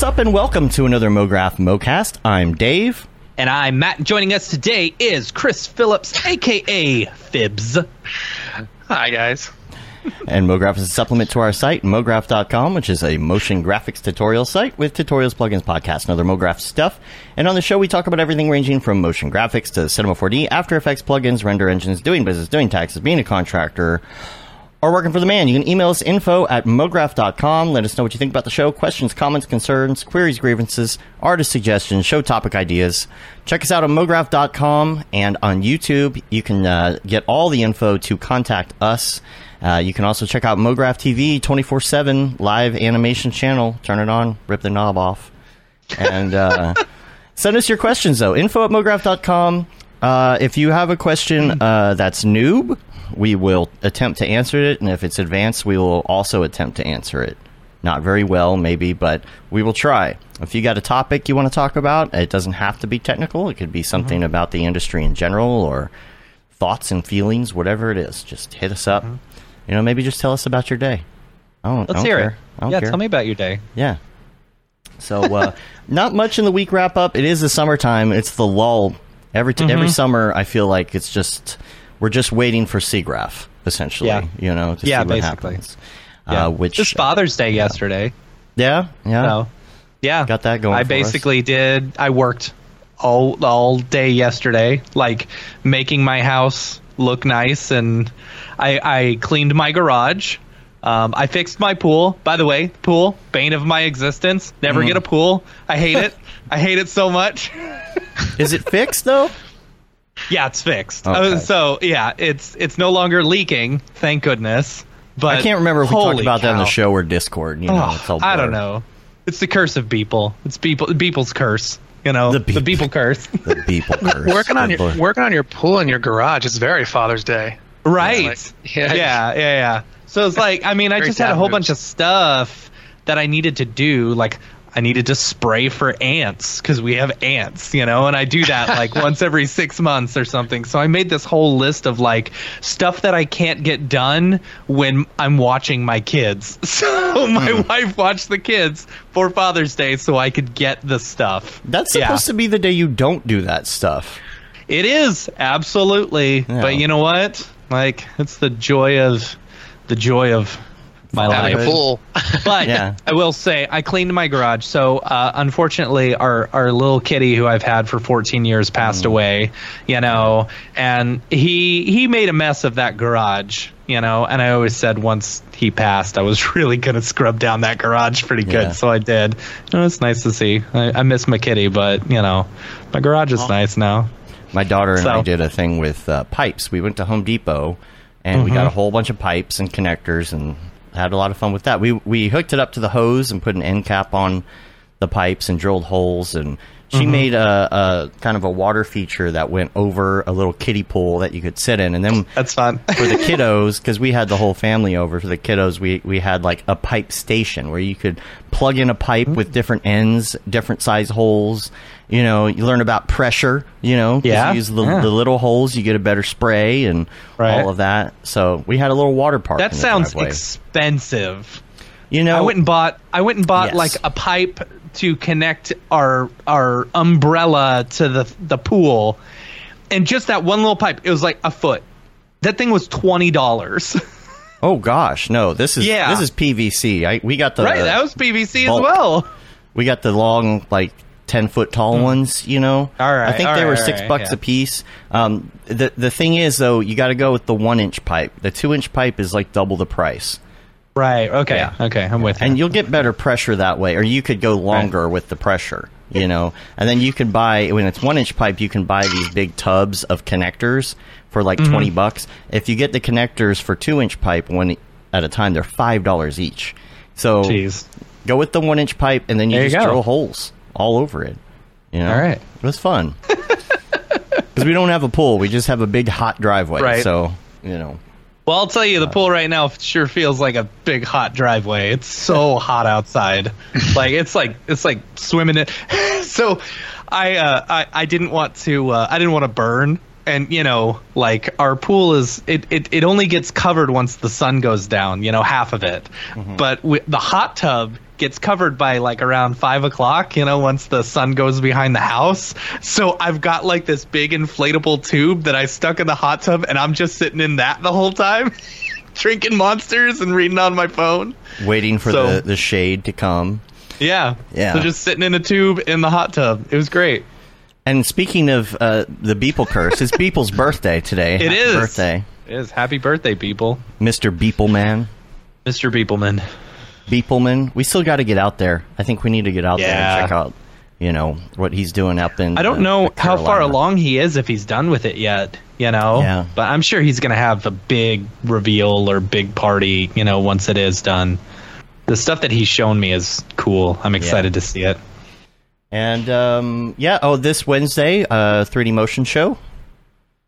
What's up, and welcome to another MoGraph MoCast. I'm Dave. And I'm Matt. Joining us today is Chris Phillips, aka Fibs. Hi, guys. And MoGraph is a supplement to our site, MoGraph.com, which is a motion graphics tutorial site with tutorials, plugins, podcasts, and other MoGraph stuff. And on the show, we talk about everything ranging from motion graphics to Cinema 4D, After Effects, plugins, render engines, doing business, doing taxes, being a contractor, or working for the man. You can email us info at mograph.com. Let us know what you think about the show. Questions, comments, concerns, queries, grievances, artist suggestions, show topic ideas. Check us out on mograph.com and on YouTube. You can uh, get all the info to contact us. Uh, you can also check out Mograph TV 24 7 live animation channel. Turn it on, rip the knob off. And uh, send us your questions, though. Info at mograph.com. Uh, if you have a question uh, that's noob, we will attempt to answer it, and if it's advanced, we will also attempt to answer it. Not very well, maybe, but we will try. If you got a topic you want to talk about, it doesn't have to be technical. It could be something about the industry in general or thoughts and feelings, whatever it is. Just hit us up. You know, maybe just tell us about your day. I don't, I Let's don't hear care. it. Yeah, care. tell me about your day. Yeah. So uh, not much in the week wrap up. It is the summertime. It's the lull. Every t- Mm-hmm. every summer, I feel like it's just we're just waiting for SIGGRAPH, essentially. Yeah. You know, to Yeah, see what basically. happens. Yeah. Uh, which Just Father's Day yesterday. yeah, yeah. So, yeah, Got that going I for us. basically did. I worked all all day yesterday, like making my house look nice, and I I cleaned my garage. Um, I fixed my pool. By the way, pool bane of my existence. Never Mm-hmm. get a pool. I hate it. I hate it so much. Is it fixed though? Yeah, it's fixed. Okay. Uh, so yeah, it's it's no longer leaking. Thank goodness. But I can't remember if we talked about that in the show or Discord. You know, Oh, it's all I don't know. It's the curse of Beeple. It's Beeple. Beeple's curse. You know, The the, Beeple curse. The Beeple curse. Working on your working on your pool in your garage It's very Father's Day. right. like- yeah, yeah. yeah, yeah, So it's like, I mean, I just had a whole moves. bunch of stuff that I needed to do. Like, I needed to spray for ants because we have ants, you know, and I do that like once every six months or something. So I made this whole list of like stuff that I can't get done when I'm watching my kids. So my Hmm. wife watched the kids for Father's Day so I could get the stuff. That's Yeah. supposed to be the day you don't do that stuff. It is absolutely, Yeah. but you know what? Like it's the joy of the joy of my life. a pool. But Yeah. I will say I cleaned my garage. So uh, unfortunately, our our little kitty who I've had for 14 years passed away. You know, and he he made a mess of that garage. You know, and I always said once he passed, I was really gonna scrub down that garage pretty good. Yeah. So I did. Know, it's nice to see. I, I miss my kitty, but you know, my garage is nice now. My daughter and I did a thing with uh, pipes. We went to Home Depot and we got Mm-hmm. a whole bunch of pipes and connectors and had a lot of fun with that. We we hooked it up to the hose and put an end cap on the pipes and drilled holes and she Mm-hmm. made a, a kind of a water feature that went over a little kiddie pool that you could sit in and then That's fun. for the kiddos because we had the whole family over for the kiddos we we had like a pipe station where you could plug in a pipe Mm. with different ends different size holes you know you learn about pressure you know, Yeah, you use the, yeah. the little holes you get a better spray and Right. all of that so we had a little water park That sounds driveway. expensive. you know I went and bought I went and bought Yes. like a pipe to connect our our umbrella to the the pool. And just that one little pipe, it was like a foot. That thing was twenty dollars. oh gosh no this is Yeah. this is pvc I, we got the right, that was PVC bulk. as well. We got the long, like ten foot tall ones. You know. All right, I think they right, were six right, bucks yeah. a piece. Um, the the thing is though, you got to go with the one inch pipe. The two inch pipe is like double the price, Right. Okay. Yeah. Okay. I'm with you. and you'll get better pressure that way. Or you could go longer with the pressure. You know, and then you can buy when it's one inch pipe, you can buy these big tubs of connectors for like Mm-hmm. twenty bucks. If you get the connectors for two inch pipe, one at a time, they're five dollars each. So Jeez. go with the one inch pipe, and then you There just drill holes all over it. You know, All right. it was fun because we don't have a pool; we just have a big hot driveway. Right. So you know, Well, I'll tell you, the pool right now sure feels like a big hot driveway. It's so hot outside, like it's like it's like swimming in. so, I, uh, I I didn't want to uh, I didn't want to burn, and you know, like our pool is it, it it only gets covered once the sun goes down. You know, half of it, but we, the hot tub gets covered by like around five o'clock, you know, once the sun goes behind the house. So I've got like this big inflatable tube that I stuck in the hot tub, and I'm just sitting in that the whole time, drinking monsters and reading on my phone. Waiting for So- the, the shade to come. Yeah. Yeah. So just sitting in a tube in the hot tub. It was great. And speaking of uh, the Beeple curse, it's Beeple's birthday today. It Happy is. birthday, It is. Happy birthday, Beeple. Mr. Beepleman. Mr. Beepleman. Beepleman. We still got to get out there. I think we need to get out there and check out, you know, what he's doing up in. I don't uh, know the how far along he is if he's done with it yet, you know? Yeah. But I'm sure he's going to have a big reveal or big party, you know, once it is done. The stuff that he's shown me is cool. I'm excited to see it. And um, yeah, oh, this Wednesday, uh, 3D Motion Show.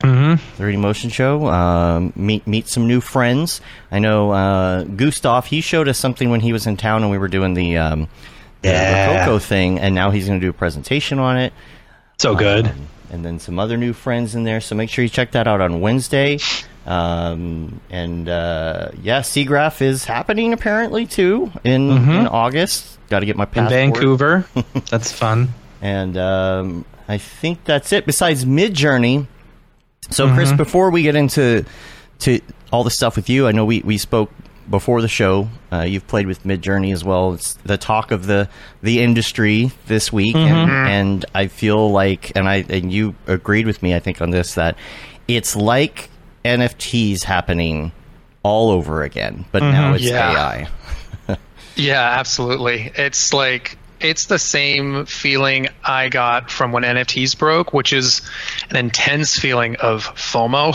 Mm-hmm. 3D Motion Show. Um, meet meet some new friends. I know uh, Gustav. He showed us something when he was in town, and we were doing the um, the Yeah. Rococo thing, and now he's going to do a presentation on it. So good. Um, and then some other new friends in there. So make sure you check that out on Wednesday. Um, and uh, yeah, SIGGRAPH is happening apparently too in, in August. Got to get my in passport. Vancouver. That's fun. And um, I think that's it. Besides Mid Journey. So, Chris, mm-hmm. before we get into to all the stuff with you, I know we, we spoke before the show. Uh, you've played with Mid Journey as well. It's the talk of the the industry this week, and, mm-hmm. Mm-hmm. and I feel like, and I and you agreed with me, I think, on this that it's like NFTs happening all over again, but now it's Yeah. AI. Yeah, absolutely. It's like it's the same feeling I got from when NFTs broke, which is an intense feeling of FOMO.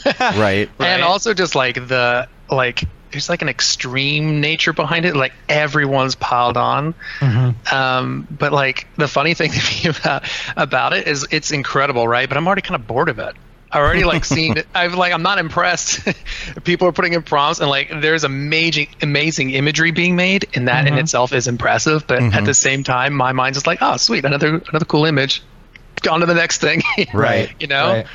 Right. And also just like the like there's like an extreme nature behind it. Like everyone's piled on. Um, but like the funny thing to me about about it is it's incredible, right? But I'm already kind of bored of it. I already like seen. I've like I'm not impressed. People are putting in prompts and like there's amazing amazing imagery being made, and that in itself is impressive. But at the same time, my mind's just like, oh sweet, another another cool image. On to the next thing. Right. You know. Right.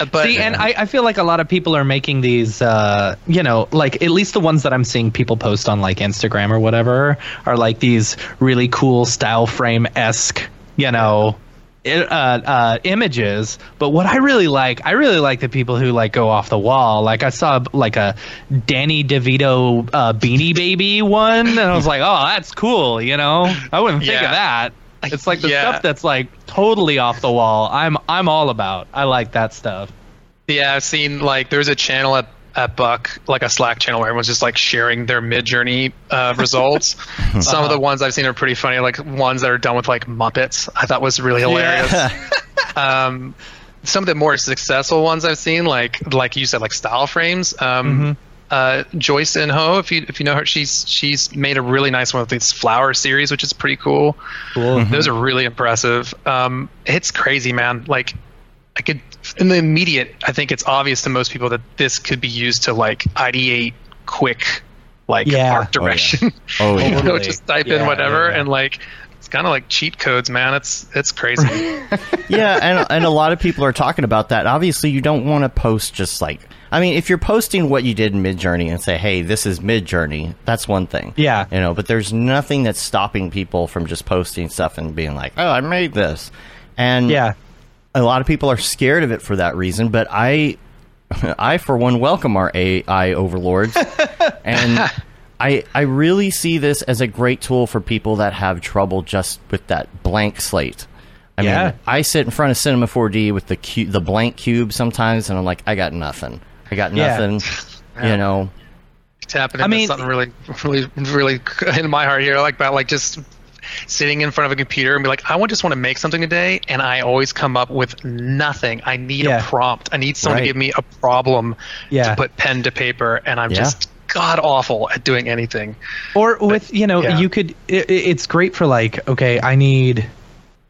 Uh, But See, and I, I feel like a lot of people are making these, uh, you know, like at least the ones that I'm seeing people post on like Instagram or whatever are like these really cool style frame esque, you know, uh, uh, images. But what I really like, I really like the people who like go off the wall. Like I saw like a Danny DeVito uh, Beanie Baby one, and I was like, oh, that's cool. You know, I wouldn't think Yeah. of that. It's like the Yeah. stuff that's like totally off the wall. I'm I'm all about. I like that stuff. Yeah, I've seen like there's a channel at, at Buck, like a Slack channel where everyone's just like sharing their mid journey uh, results. Some of the ones I've seen are pretty funny, like ones that are done with like Muppets. I thought was really hilarious. um, some of the more successful ones I've seen, like like you said, like style frames. Um, uh, Joyce N. Ho, if you if you know her, she's she's made a really nice one with this flower series, which is pretty cool. Cool. Those are really impressive. Um, it's crazy, man. Like, I could in the immediate. I think it's obvious to most people that this could be used to like ideate quick, like Yeah. art Oh, yeah. direction. Oh, yeah. you know, just type Yeah, in whatever, yeah, yeah. and like it's kind of like cheat codes, man. It's it's crazy. yeah, and and a lot of people are talking about that. Obviously, you don't want to post just like I mean, if you're posting what you did in Mid Journey and say, "Hey, this is Mid Journey," that's one thing. Yeah. you know, but there's nothing that's stopping people from just posting stuff and being like, "Oh, I made this," and Yeah. A lot of people are scared of it for that reason. But I, I for one, welcome our AI overlords, and I I really see this as a great tool for people that have trouble just with that blank slate. I Yeah. mean, I sit in front of Cinema 4D with the cu- the blank cube sometimes, and I'm like, I got nothing. I got Yeah. nothing. You know, It's happening. I mean- something really, really, really in my heart here, like about like just sitting in front of a computer and be like, I want just want to make something today, and I always come up with nothing. I need Yeah. a prompt. I need someone Right. to give me a problem Yeah. to put pen to paper, and I'm Yeah. just god awful at doing anything. or with you know you could it, it's great for like okay i need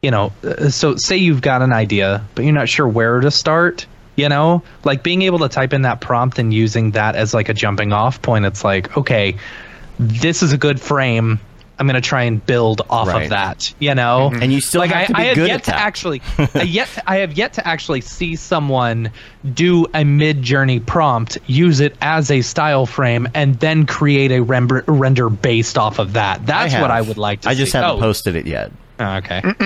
you know uh, so say you've got an idea but you're not sure where to start you know like being able to type in that prompt and using that as like a jumping off point it's like okay this is a good frame I'm gonna try and build off Right. of that. You know, mm-hmm. And you still like have I, to be I have good yet at to that. actually, I yet I have yet to actually see someone do a mid journey prompt, use it as a style frame, and then create a render render based off of that. That's have. what I would like to. See. I just see. haven't oh, posted it yet. oh, okay.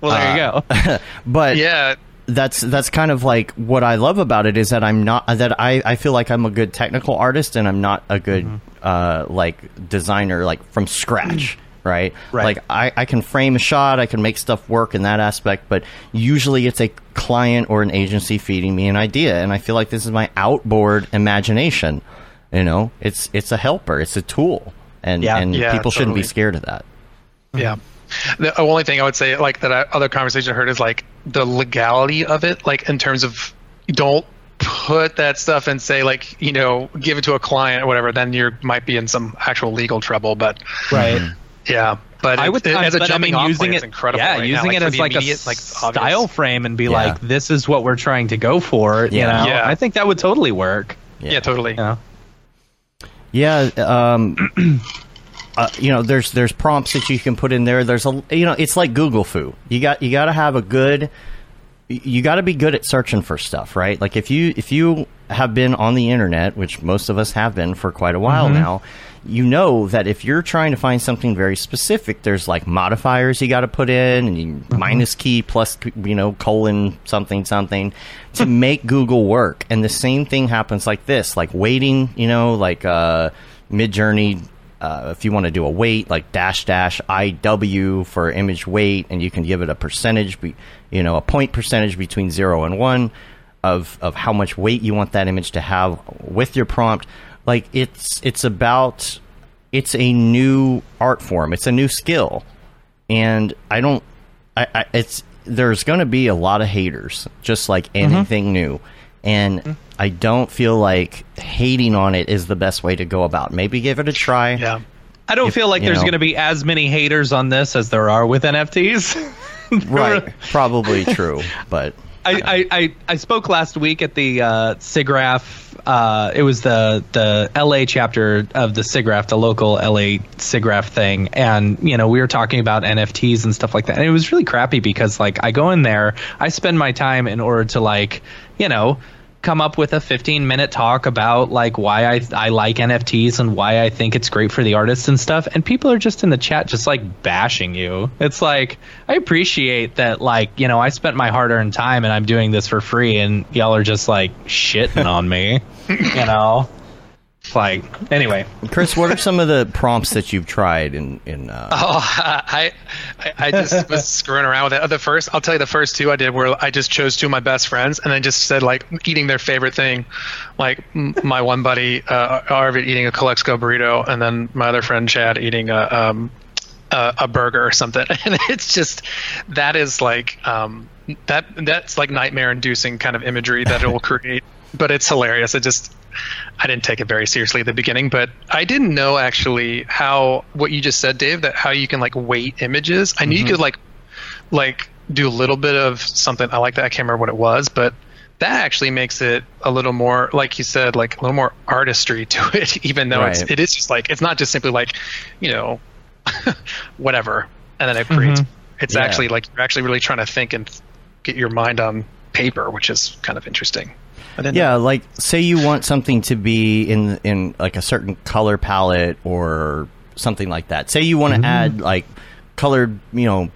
well, there you go. Uh, but Yeah, that's that's kind of like what I love about it is that I'm not that I, I feel like I'm a good technical artist and I'm not a good mm-hmm. Uh, like designer like from scratch. Right? Right. Like I, I can frame a shot, I can make stuff work in that aspect, but usually it's a client or an agency feeding me an idea, and I feel like this is my outboard imagination. You know, it's it's a helper, it's a tool, and Yeah. and Yeah, people shouldn't be scared of that. Yeah. The only thing I would say, like that, I, other conversation I heard is like the legality of it, like in terms of don't put that stuff and say like you know give it to a client or whatever. Then you might be in some actual legal trouble. But right. yeah, but I would it- as a but I jumping mean, off using point, it, it's incredible. Yeah, right using now, it as the like a like, s- obvious- style frame and be Yeah. like, this is what we're trying to go for. You know, Yeah. I think that would totally work. Yeah, totally. You know? Yeah, um, uh, you know, there's there's prompts that you can put in there. There's a you know, it's like Google Foo. You got you got to have a good. You got to be good at searching for stuff, right? Like if you if you have been on the internet, which most of us have been for quite a while now, you know that if you're trying to find something very specific, there's like modifiers you got to put in, and you, minus key plus you know colon something something to make Google work. And the same thing happens like this, like waiting, you know, like uh, Mid Journey. Uh, if you want to do a weight, like dash dash IW for image weight, and you can give it a percentage, be, you know, a point percentage between zero and one of of how much weight you want that image to have with your prompt. Like it's it's about it's a new art form. It's a new skill, and I don't. I, I it's there's going to be a lot of haters, just like anything new, and I don't feel like hating on it is the best way to go about. Maybe give it a try. Yeah. I don't If- feel like there's going to be as many haters on this as there are with NFTs. Right, probably true, but I, I, I, I spoke last week at the uh, SIGGRAPH. Uh, it was the the LA chapter of the SIGGRAPH, the local LA SIGGRAPH thing, and you know we were talking about NFTs and stuff like that. And it was really crappy because like I go in there, I spend my time in order to like you know come up with a 15 minute talk about like why I I like NFTs and why I think it's great for the artists and stuff and people are just in the chat just like bashing you. It's like I appreciate that like, you know, I spent my hard-earned time and I'm doing this for free and y'all are just like shitting on me, you know. It's like anyway, Chris, what are some of the prompts that you've tried in in? Uh, Oh, I, I, I just was screwing around with it. The first, I'll tell you, the first two I did were I just chose two of my best friends and I just said like eating their favorite thing, like m- my one buddy uh, Arvid eating a Calexico burrito, and then my other friend Chad eating a um, a, a burger or something. And it's just that is like um, that that's like nightmare inducing kind of imagery that it will create. But it's hilarious. It just I didn't take it very seriously at the beginning, but I didn't know actually how what you just said, Dave, that how you can like weight images. I knew you mm-hmm. could like like do a little bit of something. I like that. I can't remember what it was, but that actually makes it a little more, like you said, like a little more artistry to it. Even though it's Right. it is just like it's not just simply like you know whatever, and then it creates. Mm-hmm. It's Yeah. actually like you're actually really trying to think and get your mind on paper, which is kind of interesting. Yeah, like say you want something to be in in like a certain color palette or something like that. Say you want to add like colored, you know,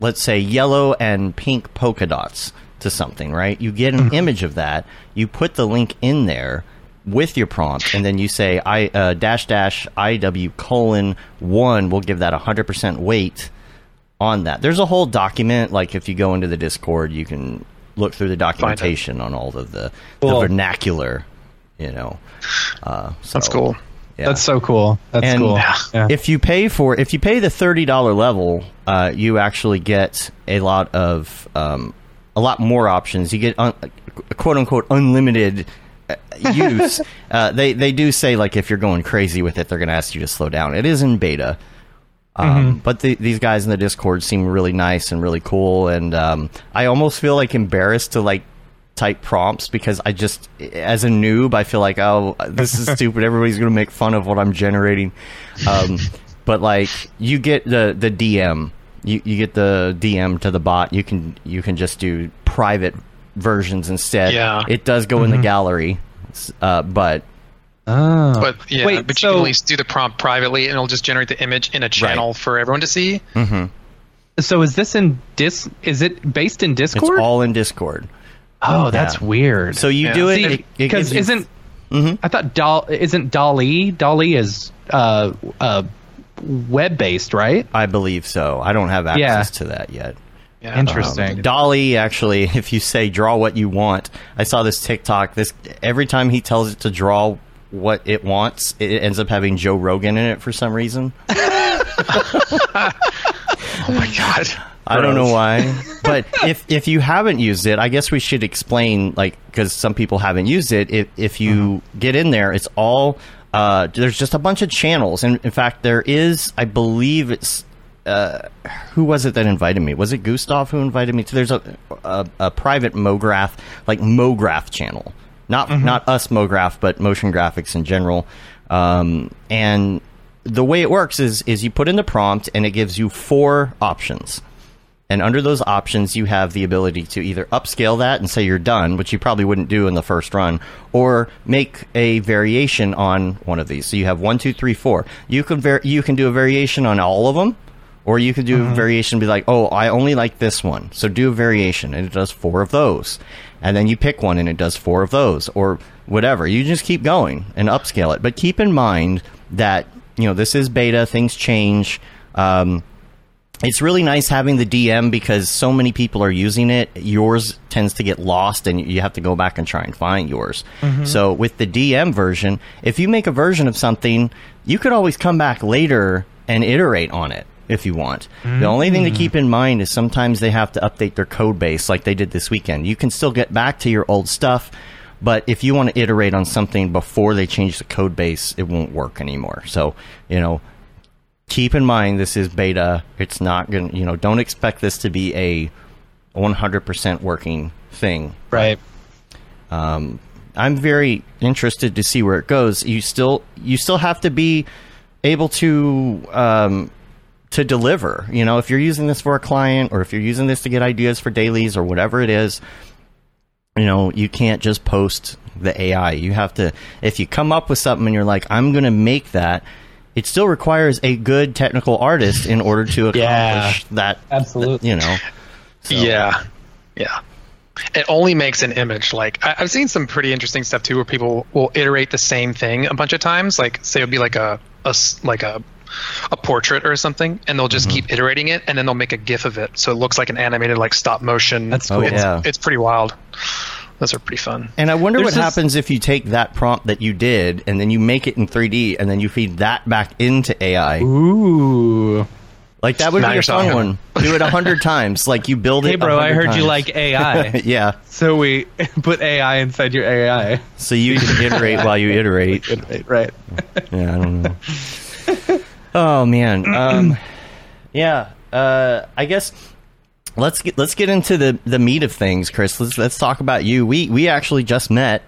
let's say yellow and pink polka dots to something, right? You get an image of that, you put the link in there with your prompt, and then you say I uh, dash dash IW colon one will give that hundred percent weight on that. There's a whole document. Like if you go into the Discord, you can look through the documentation on all of the, Cool. the vernacular. You know, uh, so, That's cool. Yeah. that's so cool. That's And cool. Yeah. if you pay for if you pay the thirty dollar level, uh, you actually get a lot of um, a lot more options. You get un- quote unquote unlimited uh, use. uh, they they do say like if you're going crazy with it, they're going to ask you to slow down. It is in beta. Um, But the, these guys in the Discord seem really nice and really cool, and um, I almost feel like embarrassed to like type prompts because I just, as a noob, I feel like oh, this is stupid. Everybody's going to make fun of what I'm generating. Um, but like you get the the DM, you you get the DM to the bot. You can you can just do private versions instead. Yeah. it does go in the gallery, uh, but Oh. But yeah, Wait, but so, you can at least do the prompt privately, and it'll just generate the image in a channel for everyone to see. so is this in dis? Is it based in it's Discord? all in Discord. oh, that's Yeah. weird. So you Yeah. do it See, it- it because isn't Mhm. I thought Dal isn't DALL-E DALL-E is uh web based, right? I believe so. I don't have access Yeah. to that yet. Yeah. Interesting. Um, DALL-E actually, if you say draw what you want, I saw this TikTok. This every time he tells it to draw what it wants, it ends up having Joe Rogan in it for some reason. Oh my god. I don't know why, but if if you haven't used it, I guess we should explain, like, because some people haven't used it. If if you get in there, it's all uh, there's just a bunch of channels, and in fact, there is, I believe it's. Uh, who was it that invited me? Was it Gustav who invited me to? There's a a, a private MoGraph, like MoGraph channel, not not us MoGraph, but motion graphics in general. Um, and the way it works is is you put in the prompt, and it gives you four options. And under those options, you have the ability to either upscale that and say you're done, which you probably wouldn't do in the first run, or make a variation on one of these. So you have one, two, three, four. You can var- you can do a variation on all of them, or you could do a variation and be like, oh, I only like this one, so do a variation, and it does four of those. And then you pick one, and it does four of those, or whatever. You just keep going and upscale it. But keep in mind that you know this is beta; things change. Um, it's really nice having the DM because so many people are using it. Yours tends to get lost, and you have to go back and try and find yours. So with the DM version, if you make a version of something, you could always come back later and iterate on it if you want. The only thing to keep in mind is sometimes they have to update their code base, like they did this weekend. You can still get back to your old stuff. But if you want to iterate on something before they change the code base, it won't work anymore. So, you know, keep in mind this is beta. It's not going to, you know, don't expect this to be a 100% working thing. Right. Um, I'm very interested to see where it goes. You still you still have to be able to um, to deliver. You know, if you're using this for a client or if you're using this to get ideas for dailies or whatever it is, you know, you can't just post the AI. You have to if you come up with something and you're like, I'm going to make that. It still requires a good technical artist in order to accomplish Yeah. that. Absolutely. You know. So- Yeah, yeah. It only makes an image. Like I, I've seen some pretty interesting stuff too, where people will iterate the same thing a bunch of times. Like say it'll be like a, a like a a portrait or something, and they'll just Mm-hmm. keep iterating it, and then they'll make a GIF of it, so it looks like an animated like stop motion. That's Oh, cool. It's, yeah. it's pretty wild. Those are pretty fun. And I wonder There's what this- happens if you take that prompt that you did and then you make it in 3D and then you feed that back into AI. Ooh. Like that would Now be a fun one. Do it a hundred times. Like you build it. Hey, bro, I 100 heard you like AI. yeah, so we put AI inside your AI. so you can iterate while you iterate. Right. Yeah, I don't know. Oh man, um, yeah. Uh, I guess let's get let's get into the the meat of things, Chris. Let's let's talk about you. We we actually just met,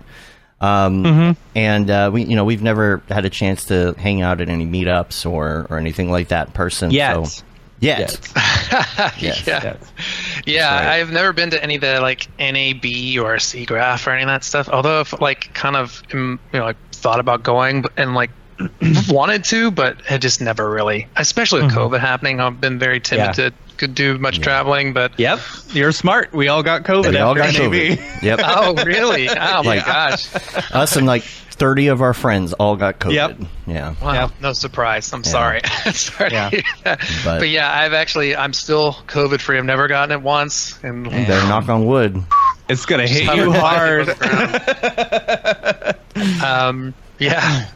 um, and uh, we you know we've never had a chance to hang out at any meetups or or anything like that in person. Yet. So, yet. Yes. Yes. yeah. Yes. Yeah, right. I've never been to any of the like NAB or SIGGRAPH or any of that stuff. Although I've like kind of um, you know like thought about going and like wanted to, but had just never really. Especially with COVID happening, I've been very timid Mm-hmm. Yeah. to could do much traveling. But Yep. You're smart. We all got COVID We all got after NAB. COVID. Yep. oh really? Oh my Yeah. gosh! Us and like thirty of our friends all got COVID. Yep. Yeah. Wow, Yep. no surprise. I'm sorry. sorry. Yeah. But- But, yeah, I've actually I'm still COVID free. I've never gotten it once, and You better knock on wood. It's gonna hit you hard. five people on the ground. um, yeah,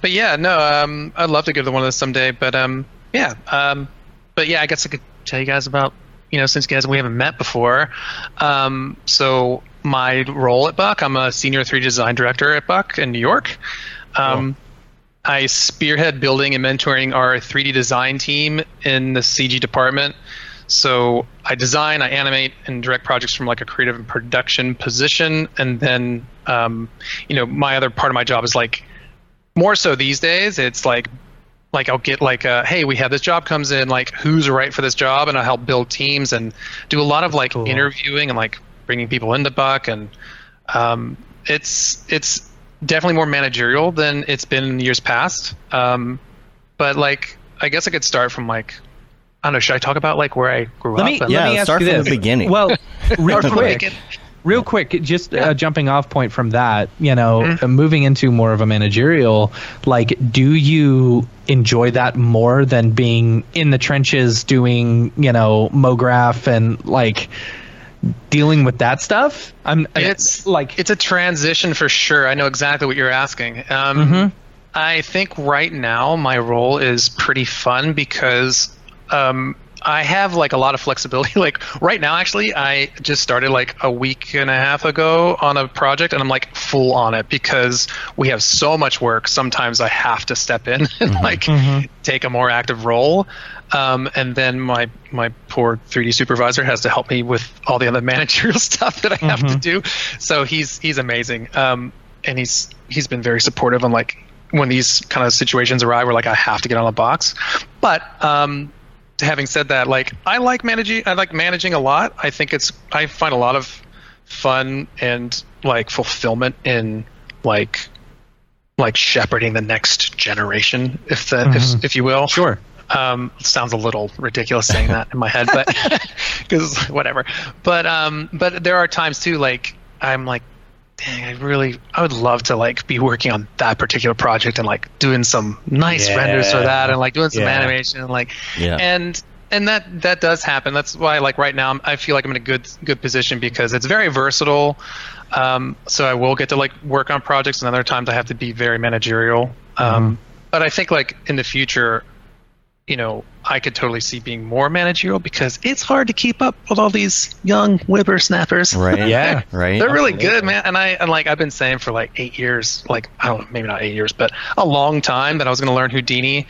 but yeah, no, um, I'd love to go to one of those someday. But um, yeah, um, but yeah, I guess I could tell you guys about you know since you guys we haven't met before. Um, so my role at Buck, I'm a senior 3D design director at Buck in New York. Um, I spearhead building and mentoring our 3D design team in the CG department. So I design, I animate, and direct projects from like a creative and production position, and then um, you know my other part of my job is like more so these days it's like like I'll get like a hey we have this job comes in like who's right for this job and I'll help build teams and do a lot of like Cool. interviewing and like bringing people into Buck and um, it's it's definitely more managerial than it's been in years past. Um, but like I guess I could start from like I don't know should I talk about like where I grew Let up? me and- Yeah, let me ask start you from this. the beginning. Well, real Start from the quick, beginning. Real quick, just uh, jumping off point from that, you know, Mm-hmm. uh, moving into more of a managerial, like, do you enjoy that more than being in the trenches doing, you know, MoGraph and like dealing with that stuff? I'm It's like, it's a transition for sure. I know exactly what you're asking. Um, Mhm. I think right now my role is pretty fun because um, I have like a lot of flexibility. like right now, actually, I just started like a week and a half ago on a project, and I'm like full on it because we have so much work. Sometimes I have to step in and like take a more active role. Um, and then my my poor 3D supervisor has to help me with all the other managerial stuff that I have to do. So he's he's amazing, um, and he's he's been very supportive on like when these kind of situations arrive where like I have to get on a box. But um, having said that, like I like managing I like managing a lot. I think it's I find a lot of fun and like fulfillment in like like shepherding the next generation, if that if if you will. sure. Um, sounds a little ridiculous saying that in my head, but because whatever. But um, but there are times too, like I'm like, dang, I really, I would love to like be working on that particular project and like doing some nice Yeah. renders for that and like doing some Yeah. animation and like, Yeah. and and that that does happen. That's why like right now I'm, I feel like I'm in a good good position because it's very versatile. Um, so I will get to like work on projects, and other times I have to be very managerial. Um, But I think like in the future, you know, I could totally see being more managerial because it's hard to keep up with all these young whippersnappers. Right. Yeah. Right. They're really good, man. And I and like I've been saying for like eight years, like I don't know, maybe not eight years, but a long time that I was going to learn Houdini,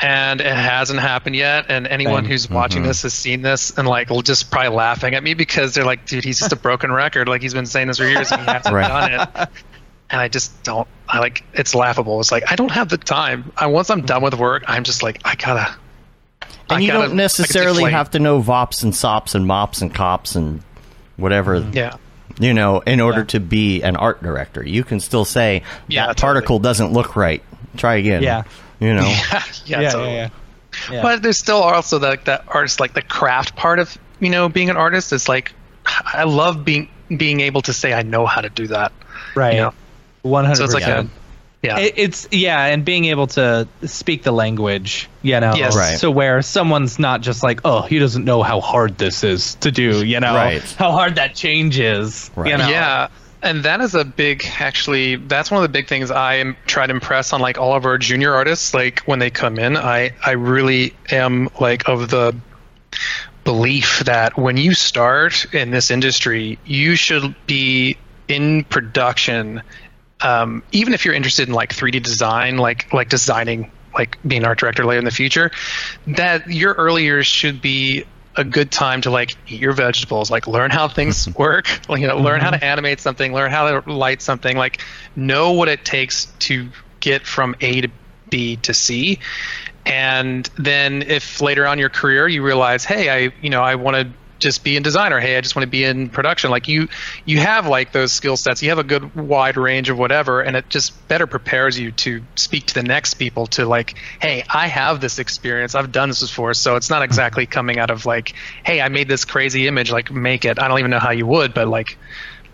and it hasn't happened yet. And anyone Same. who's watching mm-hmm. this has seen this and like will just probably laughing at me because they're like, dude, he's just a broken record. Like he's been saying this for years and he hasn't Right. done it. And I just don't. I like it's laughable. It's like I don't have the time. I once I'm done with work, I'm just like I gotta. I and you gotta- don't necessarily have to know vops and sops and mops and cops and whatever mm-hmm. Yeah. you know in order to be an art director you can still say Yeah, that totally. particle doesn't look right try again Yeah. you know yeah, Yeah, totally. yeah, yeah. Yeah. But there's still also that that artist like the craft part of you know being an artist. It's like I love being being able to say I know how to do that. right. You know? One hundred So it's like percent. a yeah. It, it's yeah, and being able to speak the language, you know, Yes. Right. so where someone's not just like, oh, he doesn't know how hard this is to do, you know, Right. how hard that changes, Right. you know. Yeah, and that is a big actually. That's one of the big things I am try to impress on like all of our junior artists. Like when they come in, I I really am like of the belief that when you start in this industry, you should be in production. Um, even if you're interested in like 3D design, like like designing, like being an art director later in the future, that your early years should be a good time to like eat your vegetables, like learn how things work, you know, learn how to animate something, learn how to light something, like know what it takes to get from A to B to C. And then if later on in your career you realize, hey, I you know, I want to just be in design or hey, I just want to be in production, like you you have like those skill sets, you have a good wide range of whatever, and it just better prepares you to speak to the next people to like, hey, I have this experience, I've done this before, so it's not exactly coming out of like, hey, I made this crazy image, like make it. I don't even know how you would, but like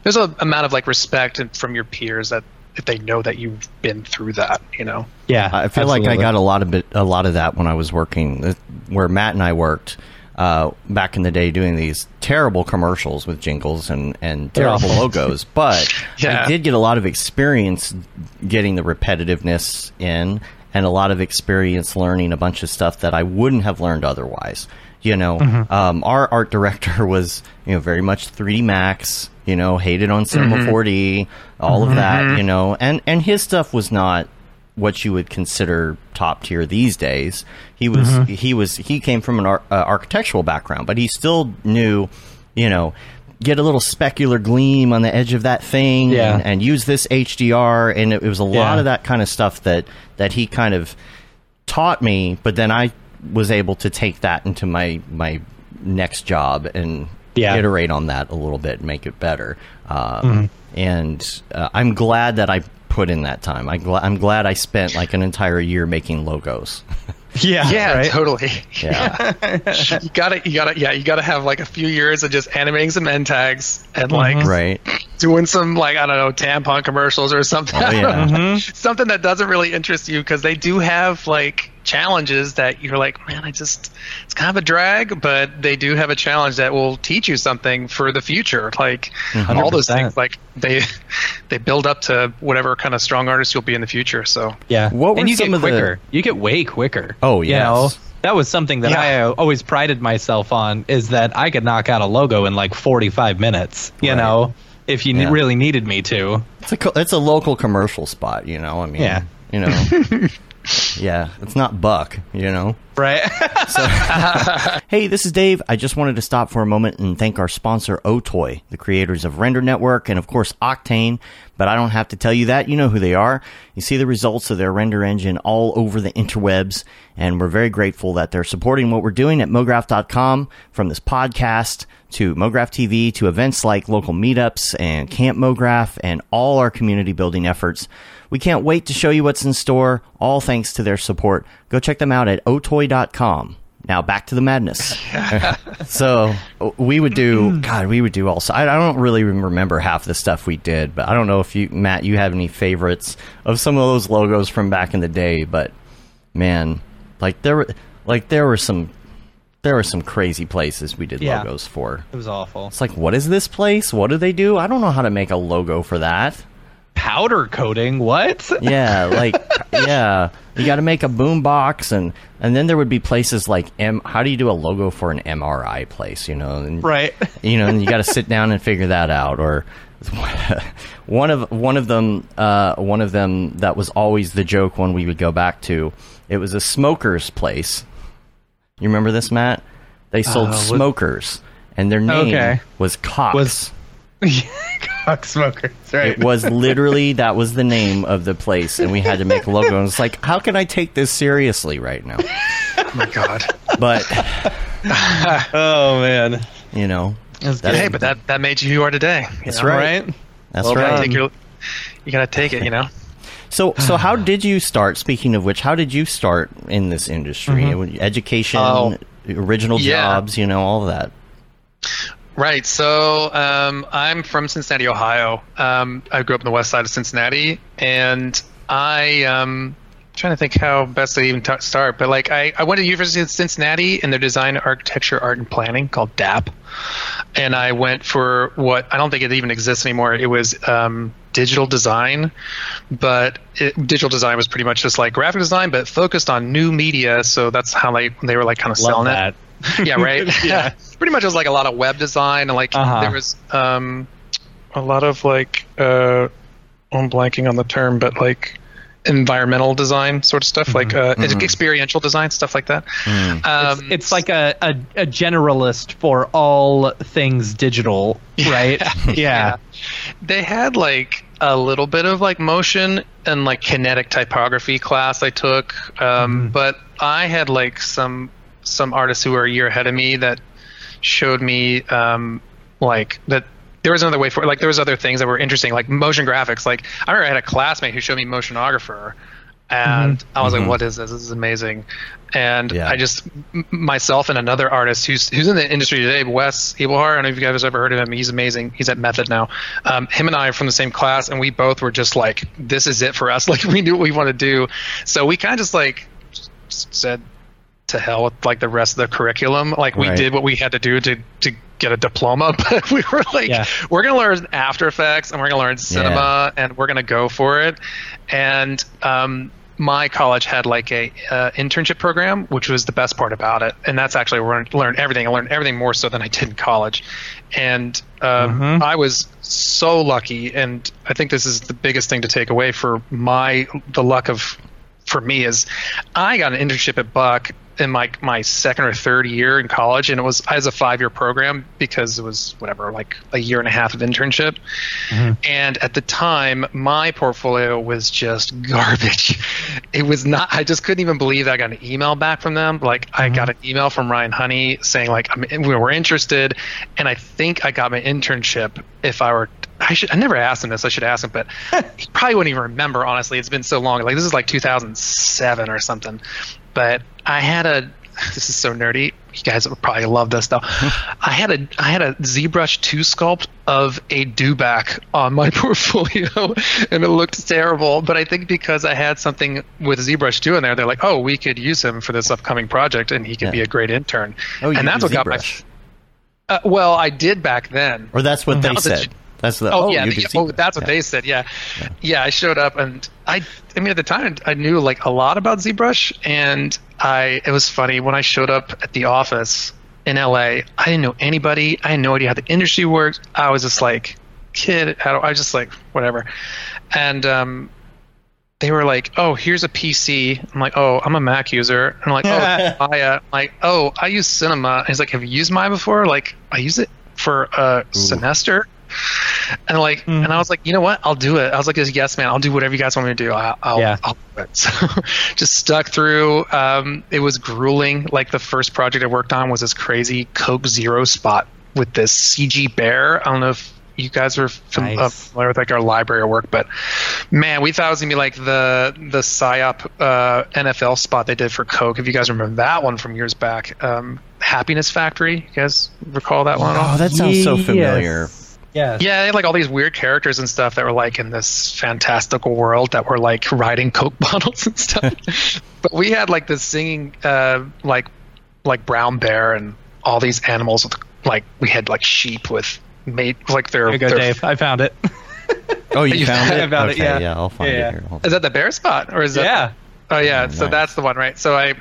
there's a amount of like respect from your peers that if they know that you've been through that, you know. yeah. I feel like I got a lot of bit, a lot of that when I was working uh, where Matt and I worked uh, back in the day doing these terrible commercials with jingles and, and terrible logos. But Yeah. I did get a lot of experience getting the repetitiveness in and a lot of experience learning a bunch of stuff that I wouldn't have learned otherwise. You know, um, our art director was you know very much 3D Max. You know, hated on Cinema 4D, all of that. You know, and and his stuff was not what you would consider top tier these days. He was he was he came from an ar- uh, architectural background, but he still knew, you know, get a little specular gleam on the edge of that thing Yeah. and, and use this HDR, and it, it was a lot Yeah. of that kind of stuff that that he kind of taught me, but then I was able to take that into my my next job and Yeah. iterate on that a little bit and make it better. Um, And uh, I'm glad that I put in that time. I gl- I'm glad I spent like an entire year making logos. Yeah, Yeah, right? totally. Yeah. you gotta, you gotta, yeah, you gotta have like a few years of just animating some end tags and like right. doing some like I don't know tampon commercials or something. Oh, yeah. Mm-hmm. something that doesn't really interest you because they do have like challenges that you're like, man, I just it's kind of a drag, but they do have a challenge that will teach you something for the future. Like all those things, like they they build up to whatever kind of strong artist you'll be in the future. So Yeah. What were and you some get of The... You get way quicker. Oh, You know? That was something that Yeah. I uh, always prided myself on is that I could knock out a logo in like 45 minutes, you Right. know, if you Yeah. really needed me to. It's a co- it's a local commercial spot, you know. I mean, Yeah. you know, yeah, it's not Buck, you know. Right. Hey, this is Dave. I just wanted to stop for a moment and thank our sponsor, Otoy, the creators of Render Network and, of course, Octane. But I don't have to tell you that. You know who they are. You see the results of their render engine all over the interwebs. And we're very grateful that they're supporting what we're doing at MoGraph.com from this podcast to MoGraph TV to events like local meetups and Camp MoGraph and all our community building efforts. We can't wait to show you what's in store, all thanks to their support. Go check them out at otoy.com. Now back to the madness. so we would do, God, we would do also. I, I don't really remember half the stuff we did, but I don't know if you, Matt, you have any favorites of some of those logos from back in the day. But man, like there were, like there were some, there were some crazy places we did Yeah. logos for. it was awful. It's like, what is this place? What do they do? I don't know how to make a logo for that. Powder coating? What? Yeah, like yeah, you got to make a boom box, and and then there would be places like M. How do you do a logo for an MRI place? You know, and, Right. You know, and you got to sit down and figure that out. Or one of one of them, uh, one of them that was always the joke when we would go back to. It was a smoker's place. You remember this, Matt? They sold Uh, smokers, and their name Okay. was Cox. Was- Cock smokers, right? It was literally that was the name of the place, and we had to make a logo. And it's like, how can I take this seriously right now? oh my god. But oh man, you know, That's That's- hey, but that that made you who you are today. you That's know? right. right. that's Well You gotta right. take your- you gotta take it, you know. So, so how did you start? Speaking of which, how did you start in this industry? Mm-hmm. Education, Oh. original Yeah. jobs, you know, all of that. Right. So um, I'm from Cincinnati, Ohio. Um, I grew up on the west side of Cincinnati, and I um, trying to think how best to even t- start. But like, I, I went to University of Cincinnati in their design, architecture, art, and planning called DAAP, and I went for what I don't think it even exists anymore. It was um, digital design, but it, digital design was pretty much just like graphic design, but focused on new media. So that's how they they were like kind of Love selling that. it yeah, right. Yeah. Pretty much it was like a lot of web design and like Uh-huh. there was um, a lot of like uh, I'm blanking on the term, but like environmental design sort of stuff, like uh, Mhm. experiential design stuff like that. Mm. Um, it's, it's like a, a, a generalist for all things digital, right? yeah. they had like a little bit of like motion and like kinetic typography class I took, um, but I had like some some artists who were a year ahead of me that showed me um, like that there was another way for like there was other things that were interesting like motion graphics. Like I remember I had a classmate who showed me motionographer. And I was Mhm. like, "What is this? This is amazing!" And Yeah. I just myself and another artist who's who's in the industry today, Wes Ebelhar. I don't know if you guys ever heard of him. He's amazing. He's at Method now. Um, him and I are from the same class, and we both were just like, "This is it for us." Like we knew what we want to do, so we kind of just like just said to hell with like the rest of the curriculum. Like we Right. did what we had to do to to get a diploma, but we were like, Yeah. we're gonna learn After Effects and we're gonna learn cinema and we're gonna go for it. And um, my college had like a uh, internship program, which was the best part about it. And that's actually where I learned everything. I learned everything more so than I did in college. And um, Mhm. I was so lucky, and I think this is the biggest thing to take away for my the luck of for me is I got an internship at Buck in my my second or third year in college, and it was as a five year program because it was whatever like a year and a half of internship. Mm-hmm. And at the time, my portfolio was just garbage. It was not. I just couldn't even believe that I got an email back from them. Like I mm-hmm. got an email from Ryan Honey saying like I'm, we were interested, and I think I got my internship if I were. I should. I never asked him this. I should ask him, but he probably wouldn't even remember. Honestly, it's been so long. Like this is like 2007 or something. But I had a. This is so nerdy. You guys would probably love this though. I had a I had a ZBrush two sculpt of a dewback on my portfolio, and it looked terrible. But I think because I had something with ZBrush two in there, they're like, "Oh, we could use him for this upcoming project, and he could Yeah. be a great intern." Oh, you and that's what got my. ZBrush. Uh, well, I did back then. Or that's what they That a said. ch- That's the. Oh, Oh, yeah, you oh, that's what Yeah. they said. Yeah. yeah, I showed up and I, I mean, at the time I knew like a lot about ZBrush, and I it was funny when I showed up at the office in LA. I didn't know anybody. I had no idea how the industry worked. I was just like kid. I, don't, I was just like whatever, and um, they were like, "Oh, here's a PC." I'm like, "Oh, I'm a Mac user." And I'm like, "Oh, Maya." I'm like, "Oh, I use Cinema." And he's like, "Have you used Maya before?" Like, I use it for a semester. And like, and I was like, you know what? I'll do it. I was like, yes, man. I'll do whatever you guys want me to do. I, I'll, Yeah. I'll do it. So just stuck through. Um, it was grueling. Like the first project I worked on was this crazy Coke Zero spot with this CG bear. I don't know if you guys are fam- Nice. uh, familiar with like our library work, but man, we thought it was gonna be like the the psyop uh, NFL spot they did for Coke. If you guys remember that one from years back, um, Happiness Factory. You guys recall that one? at all? Oh, that sounds so Yes. familiar. Yes. Yeah, they had like all these weird characters and stuff that were like in this fantastical world that were like riding Coke bottles and stuff. but we had like this singing, uh, like like brown bear and all these animals with like we had like sheep with made like their. Here you go, their- Dave. I found it. Oh, you You found it? I found it, okay, yeah. I'll find Yeah. it here. Hold Is that the bear spot or is that? yeah. Oh yeah, so nice. that's the one, right? So I,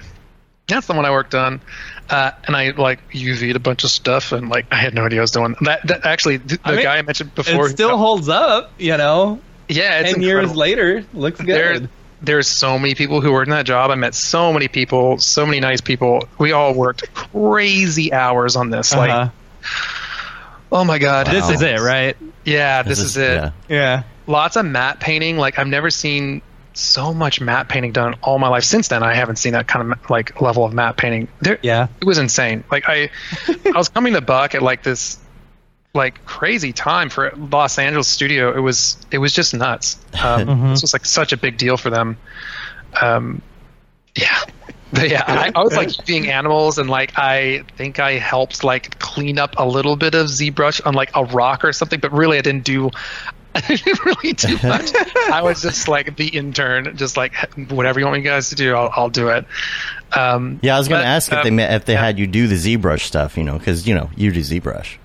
that's the one I worked on, uh, and I like UV'd a bunch of stuff, and like I had no idea I was doing. That, that actually, the I mean, guy I mentioned before, It still holds up, you know. yeah, it's Ten years later, looks there, good. there's so many people who worked in that job. I met so many people, so many nice people. We all worked crazy hours on this. Uh-huh. Like, oh my god, This is it, right? yeah, this, is, it. yeah. Yeah. Lots of matte painting. Like I've never seen so much matte painting done all my life. Since then, I haven't seen that kind of like level of matte painting. There, Yeah. it was insane. Like I, I was coming to Buck at like this, like crazy time for Los Angeles studio. It was it was just nuts. Um, This was like such a big deal for them. Um, yeah. But yeah, I, I was like being animals, and like I think I helped like clean up a little bit of ZBrush on like a rock or something, but really I didn't do. I didn't really do much. I was just like the intern, just like whatever you want me guys to do, I'll, I'll do it. Um, Yeah, I was going to ask if um, they if they yeah. had you do the ZBrush stuff, you know, because you know you do ZBrush.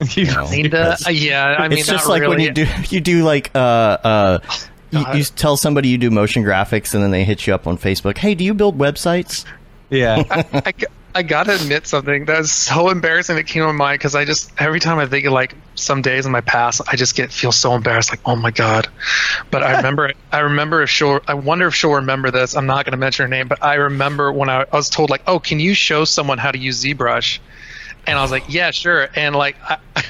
You know. Kinda, uh, yeah, I mean, it's just not like when you do you do like uh uh. You, you tell somebody you do motion graphics, and then they hit you up on Facebook. Hey, do you build websites? Yeah. I gotta admit something that was so embarrassing that came to my mind because I just every time I think of like some days in my past, I just get feel so embarrassed, like oh my god. But I remember, I remember if she'll, I wonder if she'll remember this. I'm not gonna mention her name, but I remember when I, I was told like, oh, can you show someone how to use ZBrush? And I was like, yeah, sure. And like, I,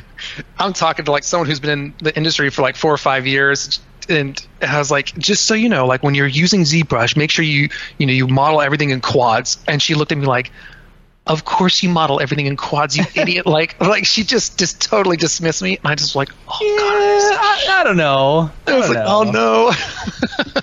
I'm talking to like someone who's been in the industry for like four or five years. And I was like, just so you know, like when you're using ZBrush, make sure you, you know, you model everything in quads. And she looked at me like, of course you model everything in quads, you idiot. Like, like she just, just totally dismissed me. And I just like, oh Yeah, god. I, I don't know. I was like, know. oh no.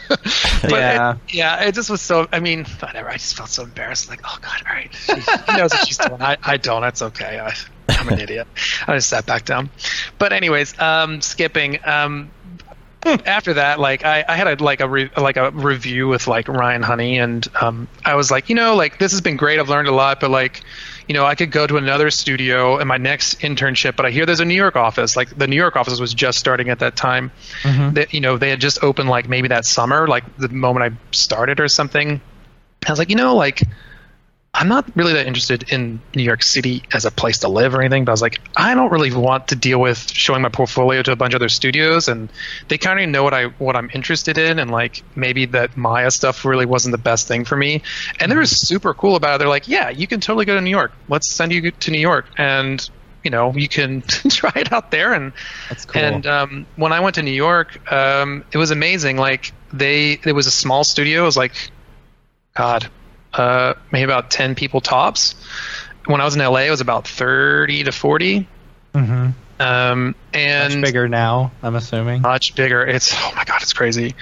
but Yeah. It, yeah, it just was so. I mean, whatever. I just felt so embarrassed. Like, oh god, all right. She, she knows what she's doing. I, I don't. That's okay. I, I'm an idiot. I just sat back down. But anyways, um, skipping. Um, after that, like I, I had a like a re, like a review with like Ryan Honey, and um, I was like, you know, like this has been great. I've learned a lot, but like, you know, I could go to another studio in my next internship. But I hear there's a New York office. Like the New York office was just starting at that time. That you know they had just opened like maybe that summer, like the moment I started or something. I was like, you know, like I'm not really that interested in New York City as a place to live or anything, but I was like, I don't really want to deal with showing my portfolio to a bunch of other studios, and they kind of know what I what I'm interested in, and like maybe that Maya stuff really wasn't the best thing for me. And they were super cool about it. They're like, yeah, you can totally go to New York. Let's send you to New York, and you know you can try it out there. And That's cool. and um, when I went to New York, um, it was amazing. Like they, it was a small studio. It was like, God, uh, maybe about ten people tops. When I was in LA, it was about thirty to 40 Mm-hmm. Um, and Much bigger now, I'm assuming. much bigger. It's oh my god, it's crazy.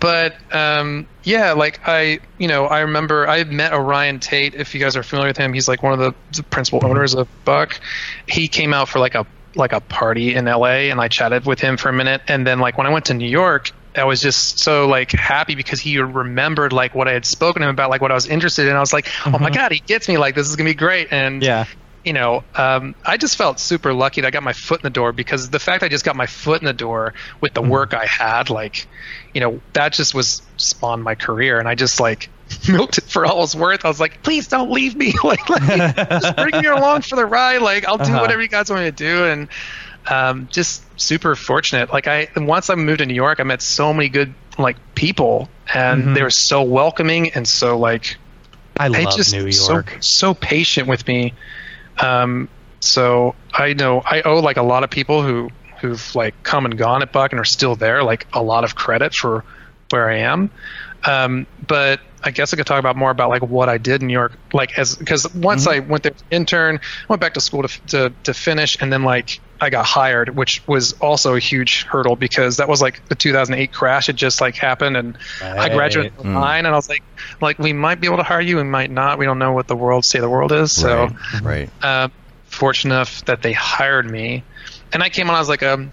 But um, yeah, like I, you know, I remember I met Orion Tate. If you guys are familiar with him, he's like one of the, the principal owners of Buck. He came out for like a like a party in LA, and I chatted with him for a minute. And then like when I went to New York, I was just so like happy because he remembered like what I had spoken to him about, like what I was interested in. I was like, oh my god, he gets me. Like this is gonna be great. And Yeah. you know, um, I just felt super lucky that I got my foot in the door because the fact I just got my foot in the door with the work I had, like, you know, that just was spawned my career, and I just like milked it for all it was worth. I was like, please don't leave me, like, like just bring me along for the ride. Like, I'll do Uh-huh. whatever you guys want me to do, and um, just super fortunate. Like, I once I moved to New York, I met so many good like people, and Mhm. they were so welcoming and so like I I love just New so York. so patient with me. Um, so I know I owe like a lot of people who who've like come and gone at Buck and are still there like a lot of credit for where I am. Um, but I guess I could talk about more about like what I did in New York, like as because once I went there, an intern, went back to school to, to to finish, and then like I got hired, which was also a huge hurdle because that was like the 2008 crash It just like happened, and I graduated Right. in '09, and I was like, like we might be able to hire you, we might not. We don't know what the world state of the world is. So right, right. uh, fortunate enough that they hired me, and I came on as like a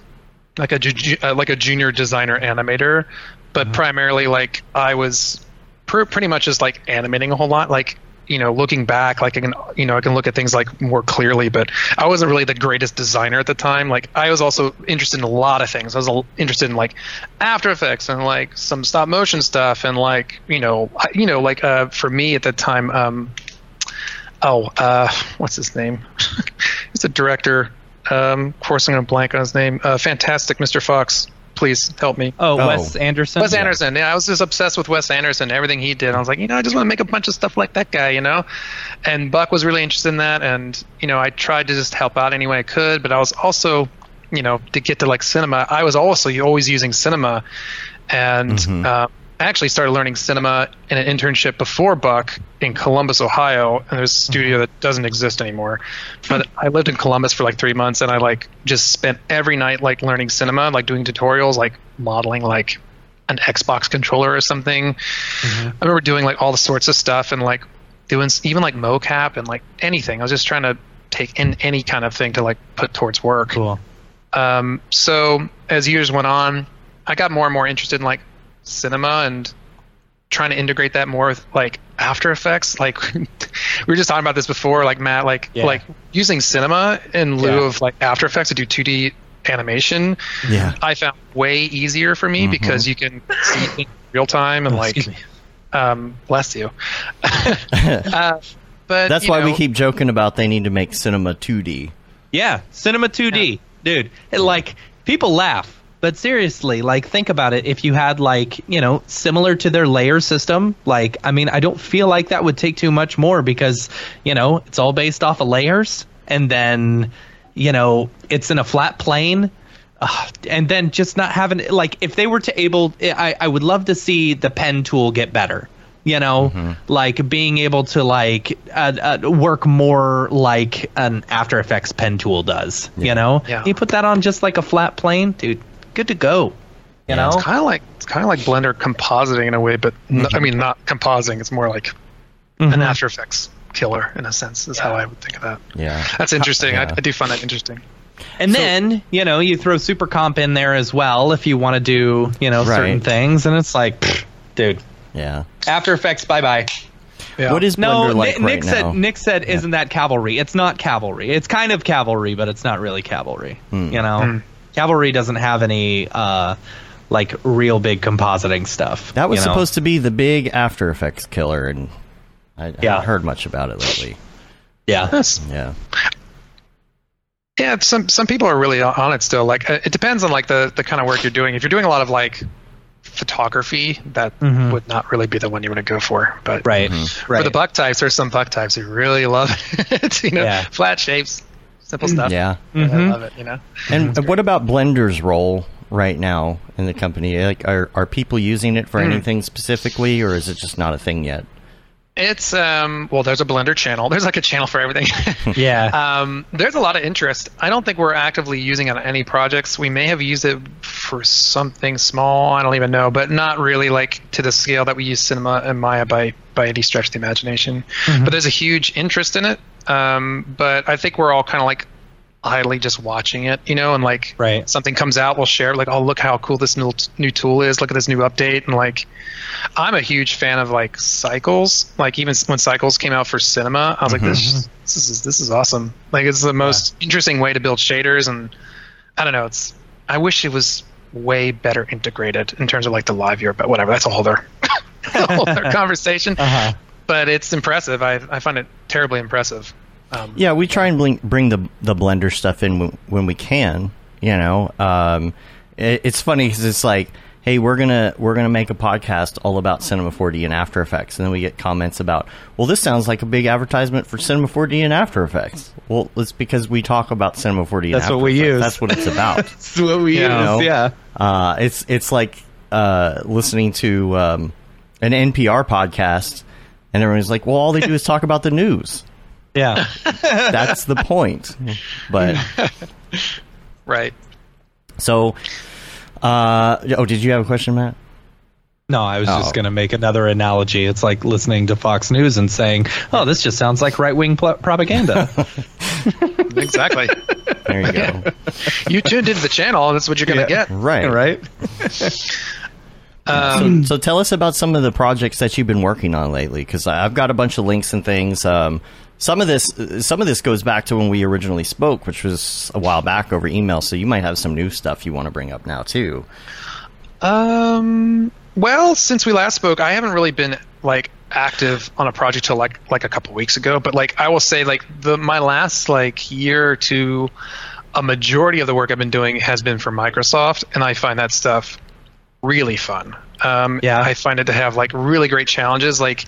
like a ju- uh, like a junior designer animator, but primarily like I was pr- pretty much just like animating a whole lot. Like you know, looking back, like I can you know I can look at things like more clearly, but I wasn't really the greatest designer at the time. Like I was also interested in a lot of things. I was interested in like After Effects and like some stop motion stuff and like you know you know like uh, for me at the time. Um, oh, uh, what's his name? He's a director. Um, of course, I'm going to blank on his name. Uh, fantastic, Mr. Fox. Please help me. Oh, Oh. Wes Anderson. Wes Anderson. Yeah, I was just obsessed with Wes Anderson. Everything he did, I was like, you know, I just want to make a bunch of stuff like that guy, you know. And Buck was really interested in that, and you know, I tried to just help out any way I could, but I was also, you know, to get to like cinema, I was also always using cinema, and Mhm. uh, I actually started learning cinema in an internship before Buck in Columbus, Ohio, and there's a studio that doesn't exist anymore. But I lived in Columbus for like three months, and I like just spent every night like learning cinema, like doing tutorials, like modeling like an Xbox controller or something. I remember doing like all the sorts of stuff and like doing even like mocap and like anything. I was just trying to take in any kind of thing to like put towards work. Cool. Um, so as years went on, I got more and more interested in like cinema and trying to integrate that more with like After Effects. Like we were just talking about this before, like Matt, like Yeah. like using cinema in lieu Yeah. of like After Effects to do 2D animation. Yeah. I found way easier for me Mhm. because you can see things in real time and Oh, like um, bless you. uh, but That's you why we keep joking about they need to make cinema 2D. Yeah, Cinema 2D, dude. It, like people laugh, but seriously, like think about it. If you had like you know similar to their layer system, like I mean, I don't feel like that would take too much more because you know it's all based off of layers, and then you know it's in a flat plane. Ugh, and then just not having like if they were to able I, I would love to see the pen tool get better you know like being able to like uh, uh, work more like an after effects pen tool does you know Yeah. you put that on just like a flat plane dude good to go you know It's kind of like it's kind of like Blender compositing in a way, but I mean not compositing. It's more like an Mhm. After Effects killer in a sense. Is how I would think of that. Yeah. That's interesting. Yeah. I, I do find that interesting. and then you know you throw Supercomp in there as well if you want to do you know certain things and it's like pfft, dude Yeah. after effects bye bye Yeah. What is No, Blender like Nick, Nick right said now? Nick said isn't that cavalry? It's not cavalry. It's kind of cavalry, but it's not really cavalry. Hmm. You know, Hmm. Cavalry doesn't have any uh, like real big compositing stuff. That was you know? supposed to be the big After Effects killer, and I, I Yeah. haven't heard much about it lately. Yeah. That's- Yeah. Yeah, some some people are really on it still. Like uh, it depends on like the the kind of work you're doing. If you're doing a lot of like photography, that Mhm. would not really be the one you want to go for. But Right. Mm-hmm. Right. for the buck types, there's some buck types who really love it. you know, Yeah. flat shapes, simple stuff. Yeah. And Mhm. I love it. You know. And what about Blender's role right now in the company? Like, are are people using it for Hmm. anything specifically, or is it just not a thing yet? It's um well, there's a Blender channel. There's like a channel for everything. yeah. um, there's a lot of interest. I don't think we're actively using it on any projects. We may have used it for something small. I don't even know, but not really like to the scale that we use Cinema and Maya by by any stretch of the imagination. But there's a huge interest in it. Um, but I think we're all kind of like idly just watching it, you know, and like Right. something comes out, we'll share like, oh, look how cool this new new tool is. Look at this new update, and like, I'm a huge fan of like cycles. Like even when cycles came out for cinema, I was like, this, this is this is awesome. Like it's the most interesting way to build shaders, and I don't know. It's I wish it was way better integrated in terms of like the live viewer, but whatever. That's a whole other, whole other conversation. Uh-huh. But it's impressive. I I find it terribly impressive. Um, Yeah, we try and bring, bring the the Blender stuff in when, when we can. You know, um, it, it's funny because it's like, hey, we're gonna we're gonna make a podcast all about Cinema 4D and After Effects, and then we get comments about, well, this sounds like a big advertisement for Cinema 4D and After Effects. Well, it's because we talk about Cinema 4D. and That's After what we Effects. use. That's what it's about. That's what we Yeah. use. know? Yeah. Uh, it's it's like uh, listening to um, an NPR podcast, and everyone's like, "Well, all they do is talk about the news." Yeah. That's the point. But right. so, uh, oh, did you have a question, Matt? No, I was Oh. just going to make another analogy. It's like listening to Fox News and saying, "Oh, this just sounds like right-wing pl- propaganda." Exactly. There you go. you tuned into the channel. That's what you're gonna Yeah. get. right, right? Um, So, so tell us about some of the projects that you've been working on lately, because I've got a bunch of links and things. Um, some of this, some of this goes back to when we originally spoke, which was a while back over email. So you might have some new stuff you want to bring up now too. Um. Well, since we last spoke, I haven't really been like active on a project till like like a couple weeks ago. But like I will say, like the my last like year or two, a majority of the work I've been doing has been for Microsoft, and I find that stuff really fun. Um, Yeah. I find it to have like really great challenges. Like,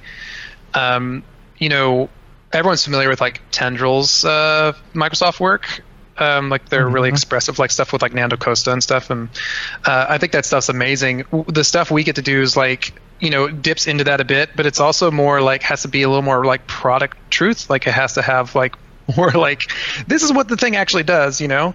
um, you know, everyone's familiar with like Tendril's uh, Microsoft work. Um, like they're really expressive, like stuff with like Nando Costa and stuff, and uh, I think that stuff's amazing. The stuff we get to do is like you know dips into that a bit, but it's also more like has to be a little more like product truth. Like it has to have like more like this is what the thing actually does, you know.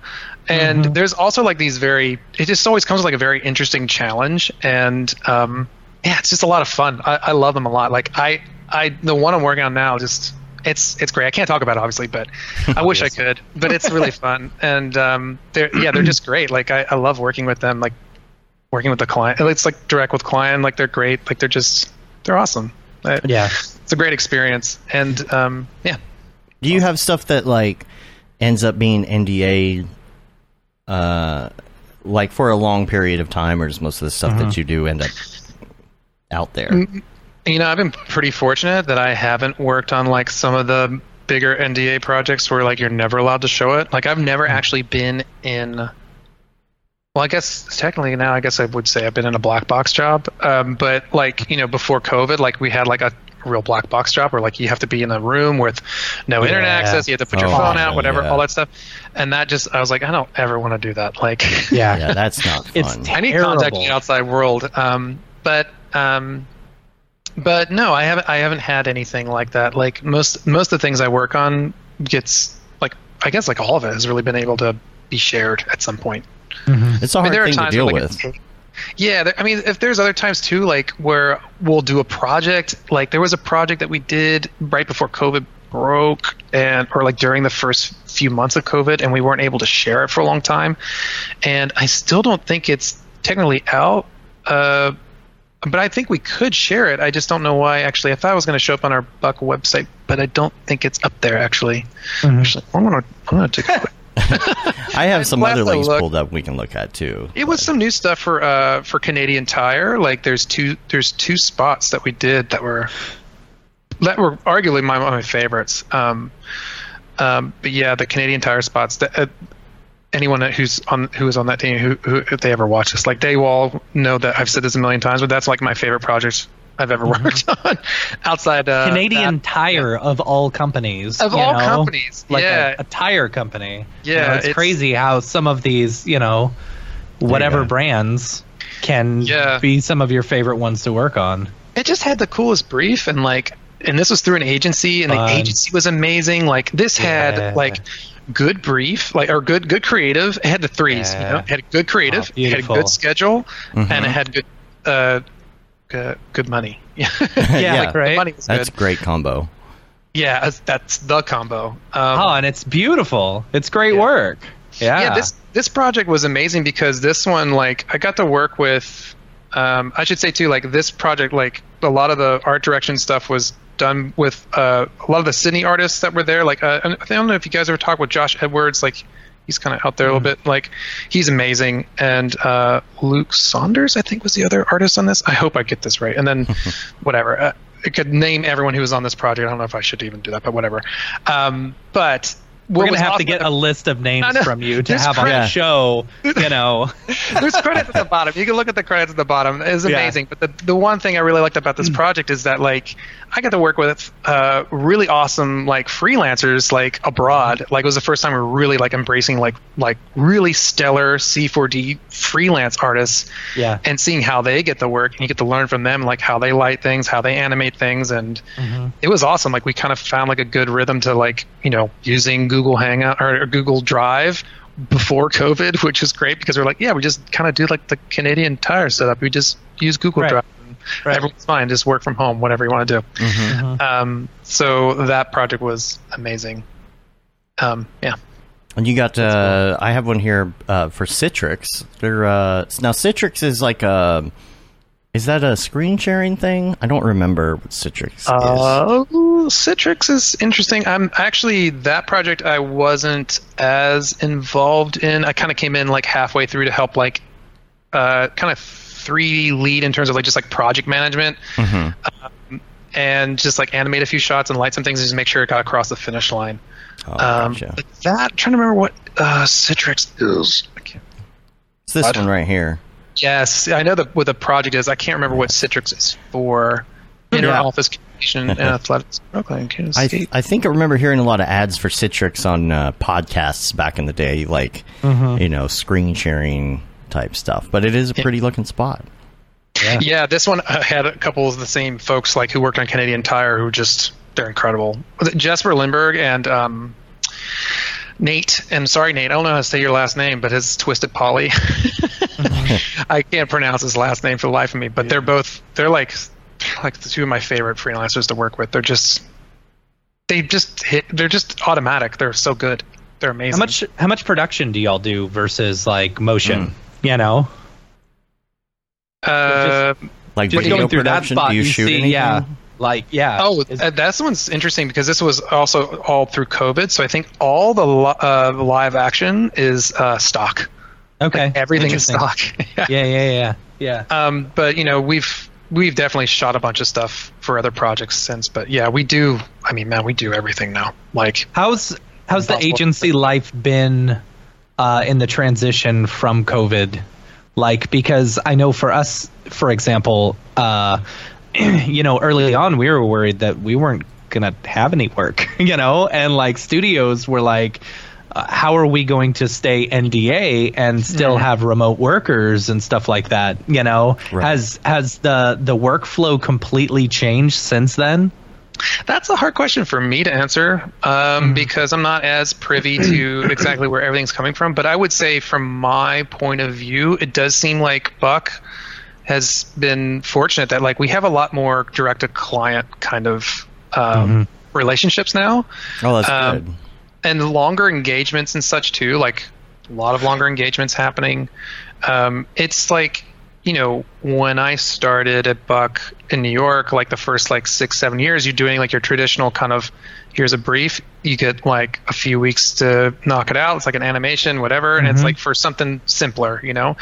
And there's also like these very it just always comes with like a very interesting challenge, and um, yeah, it's just a lot of fun. I, I love them a lot. Like I I the one I'm working on now just it's it's great. I can't talk about it obviously, but I wish I could. But it's really fun, and um, they're yeah they're just great. Like I, I love working with them. Like working with the client. It's like direct with client. Like they're great. Like they're just they're awesome. I- Yeah. it's a great experience, and um, yeah. Do you have stuff that like ends up being NDA, uh, like for a long period of time, or does most of the stuff that you do end up out there? You know, I've been pretty fortunate that I haven't worked on like some of the bigger NDA projects where like you're never allowed to show it. Like I've never actually been in. Well, I guess technically now, I guess I would say I've been in a black box job. Um, but like you know, before COVID, like we had like a real black box job where like you have to be in a room with no internet access, you have to put your Oh, phone out, whatever, yeah. all that stuff. And that just, I was like, I don't ever want to do that. Like, Yeah. Yeah, that's not It's fun. te- I need contact with the outside world. Um, but um, but no, I haven't. I haven't had anything like that. Like most most of the things I work on gets like I guess like all of it has really been able to be shared at some point. it's a I hard mean, there are thing to deal where, like, with. it's- Yeah, there, I mean, if there's other times too, like where we'll do a project. Like there was a project that we did right before COVID broke, and or like during the first few months of COVID, and we weren't able to share it for a long time. And I still don't think it's technically out. Uh, but I think we could share it. I just don't know why. Actually, I thought it was going to show up on our Buck website, but I don't think it's up there. Actually, actually, I'm gonna I'm gonna take a quick. I have some other I links looked- pulled up we can look at too. It was some new stuff for uh for Canadian Tire. Like there's two there's two spots that we did that were that were arguably my, one of my favorites. Um, um, but yeah, the Canadian Tire spots. The, uh, anyone who's on who is on that team, who, who if they ever watch this, like they all know that I've said this a million times, but that's like my favorite project I've ever worked on. Outside uh, Canadian that- Tire of all companies. Of you all know? companies, like yeah. a, a tire company. You Yeah, know, it's, it's- crazy how some of these, you know, whatever go. brands can Yeah. be some of your favorite ones to work on. it just had the coolest brief and like and this was through an agency and Fun. the agency was amazing like this Yeah. had like good brief like or good good creative it had the threes you Yeah. know it had good creative Oh, it had a good schedule Mhm. and it had good uh good, good money yeah Yeah, like, right? money was That's good great combo. yeah that's, that's the combo um, Oh, and it's beautiful. It's great Yeah. work. Yeah. yeah this this project was amazing because this one like i got to work with um, i should say too like this project like a lot of the art direction stuff was done with uh, a lot of the sydney artists that were there like uh, i don't know if you guys ever talked with josh edwards like he's kind of out there a little bit. Like he's amazing. And uh, luke saunders i think was the other artist on this. I hope i get this right. And then whatever. Uh, i could name everyone who was on this project. I don't know if i should even do that but whatever. Um, but We're gonna have to get a list of names from you to have on the show. You know, There's credits at the bottom. You can look at the credits at the bottom. It's Yeah. amazing. But the, the one thing I really liked about this project is that like I got to work with uh, really awesome like freelancers like abroad. Like it was the first time we were really like embracing like like really stellar C4D freelance artists yeah. and seeing how they get the work and you get to learn from them like how they light things, how they animate things and Mhm. it was awesome. Like we kind of found like a good rhythm to like you know using Google Hangout or, or Google Drive before COVID, which was great because we're like, yeah, we just kind of do like the Canadian Tire setup. We just use Google Right. Drive. Right. Everyone's fine. Just work from home, whatever you want to do. Mhm. Um, so that project was amazing. Um, yeah. And you got, uh, I have one here uh, for Citrix. They're, uh, now, Citrix is like a, is that a screen sharing thing? I don't remember what Citrix is. Uh, Citrix is interesting. I'm actually that project I wasn't as involved in. I kind of came in like halfway through to help like uh, kind of 3D lead in terms of like just like project management Mhm. and just like animate a few shots and light some things and just make sure it got across the finish line. Oh, Um, gotcha. that I'm trying to remember what uh, Citrix is. I can't- It's this what? one right here. Yes, I know the, what the project is. I can't remember what Citrix is for. Inter Yeah. office communication and athletics. Brooklyn, Kansas I, State. I think I remember hearing a lot of ads for Citrix on uh, podcasts back in the day, like, Mm-hmm. you know, screen sharing type stuff. But it is a pretty looking spot. Yeah. Yeah, this one uh, had a couple of the same folks like who worked on Canadian Tire who just they're incredible. Was it Jesper Lindberg and um, Nate? And sorry, Nate, I don't know how to say your last name, but his Twisted Polly. I can't pronounce his last name for the life of me, but they're both they're like like the two of my favorite freelancers to work with. They're just they just hit. They're just automatic. They're so good. They're amazing. How much how much production do y'all do versus like motion? You know, Uh, Like just video going through that production, spot, do you, you, shoot see, anything? yeah, like yeah. Oh, uh, that's one's interesting because this was also all through COVID. So I think all the uh, live action is uh, stock. okay, Like, everything is stock. yeah. Yeah, yeah, yeah, yeah. Um, but you know we've we've definitely shot a bunch of stuff for other projects since. But yeah, we do. I mean, man, we do everything now. Like How's how's the agency life been uh, in the transition from COVID? Like, because I know for us, for example, uh, you know, early on we were worried that we weren't gonna have any work, you know, and like studios were like. Uh, how are we going to stay NDA and still have remote workers and stuff like that? You know, Right. has has the the workflow completely changed since then? That's a hard question for me to answer um, because I'm not as privy to exactly where everything's coming from. But I would say, from my point of view, it does seem like Buck has been fortunate that like we have a lot more direct to client kind of um, relationships now, Oh, that's Um, good. and longer engagements and such too. Like a lot of longer engagements happening. Um, it's like you know when I started at Buck in New York, like the first like six seven years, you're doing like your traditional kind of here's a brief. You get like a few weeks to knock it out. It's like an animation, whatever, and it's like for something simpler, you know.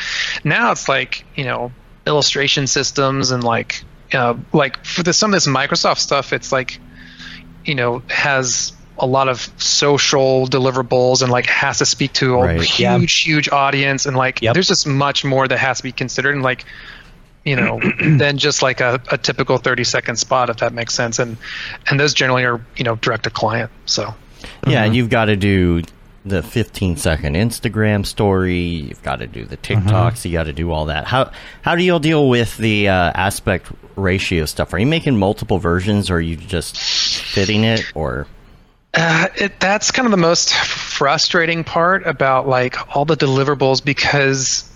Now it's like you know illustration systems and like uh, like for the, some of this Microsoft stuff, it's like you know has a lot of social deliverables and like has to speak to a Right. huge Yeah. huge audience and like Yep. there's just much more that has to be considered and like you know than just like a, a typical 30 second spot if that makes sense and and those generally are you know direct to client so Yeah, and you've got to do the 15 second Instagram story. You've got to do the TikToks. You got to do all that. How how do you all deal with the uh, aspect ratio stuff? Are you making multiple versions, or are you just fitting it, or Uh, it, that's kind of the most frustrating part about like all the deliverables because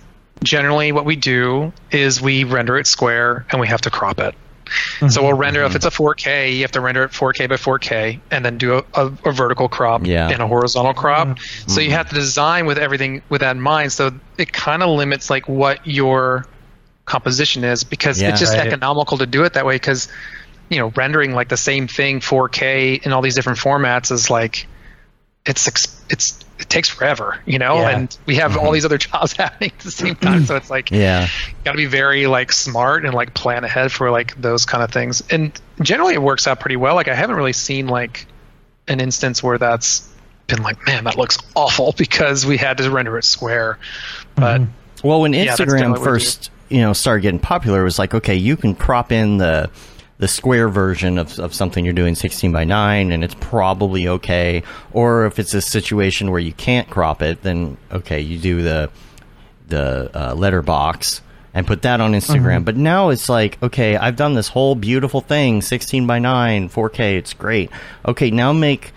generally what we do is we render it square and we have to crop it. Mm-hmm. So we'll render if it's a 4K, you have to render it 4K by 4K, and then do a, a, a vertical crop Yeah. and a horizontal crop. Mm-hmm. So you have to design with everything with that in mind. So it kind of limits like what your composition is because Yeah. it's just Right. economical to do it that way because you know rendering like the same thing 4K in all these different formats is like it's it's it takes forever, you know, Yeah. and we have all mm-hmm. these other jobs happening at the same time, so it's like yeah? got to be very like smart and like plan ahead for like those kind of things. And generally, it works out pretty well. Like I haven't really seen like an instance where that's been like, man, that looks awful because we had to render it square. But mm-hmm. Well, when Instagram we first, you know, started getting popular, it was like, okay, you can crop in the the square version of, of something you're doing 16 by 9 and it's probably okay or if it's a situation where you can't crop it then okay you do the the uh, letterbox and put that on Instagram but now it's like okay I've done this whole beautiful thing 16 by 9 4k it's great okay now make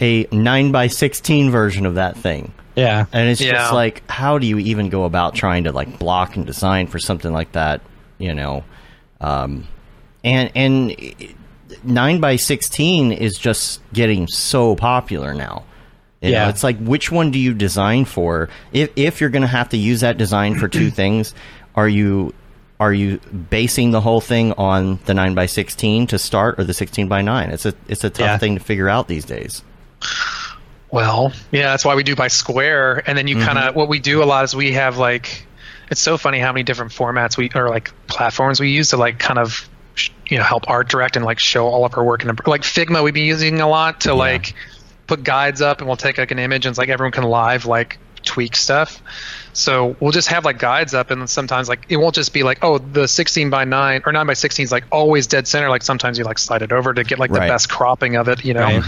a 9 by 16 version of that thing Yeah. and it's Yeah. just like, how do you even go about trying to like block and design for something like that? You know, um, and and nine by sixteen is just getting so popular now. You know, Yeah. it's like which one do you design for? If if you're going to have to use that design for two things, are you are you basing the whole thing on the nine by sixteen to start, or the sixteen by nine? It's a it's a tough Yeah. thing to figure out these days. Well, yeah, that's why we do by square, and then you mm-hmm. kind of what we do a lot is we have like it's so funny how many different formats we or like platforms we use to like kind of you know help art direct and like show all of our work in a, like Figma we've been using a lot to like put guides up and we'll take like an image and it's like everyone can live like tweak stuff. So we'll just have like guides up and sometimes like it won't just be like oh the 16 by 9 or 9 by 16 is like always dead center like sometimes you like slide it over to get like the best cropping of it you know Right.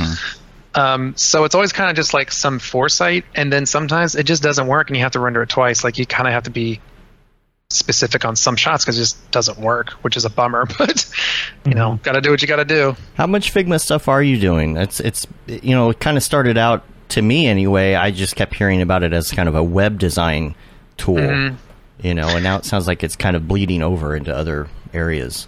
um, so it's always kind of just like some foresight, and then sometimes it just doesn't work, and you have to render it twice. Like you kind of have to be specific on some shots because it just doesn't work, which is a bummer. But you know, got to do what you got to do. How much Figma stuff are you doing? It's it's you know it kind of started out to me anyway. I just kept hearing about it as kind of a web design tool, Mm-hmm. you know, and now it sounds like it's kind of bleeding over into other areas.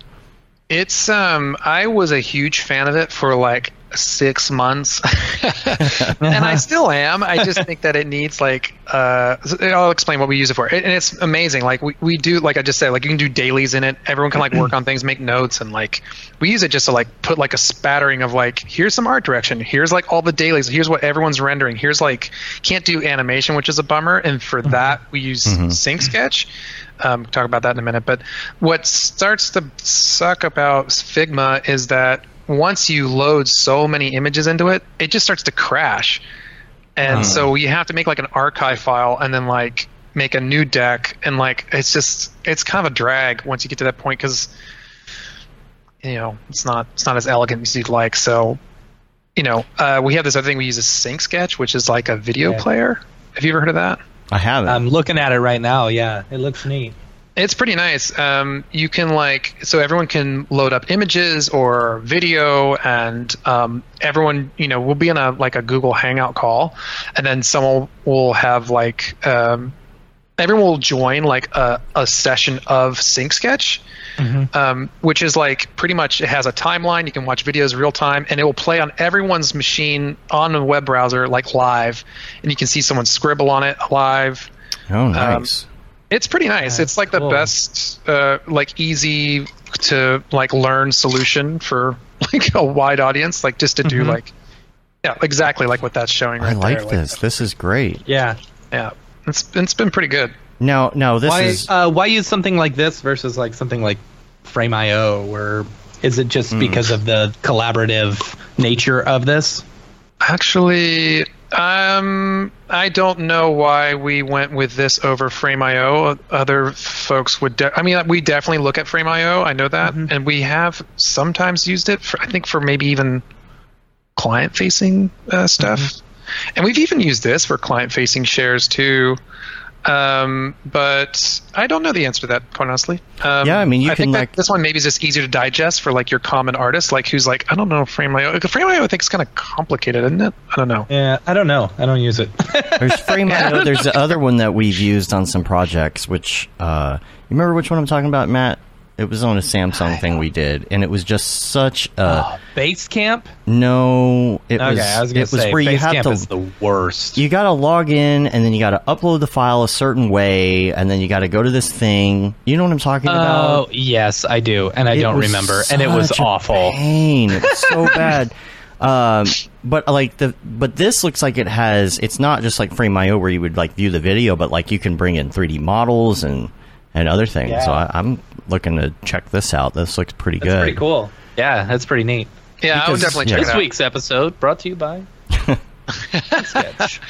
It's um, I was a huge fan of it for like six months, and I still am. I just think that it needs like uh, I'll explain what we use it for, and it's amazing. Like we, we do, like I just said, like you can do dailies in it. Everyone can like work on things, make notes, and like we use it just to like put like a spattering of like here's some art direction, here's like all the dailies, here's what everyone's rendering, here's like can't do animation, which is a bummer, and for that we use Sync Sketch. Um, talk about that in a minute. But what starts to suck about Figma is that once you load so many images into it, it just starts to crash. And so you have to make like an archive file and then like make a new deck and like it's just it's kind of a drag once you get to that point because you know it's not it's not as elegant as you'd like. So you know uh, we have this other thing we use a Sync Sketch, which is like a video Yeah. player. Have you ever heard of that? I haven't. I'm looking at it right now. Yeah, it looks neat. It's pretty nice. Um, you can like so everyone can load up images or video, and um, everyone you know will be in a like a Google Hangout call, and then someone will have like um, everyone will join like a, a session of Sync Sketch, um, which is like pretty much it has a timeline. You can watch videos real time, and it will play on everyone's machine on a web browser like live, and you can see someone scribble on it live. oh, nice. It's pretty nice. That's it's like the best, uh, like easy to like learn solution for like a wide audience. Like just to do like, yeah, exactly like what that's showing. Right I like there. this. This is great. Yeah. yeah, it's it's been pretty good. No, no. this Why is uh, why use something like this versus like something like Frame.io is it just because of the collaborative nature of this? Actually, um, I don't know why we went with this over Frame.io. Other folks would. De- I mean, we definitely look at Frame.io. I know that, and we have sometimes used it. For, I think for maybe even client-facing uh, stuff, and we've even used this for client-facing shares too. Um, but I don't know the answer to that, quite honestly. Um, Yeah, I mean, you I can, think that like- this one maybe is just easier to digest for like your common artist, like who's like, I don't know Frame.io. Frame.io, I think is kind of complicated, isn't it? I don't know. Yeah, I don't know. I don't use it. There's Frame.io. There's the other one that we've used on some projects, which uh, you remember which one I'm talking about, Matt? It was on a Samsung thing we did, and it was just such a base camp. no. It was I was gonna it was say where you have Basecamp to is the worst. you got to log in and then you got to upload the file a certain way and then you got to go to this thing. You know what I'm talking Oh about? Oh yes, I do, and I It don't remember, and it was awful. Pain. It was so bad. Um, but like the but this looks like it has. It's not just like Frame.io where you would like view the video, but like you can bring in 3D models and and other things. Yeah. So I, I'm looking to check this out. This looks pretty That's good. pretty cool. Yeah, that's pretty neat. Yeah, I would Because- definitely yeah. check This it out. week's episode brought to you by Sketch.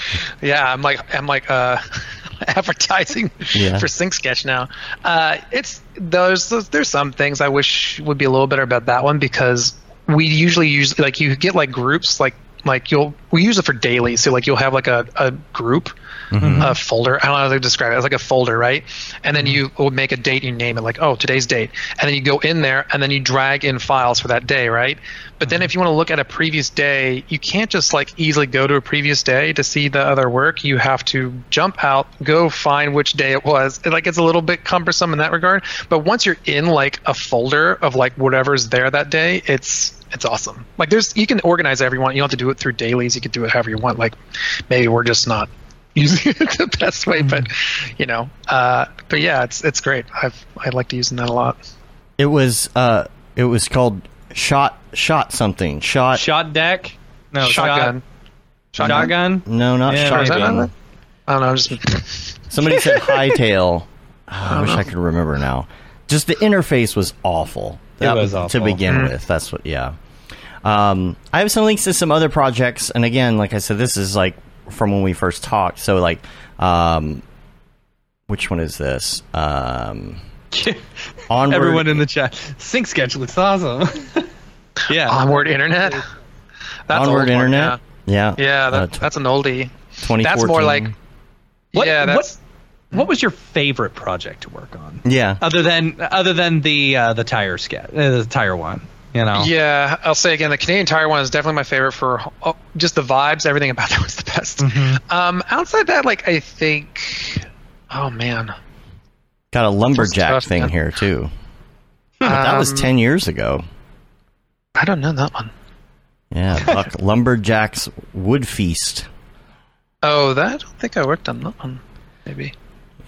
Yeah, I'm like I'm like uh, advertising Yeah. for Sync Sketch now. Uh, it's those, those there's some things I wish would be a little better about that one because we usually use like you get like groups like like you'll we use it for daily so like you'll have like a, a group Mm-hmm. a folder. I don't know how to describe it. It's like a folder right? And then mm-hmm. you would make a date you name it like oh today's date. And then you go in there and then you drag in files for that day right? But then mm-hmm. if you want to look at a previous day you can't just like easily go to a previous day to see the other work. You have to jump out go find which day it was. It, like it's a little bit cumbersome in that regard. But once you're in like a folder of like whatever's there that day it's it's awesome. Like there's you can organize it however you want. You don't have to do it through dailies. You can do it however you want. Like maybe we're just not using it the best way, but you know. Uh, but yeah, it's it's great. I've I like to using that a lot. It was uh, it was called shot shot something shot. Shot deck. No, Shotgun. Shot, shotgun. No, not Yeah, shotgun. Is that? I don't know. Just Somebody said hightail. Ah, I wish I could remember now. Just the interface was awful. It That was to awful. begin with. That's what. Yeah. Um, I have some links to some other projects, and again, like I said, this is like from when we first talked. So, like, um, which one is this? Um, onward. Everyone in the chat. Sync sketch looks awesome. yeah. onward internet. That's onward old one, internet. Yeah. Yeah, yeah Uh, that, tw- that's an oldie. 2014. That's more like What- yeah. That's what, what was your favorite project to work on? Yeah. Other than other than the uh, the tire sketch, uh, the tire one. You know. Yeah, I'll say again, the Canadian Tire one is definitely my favorite for oh, just the vibes. Everything about that was the best. Mm-hmm. Um, outside that, like I think, oh man, Got a lumberjack tough, thing man. here too. But that was Um, 10 years ago. I don't know that one. Yeah. Buck Lumberjack's Wood Feast. Oh, that I don't think I worked on that one. Maybe.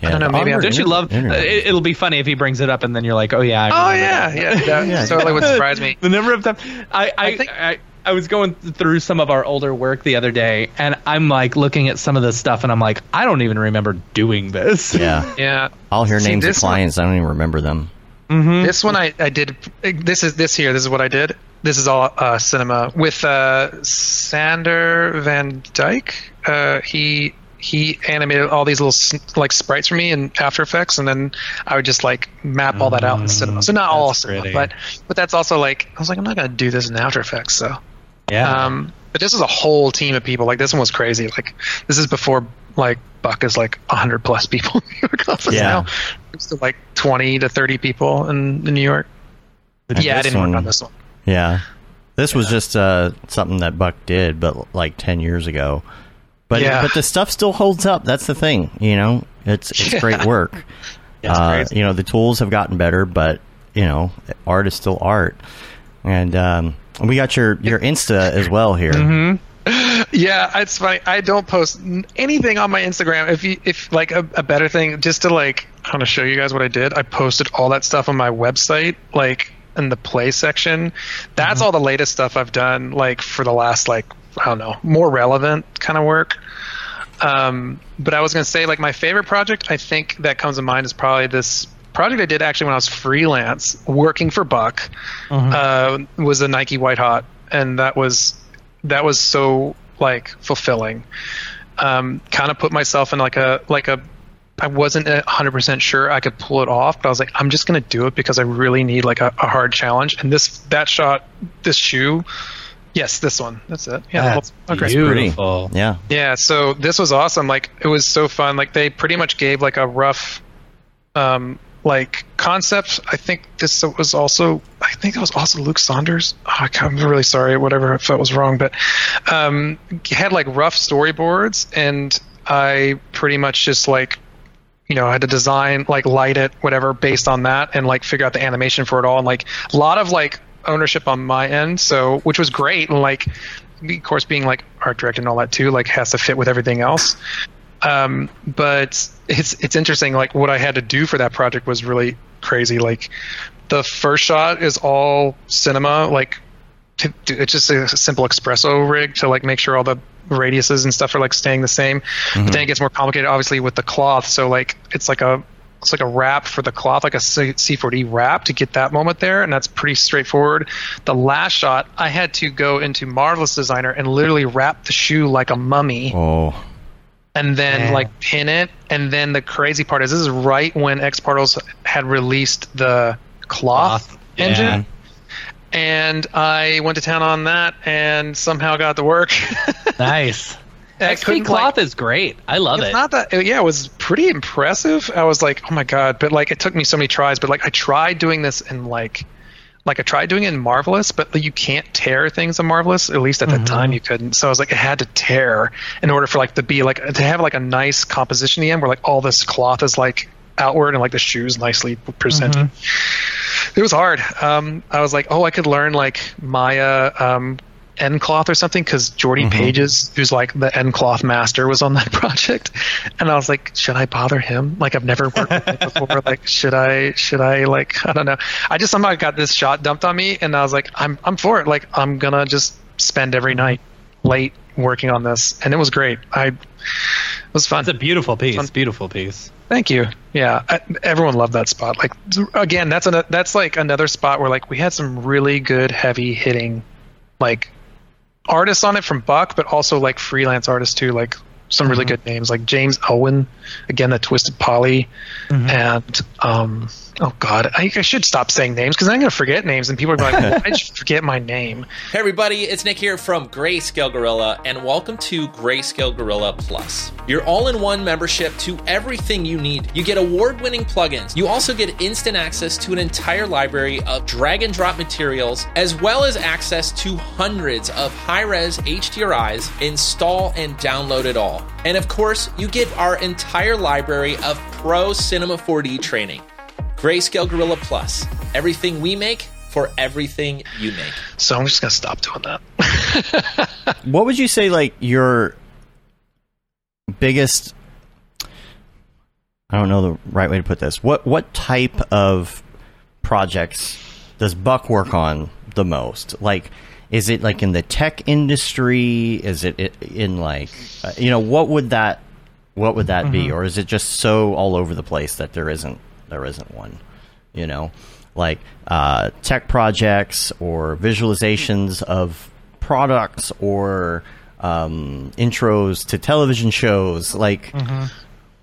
Yeah, don't know, maybe I- onward Don't you love? Uh, it, it'll be funny if he brings it up and then you're like, oh yeah. I Oh yeah, that. yeah, that Yeah. totally would surprise me. the number of times I I, I think- I I was going through some of our older work the other day, and I'm like looking at some of this stuff, and I'm like, I don't even remember doing this. Yeah. Yeah, I'll hear See, names of this one- clients. I don't even remember them. This one I, I did. This is this here. This is what I did. This is all uh, cinema with uh, Sander Van Dijk. Uh, he he animated all these little like sprites for me in After Effects, and then I would just like map all that out in cinema. So not all cinema, pretty. but but that's also like I was like I'm not gonna do this in After Effects. So yeah. um, but this is a whole team of people. Like this one was crazy. Like this is before like Buck is like 100 plus people in New York office Yeah. now. It's to like 20 to 30 people in, in New York. And yeah, I didn't work on this one. Yeah. This was just uh, something that Buck did, but like 10 years ago. But Yeah. but the stuff still holds up. That's the thing, you know. It's it's Yeah. great work. Uh, you know, the tools have gotten better, but you know, art is still art. And um, we got your your Insta as well here. Mm-hmm. Yeah, it's funny. I don't post anything on my Instagram. If you, if like a, a better thing, just to like kind of show you guys what I did, I posted all that stuff on my website, like in the play section. That's all the latest stuff I've done, like for the last like I don't know, more relevant kind of work. Um, but I was gonna say like my favorite project I think that comes to mind is probably this project I did actually when I was freelance working for Buck uh, was a Nike White Hot, and that was that was so like fulfilling. Um, kind of put myself in like a like a I wasn't hundred percent sure I could pull it off, but I was like, I'm just gonna do it because I really need like a, a hard challenge. And this that shot, this shoe, yes, this one, that's it. Yeah, That's great. beautiful. Yeah. Yeah, so this was awesome. Like it was so fun. Like they pretty much gave like a rough um like concept. I think this was also I think it was also Luke Saunders. Oh, I'm really sorry, whatever if that was wrong, but um had like rough storyboards and I pretty much just like you know, I had to design, like light it, whatever, based on that, and like figure out the animation for it all, and like a lot of like ownership on my end, so which was great, and like, of course, being like art director and all that too, like has to fit with everything else. Um, but it's it's interesting, like what I had to do for that project was really crazy. Like, the first shot is all cinema, like to, to, it's just a simple XPresso rig to like make sure all the radiuses and stuff are like staying the same. But then it gets more complicated, obviously, with the cloth. So like it's like a it's like a wrap for the cloth, like a C- C4D wrap to get that moment there, and that's pretty straightforward. The last shot, I had to go into Marvelous Designer and literally wrap the shoe like a mummy Oh. and then Yeah. like pin it. And then the crazy part is this is right when X Particles had released the cloth, Cloth, engine. yeah. And I went to town on that and somehow got to work. Nice. I XP cloth like- is great. I love it's it. not that yeah it was pretty impressive. I was like oh my god but like it took me so many tries but like i tried doing this in like like i tried doing it in marvelous but you can't tear things in marvelous at least at the time you couldn't. So i was like it had to tear in order for like to be like to have like a nice composition in the end where like all this cloth is like outward and like the shoes nicely presented. It was hard. Um i was like oh i could learn like maya um nCloth or something because Jordy mm-hmm. Pages, who's like the nCloth master, was on that project, and I was like, should I bother him? Like I've never worked with him before. Like should I? Should I? Like I don't know. I just somehow got this shot dumped on me, and I was like, I'm I'm for it. Like I'm gonna just spend every mm-hmm. night late working on this, and it was great. I it was fun. It's a beautiful piece. Fun. Beautiful piece. Thank you. Yeah, I, everyone loved that spot. Like again, that's an, that's like another spot where like we had some really good heavy hitting, like artists on it from Buck, but also like freelance artists too. Like some really good names, like James Owen, again the Twisted Poly, and um, oh god, I, I should stop saying names because I'm gonna forget names, and people are going, like, I just forget my name. Hey everybody, it's Nick here from Grayscale Gorilla, and welcome to Grayscale Gorilla Plus. Your all-in-one membership to everything you need. You get award-winning plugins. You also get instant access to an entire library of drag and drop materials, as well as access to hundreds of high-res HDRIs. Install and download it all. And of course, you get our entire library of Pro Cinema 4D training. Grayscale Gorilla Plus. Everything we make for everything you make. So I'm just gonna stop doing that. What would you say, like, your biggest. I don't know the right way to put this. What what type of projects does Buck work on the most? Like, is it like in the tech industry? Is it in like, uh, you know, what would that what would that be, or is it just so all over the place that there isn't there isn't one? You know, like uh, tech projects or visualizations of products or um, intros to television shows. Like,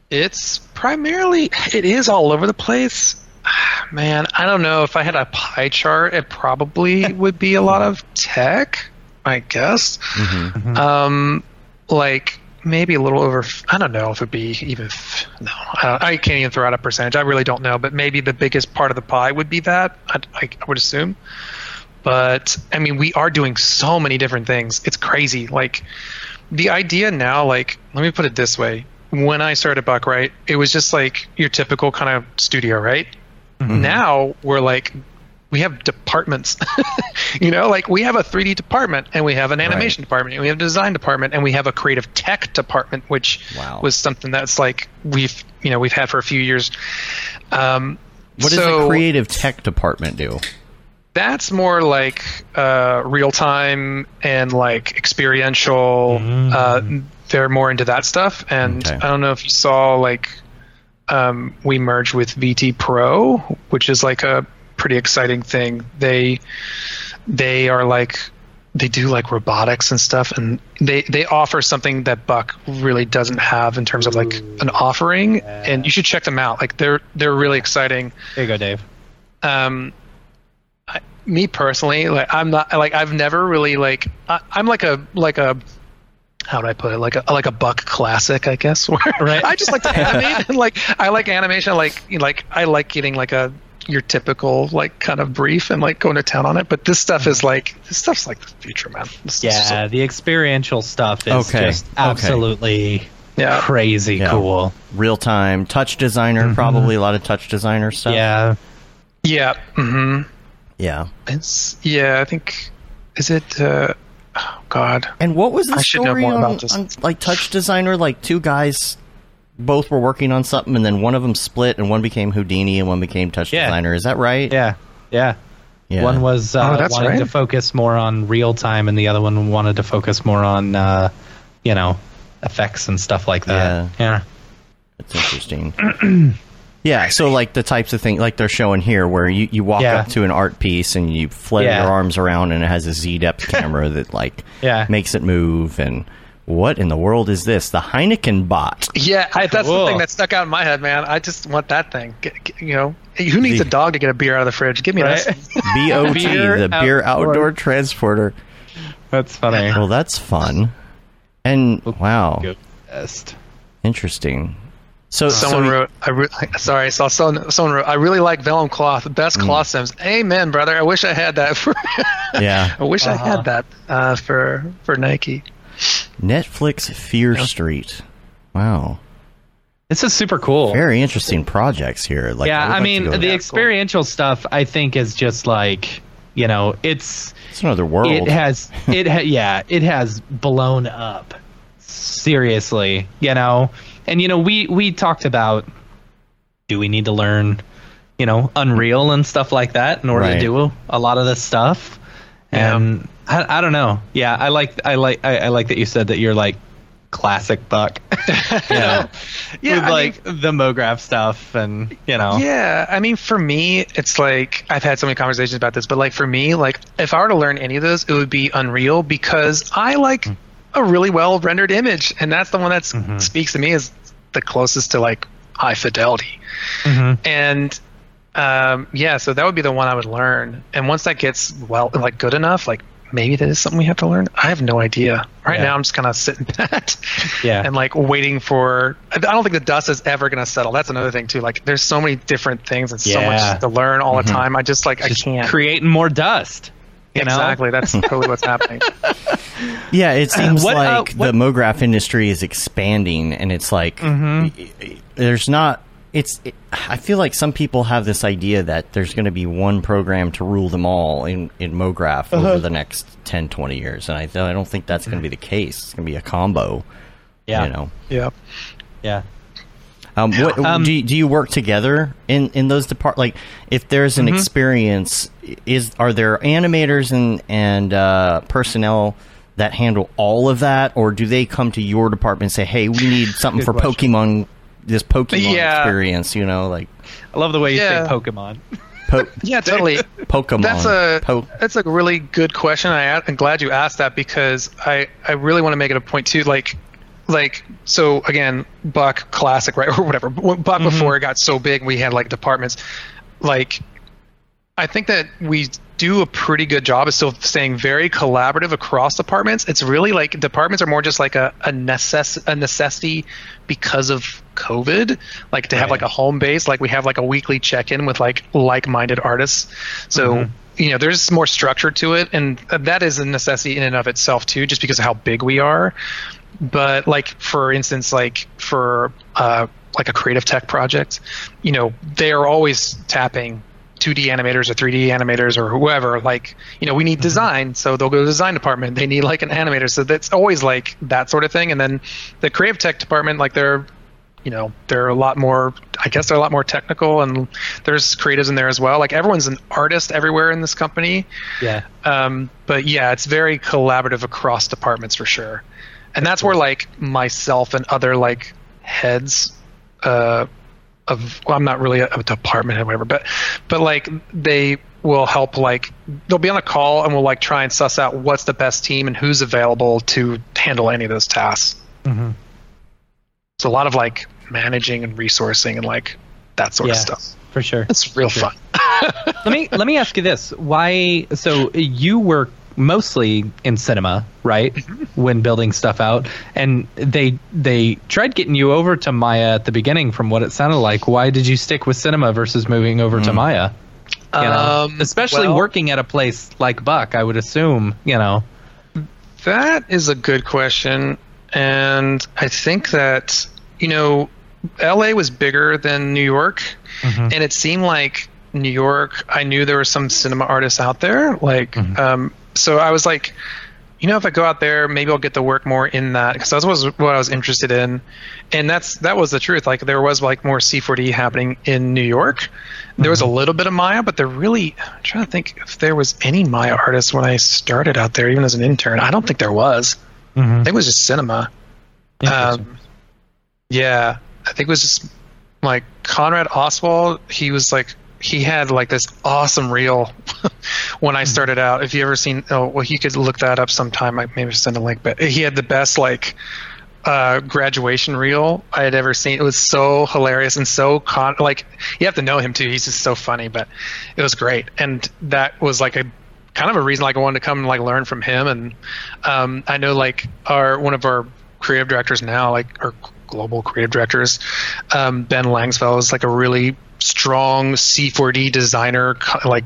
It's primarily it is all over the place. Man, I don't know if I had a pie chart, it probably would be a lot of tech, I guess. Um, like maybe a little over. I don't know if it'd be even. No, I, don't, I can't even throw out a percentage. I really don't know, but maybe the biggest part of the pie would be that. I, I, I would assume. But I mean, we are doing so many different things. It's crazy. Like the idea now, like let me put it this way: when I started Buck, right, it was just like your typical kind of studio, right? Now we're like we have departments. you know, like we have a 3D department and we have an animation department and we have a design department and we have a creative tech department, which Wow. was something that's like we've you know we've had for a few years. Um, what does the creative tech department do? that's more like uh, real time and like experiential. Uh, they're more into that stuff, and Okay. I don't know if you saw like um, we merged with VT Pro, which is like a pretty exciting thing. They they are like they do like robotics and stuff and they they offer something that buck really doesn't have in terms of like an offering and you should check them out like they're they're really exciting There you go, Dave. um I, me personally like i'm not like i've never really like I, i'm like a like a how do I put it? Like a like a buck classic, I guess. Where Right. I just like to animate and like I like animation. Like you know, like I like getting like a your typical like kind of brief and like going to town on it. But this stuff is like this stuff's like the future, man. This is just Yeah, like- the experiential stuff is Okay, just okay. absolutely Yeah. crazy Yeah. cool. Real time touch designer, probably a lot of touch designer stuff. Yeah. yeah. hmm Yeah. It's yeah. I think is it. uh Oh God. And what was the I should know story more on, about this. on, like touch designer? Like two guys, both were working on something, and then one of them split, and one became Houdini, and one became touch Yeah. designer. Is that right? Yeah. Yeah. Yeah. One was uh, Oh, that's wanted right. to focus more on real time, and the other one wanted to focus more on, uh, you know, effects and stuff like that. Yeah. That's interesting. yeah, so like the types of things like they're showing here, where you, you walk Yeah. up to an art piece and you flutter Yeah. your arms around, and it has a Z depth camera that like Yeah. makes it move. And what in the world is this? The Heineken bot. Yeah, I, that's Cool. the thing that stuck out in my head, man. I just want that thing. Get, get- you know, who needs The- a dog to get a beer out of the fridge? Give me Right? that. BOT, Beer the beer outdoor. outdoor transporter. That's funny. Well, that's fun. And wow, best. interesting. So Someone so, wrote, I re- sorry, I saw someone, someone wrote, I really like vellum cloth, best Mm. cloth sims. Amen, brother. I wish I had that for, Yeah, I wish I Uh-huh. had that uh, for for Nike. Netflix Fear Street. Wow, This is super cool. very interesting projects here. Like, yeah, would I like mean, go the there. experiential stuff I think is just like, you know, it's it's another world. it has it ha- yeah, it has blown up. Seriously, you know. And you know, we we talked about do we need to learn, you know, Unreal and stuff like that in order Right. to do a lot of this stuff. Yeah. And I, I don't know. Yeah, I like I like I, I like that you said that you're like classic buck. yeah, Yeah, with I like the MoGraph stuff and you know. Yeah, I mean, for me, it's like I've had so many conversations about this, but like for me, like if I were to learn any of those, it would be Unreal because I like mm. a really well rendered image, and that's the one that mm-hmm. speaks to me as the closest to like high fidelity. And um, yeah, so that would be the one I would learn. And once that gets well, like good enough, like maybe that is something we have to learn. I have no idea. Right Yeah. now, I'm just kind of sitting back Yeah. and like waiting for. I don't think the dust is ever going to settle. That's another thing too. Like, there's so many different things and so much to learn all the time. I just like Just I can't. creating more dust. You know? exactly. That's totally what's happening. yeah. It seems what, uh, like what- the MoGraph industry is expanding, and it's like Mm-hmm. there's not. It's. It, I feel like some people have this idea that there's going to be one program to rule them all in in MoGraph Uh-huh. over the next 10, 20 years, and I, I don't think that's going to be the case. It's going to be a combo. Yeah. You know. yeah. Yeah. Um, what, Um, do, you- do you work together in, in those depart? Like, if there's Mm-hmm. an experience, is are there animators and and uh, personnel that handle all of that, or do they come to your department and say, "Hey, we need something for question. Pokemon, this Pokemon Yeah. experience"? You know, like I love the way you Yeah. say Pokemon. po- Yeah, totally. Pokemon. That's a Po- that's a really good question. I am glad you asked that because I I really want to make it a point too. Like like so again, Buck Classic right or whatever. Buck mm-hmm. before it got so big, we had like departments. Like I think that we do a pretty good job of still staying very collaborative across departments. It's really like departments are more just like a a, necess- a necessity because of COVID, like to have like a home base. Like we have like a weekly check in with like like minded artists. So mm-hmm. you know, there's more structure to it, and that is a necessity in and of itself too, just because of how big we are. But like for instance, like for uh, like a creative tech project, you know, they are always tapping 2D animators or 3D animators or whoever. Like, you know, we need design, so they'll go to the design department. They need like an animator, so that's always like that sort of thing. And then the creative tech department, like they're, you know, they're a lot more. I guess they're a lot more technical, and there's creatives in there as well. Like everyone's an artist everywhere in this company. Yeah. Um, but yeah, it's very collaborative across departments for sure. And that's where like myself and other like heads uh, of well, I'm not really a, a department or whatever, but but like they will help like they'll be on a call and we'll like try and suss out what's the best team and who's available to handle any of those tasks. Mm-hmm. So a lot of like managing and resourcing and like that sort Yeah, of stuff. for sure. It's real Sure. fun. let me let me ask you this: Why? So you were mostly in cinema, right? When building stuff out, and they they tried getting you over to Maya at the beginning. From what it sounded like, why did you stick with cinema versus moving over to Maya? You know, Um, especially well- working at a place like Buck, I would assume. You know, That is a good question. And I think that, you know, LA was bigger than New York. And it seemed like New York, I knew there were some cinema artists out there. Like, um, so I was like, you know, if I go out there, maybe I'll get to work more in that because that was what I was interested in, and that's that was the truth. Like there was like more C4D happening in New York. There was a little bit of Maya, but there really I'm trying to think if there was any Maya artists when I started out there, even as an intern. I don't think there was. I think it was just cinema. Um, yeah, I think it was just like Conrad Oswald. He was like he had like this awesome reel when I started out. If you ever seen, oh well, you could look that up sometime. I maybe send a link, but he had the best like uh, graduation reel I had ever seen. It was so hilarious and so con like you have to know him too. He's just so funny, but it was great, and that was like a kind of a reason like I wanted to come and like learn from him. And um, I know like our one of our creative directors now, like our global creative directors, um, Ben Langsfeld is like a really strong C4D designer. Like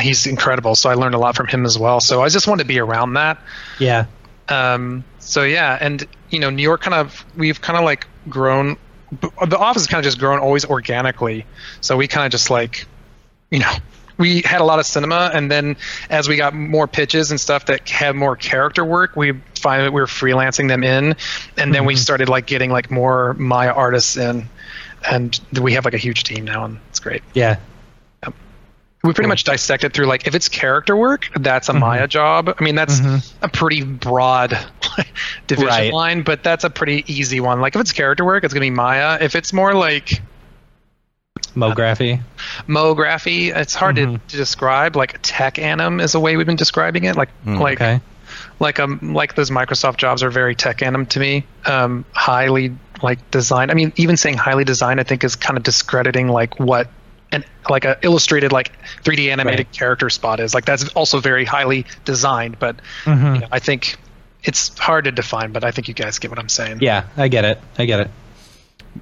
he's incredible. So I learned a lot from him as well. So I just wanted to be around that. yeah, Um, so yeah, and you know, New York kind of we've kind of like grown. The office has kind of just grown always organically. So we kind of just like, you know, we had a lot of cinema, and then as we got more pitches and stuff that had more character work, we find that we were freelancing them in, and then we started like getting like more Maya artists in, and we have like a huge team now, and it's great. Yeah, we pretty much dissect it through like if it's character work that's a mm-hmm. maya job. I mean that's mm-hmm. a pretty broad division Right. line but that's a pretty easy one. Like if it's character work it's going to be maya. If it's more like uh, Mography. mography it's hard to, to describe. Like tech anim is a way we've been describing it. Like mm. like Okay. Like um like those Microsoft jobs are very tech anim to me. Um, highly like designed. I mean, even saying highly designed, I think is kind of discrediting like what an like a illustrated like 3D animated Right. character spot is. Like that's also very highly designed, but you know, I think it's hard to define. But I think you guys get what I'm saying. Yeah, I get it. I get it.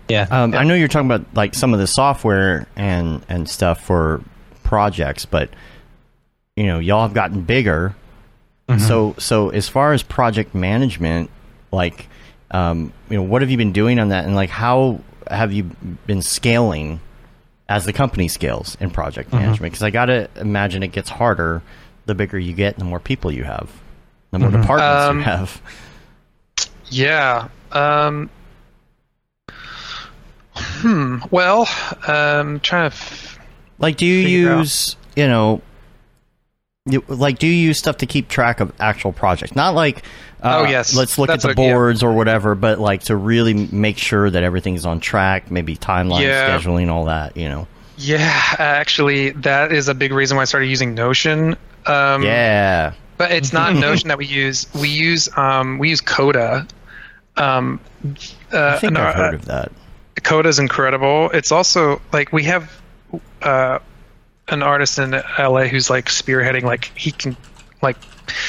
Yeah. Um, I know you're talking about like some of the software and and stuff for projects, but you know y'all have gotten bigger. So so as far as project management, like um, you know, what have you been doing on that, and like how have you been scaling as the company scales in project management? Because I gotta imagine it gets harder the bigger you get, the more people you have, the more departments Um, you have. Yeah. Um, hmm. Well, um, trying to. F- Like, do you figure out. use, you know, you, like, do you use stuff to keep track of actual projects? Not like, uh, Oh, yes. let's look That's at the a- yeah. boards or whatever, but like to really make sure that everything's on track, maybe timeline, Yeah. scheduling, all that, you know? yeah, actually, that is a big reason why I started using Notion. Um, Yeah. but it's not Notion that we use. We use um, we use Coda. Um, uh, I think I've heard uh, of that. Coda is incredible. It's also like we have uh, an artist in LA who's like spearheading. Like he can like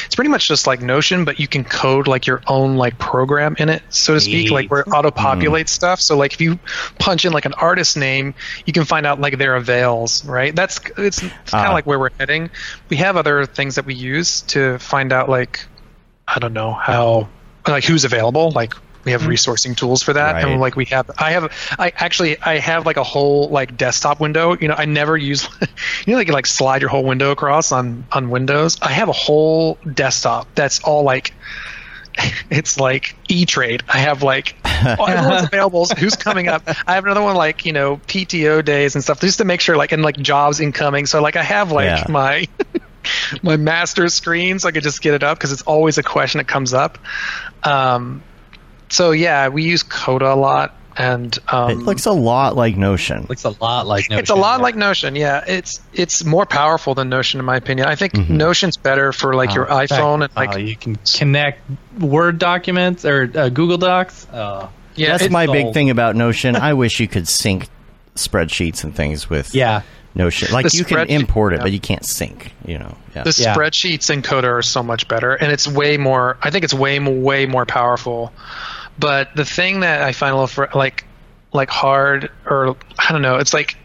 it's pretty much just like Notion, but you can code like your own like program in it, so to speak, Neat. like where it auto populates stuff. So like if you punch in like an artist name, you can find out like their avails, right? That's it's, it's kind Ah. of like where we're heading. We have other things that we use to find out like I don't know how like who's available, like we have resourcing tools for that. Right. and like we have i have i actually i have like a whole like desktop window. You know i never use you know like you like slide your whole window across on on windows. I have a whole desktop that's all like it's like e-trade. I have like oh, everyone's available. Who's coming up? I have another one like you know pto days and stuff just to make sure like and like jobs incoming. So like i have like Yeah. my my master screen so i could just get it up because it's always a question that comes up. Um so yeah, we use Coda a lot. and um, It looks a lot like Notion. Looks a lot like Notion. it's a lot yeah. like Notion. Yeah, it's it's more powerful than Notion in my opinion. I think Mm-hmm. Notion's better for like your Oh, in fact, iPhone and like oh, you can connect Word documents or uh, Google Docs. Oh, yeah, That's it- my big thing about Notion. I wish you could sync spreadsheets and things with yeah. Notion. Like The you can import it, yeah. but you can't sync. You know. Yeah. the Yeah. spreadsheets in Coda are so much better, and it's way more. I think it's way way more powerful. But the thing that I find a little fr- like like hard, or I don't know, it's like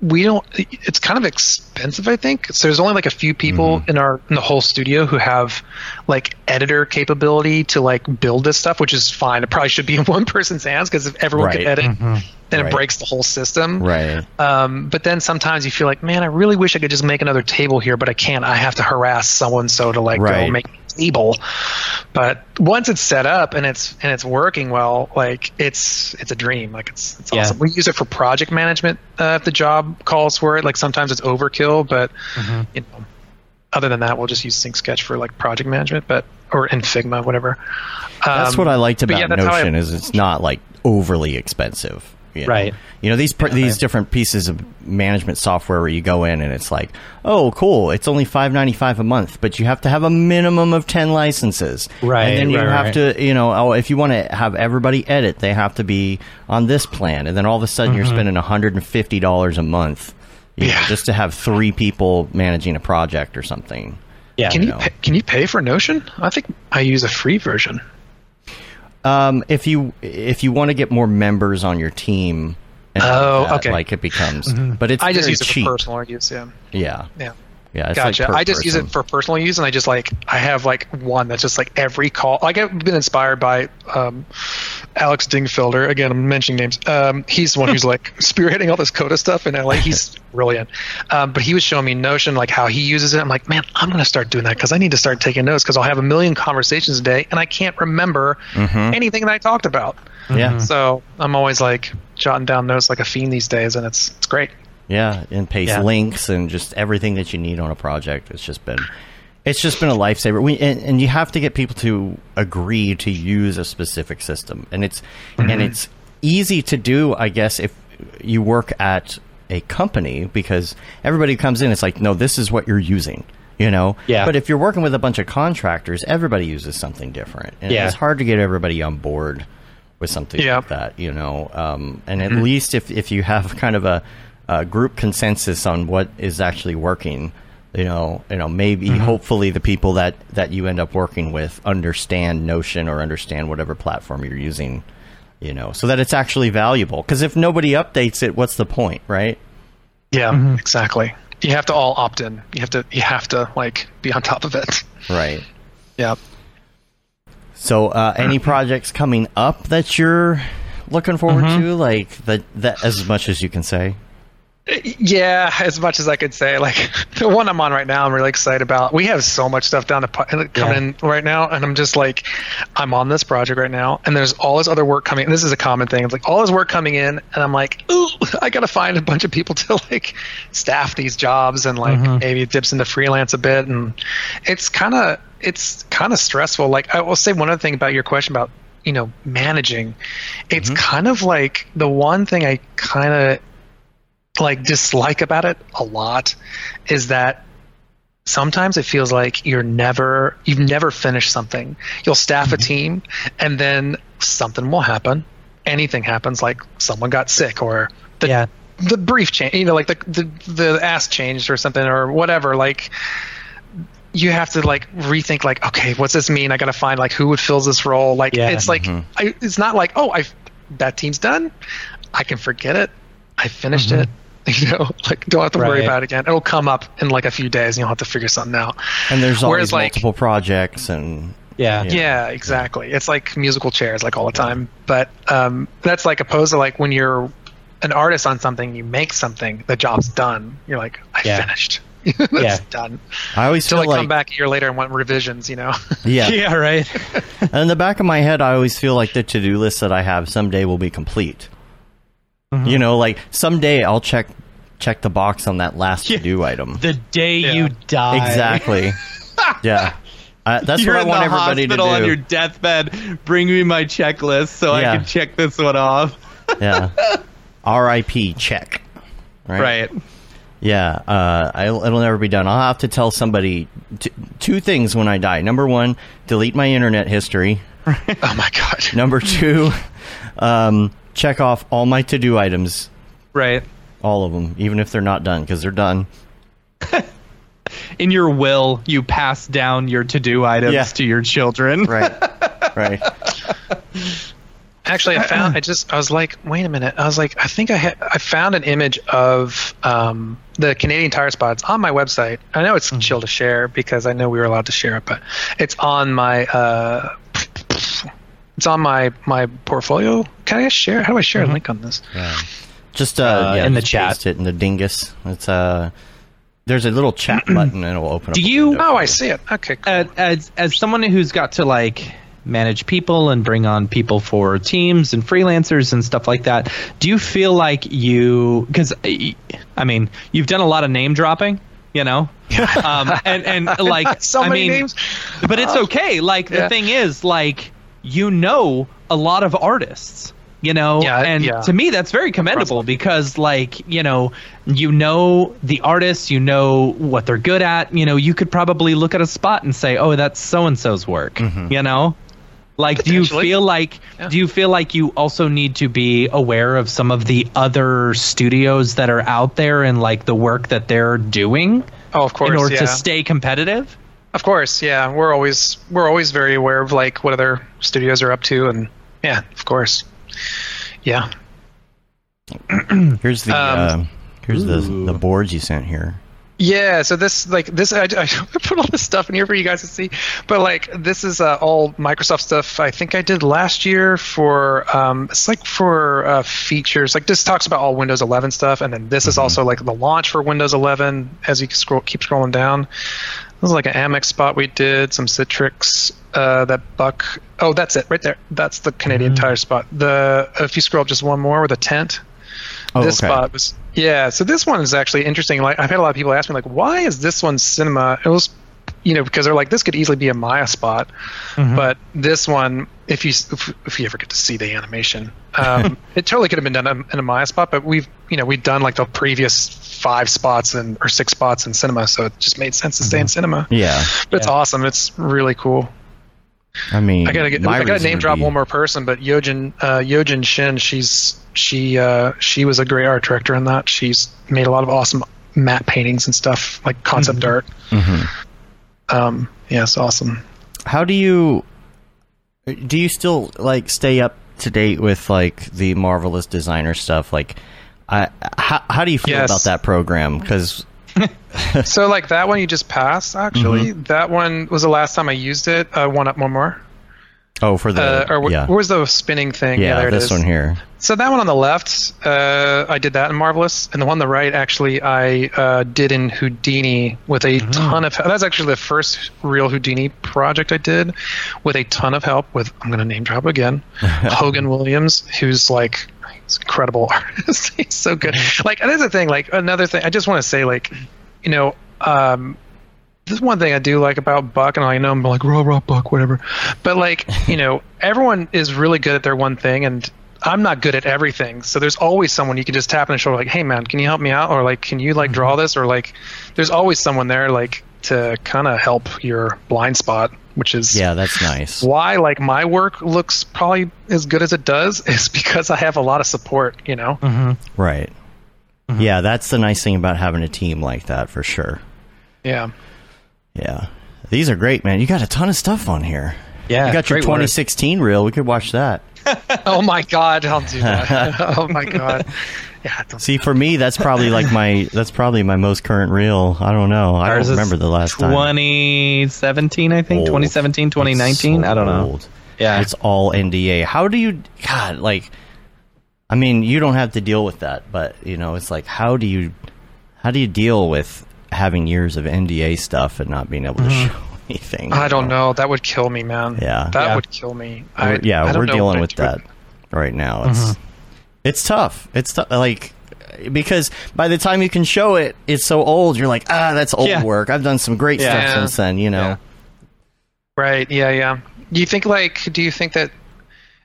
we don't. It's kind of expensive. I think so. There's only like a few people Mm-hmm. in our in the whole studio who have like editor capability to like build this stuff, which is fine. It probably should be in one person's hands because if everyone Right. could edit, then Right. it breaks the whole system. right. Um, but then sometimes you feel like, man, I really wish I could just make another table here, but I can't. I have to harass so and so to like Right. go make a table. But once it's set up and it's and it's working well, like it's it's a dream. Like it's it's Yeah. awesome. We use it for project management uh, if the job calls for it. Like sometimes it's overkill, but Mm-hmm. you know, other than that, we'll just use Sync Sketch for like project management, but or in Figma, whatever. That's Um, what I liked about yeah, that's how I- Notion is it's not like overly expensive. You know? Right. You know these pr- these different pieces of management software where you go in and it's like, oh, cool, it's only five ninety five a month, but you have to have a minimum of ten licenses. Right, And then you right, have right. to, you know, oh, if you want to have everybody edit, they have to be on this plan, and then all of a sudden Mm-hmm. you're spending hundred and fifty dollars a month. you know, Yeah. just to have three people managing a project or something. Yeah. Can you know. pay, can you pay for Notion? I think I use a free version. Um, if you if you want to get more members on your team, and Oh, like that, okay. like it becomes, but it's I just use it for personal use. Yeah. Yeah, Yeah. Yeah. It's like Gotcha. per I just use it for personal use, and I just like I have like one that's just like every call. Like I've been inspired by um, Alex Dingfelder. Again, I'm mentioning names. Um, he's the one who's like spearheading all this Coda stuff, and like he's brilliant. Um, but he was showing me Notion, like how he uses it. I'm like, man, I'm gonna start doing that because I need to start taking notes because I'll have a million conversations a day, and I can't remember Mm-hmm. anything that I talked about. yeah, So I'm always like jotting down notes like a fiend these days, and it's it's great. Yeah, and paste Yeah. links and just everything that you need on a project. It's just been, it's just been a lifesaver. We and, and you have to get people to agree to use a specific system, and it's Mm-hmm. and it's easy to do, I guess, if you work at a company because everybody comes in. It's like, no, this is what you're using. You know, Yeah. But if you're working with a bunch of contractors, everybody uses something different, and Yeah. it's hard to get everybody on board with something Yeah. like that. You know, um, and Mm-hmm. at least if if you have kind of a, a group consensus on what is actually working, you know, you know, maybe Mm-hmm. hopefully the people that that you end up working with understand Notion or understand whatever platform you're using. You know, so that it's actually valuable. Because if nobody updates it, what's the point, right? Yeah, Mm-hmm. exactly. You have to all opt in. You have to you have to like be on top of it. Right. Yeah. So, uh, any projects coming up that you're looking forward Mm-hmm. to, like that, that as much as you can say? Yeah, as much as I could say, like the one I'm on right now, I'm really excited about. We have so much stuff down to pi- coming Yeah. in right now, and I'm just like, I'm on this project right now, and there's all this other work coming. This is a common thing. It's like all this work coming in, and I'm like, ooh, I gotta find a bunch of people to like staff these jobs, and like mm-hmm. maybe it dips into freelance a bit, and it's kind of it's kind of stressful. Like I will say one other thing about your question about you know managing, it's mm-hmm. kind of like the one thing I kind of like dislike about it a lot is that sometimes it feels like you're never you've never finished something. You'll staff a mm-hmm. team and then something will happen. Anything happens like someone got sick or the, Yeah. the brief change you know like the, the the ask changed or something or whatever like you have to like rethink like okay what's this mean? I gotta find like who would fill this role. Like Yeah. it's like mm-hmm. I, it's not like oh i that team's done. I can forget it. I finished mm-hmm. it you know like don't have to worry about it again it'll come up in like a few days and you'll have to figure something out And there's always Whereas, like- multiple projects, and Yeah. Yeah. yeah, exactly it's like musical chairs like all the time but um, that's like opposed to like when you're an artist on something you make something the job's done you're like i Yeah. finished that's Yeah. done I always till feel I like come back a year later and want revisions you know yeah. Yeah. Right. And in the back of my head, I always feel like the to-do list that I have someday will be complete. Mm-hmm. You know, like someday I'll check check the box on that last to-do item. the day Yeah. you die. Exactly. yeah. Uh, that's You're what I in want the everybody to hospital do. on your deathbed. Bring me my checklist so Yeah. I can check this one off. yeah. R.I.P. Check. Right. Yeah, uh, I, it'll never be done. I'll have to tell somebody t- two things when I die. Number one, delete my internet history. Oh my god. Number two, um, check off all my to do items, Right. all of them, even if they're not done, because they're done. In your will, you pass down your to-do items Yeah. to your children. Right, right. Actually, I found. I just. I was like, wait a minute. I was like, I think I had. I found an image of um, the Canadian tire spots on my website. I know it's chill to share because I know we were allowed to share it, but it's on my. Uh, it's on my my portfolio. Can I share? How do I share a link on this? Yeah. Just uh, Uh, yeah, in the just chat. paste it in the dingus. It's uh, there's a little chat button and it'll open. Do up a you- Oh, I see it. Okay, cool. Uh, as as someone who's got to like manage people and bring on people for teams and freelancers and stuff like that, do you feel like you because I mean you've done a lot of name dropping, you know, um, and and like so I mean, names. but it's okay. Like the Yeah. thing is, like you know a lot of artists. You know, Yeah, and yeah. to me that's very commendable because, like, you know, you know the artists, you know what they're good at. You know, you could probably look at a spot and say, "Oh, that's so and so's work." Mm-hmm. You know, like, do you feel like Yeah. do you feel like you also need to be aware of some of the other studios that are out there and like the work that they're doing Oh, of course. in order to stay competitive? Of course, yeah. We're always we're always very aware of like what other studios are up to, and yeah, of course, yeah. Here's the Um, uh, here's the the boards you sent here. Yeah, so this like this I, I put all this stuff in here for you guys to see, but like this is uh, all Microsoft stuff. I think I did last year for um, it's like for uh, features. Like this talks about all Windows 11 stuff, and then this is also like the launch for Windows 11. As you scroll, keep scrolling down, this is like an Amex spot we did, some Citrix, uh, that Buck. Oh, that's it right there. That's the Canadian Tire spot. The if you scroll up just one more with a tent, Oh, this okay. spot was yeah so this one is actually interesting like i've had a lot of people ask me like why is this one cinema it was you know because they're like this could easily be a maya spot. But this one if you if, if you ever get to see the animation um, it totally could have been done in in a maya spot but we've you know we've done like the previous five spots and or six spots in cinema so it just made sense to stay in cinema. Yeah, but it's Yeah. awesome. It's really cool. I mean, I gotta get, I gotta name drop be- one more person, but Yojin uh, Yojin Shin, she's she uh, she was a great art director in that. She's made a lot of awesome matte paintings and stuff like concept art. Um, yeah, it's awesome. How do you do you still like stay up to date with like the marvelous designer stuff? Like, I how how do you feel Yes. about that program? Because so like that one you just passed. Actually, that one was the last time I used it. Uh, one up, one more. Oh, for the Uh, or yeah where's the spinning thing? yeah, there it this is. one here. So that one on the left, uh, I did that in Marvelous, and the one on the right, actually, I uh, did in Houdini with a ton of. That's actually the first real Houdini project I did, with a ton of help. With I'm going to name drop again, Hogan Williams, who's like he's an incredible artist. he's so good. Like that's the thing. Like another thing, I just want to say, like, you know. Um, this is one thing I do like about Buck, and I know I'm like raw, raw Buck, whatever. But like, you know, everyone is really good at their one thing, and I'm not good at everything. So there's always someone you can just tap on the shoulder, like, "Hey, man, can you help me out?" Or like, "Can you like draw this?" Or like, there's always someone there, like, to kind of help your blind spot, which is Yeah, that's nice. why like my work looks probably as good as it does is because I have a lot of support. You know. Right. Mm-hmm. Yeah, that's the nice thing about having a team like that for sure. Yeah. Yeah. These are great, man. You got a ton of stuff on here. Yeah, You got your great work. 2016 reel. We could watch that. Oh my God! I'll do that. oh my God. Yeah. See, for me, that's probably like my that's probably my most current reel. I don't know. I Ours don't remember the last time. 2017, I think. Old. 2017, It's 2019. so I don't know. old. Yeah. It's all NDA. How do you God, like I mean, you don't have to deal with that, but you know, it's like how do you how do you deal with having years of NDA stuff and not being able to show anything? I don't know. That would kill me, man. Yeah. That Yeah. would kill me. I, We're- yeah, I don't we're know dealing with I'd that right now. It's it's tough. It's tough. Like because by the time you can show it, it's so old. You're like, ah, that's old Yeah. work. I've done some great Yeah. stuff Yeah. since then. You know. Yeah. Right. Yeah. Yeah. Do you think like? Do you think that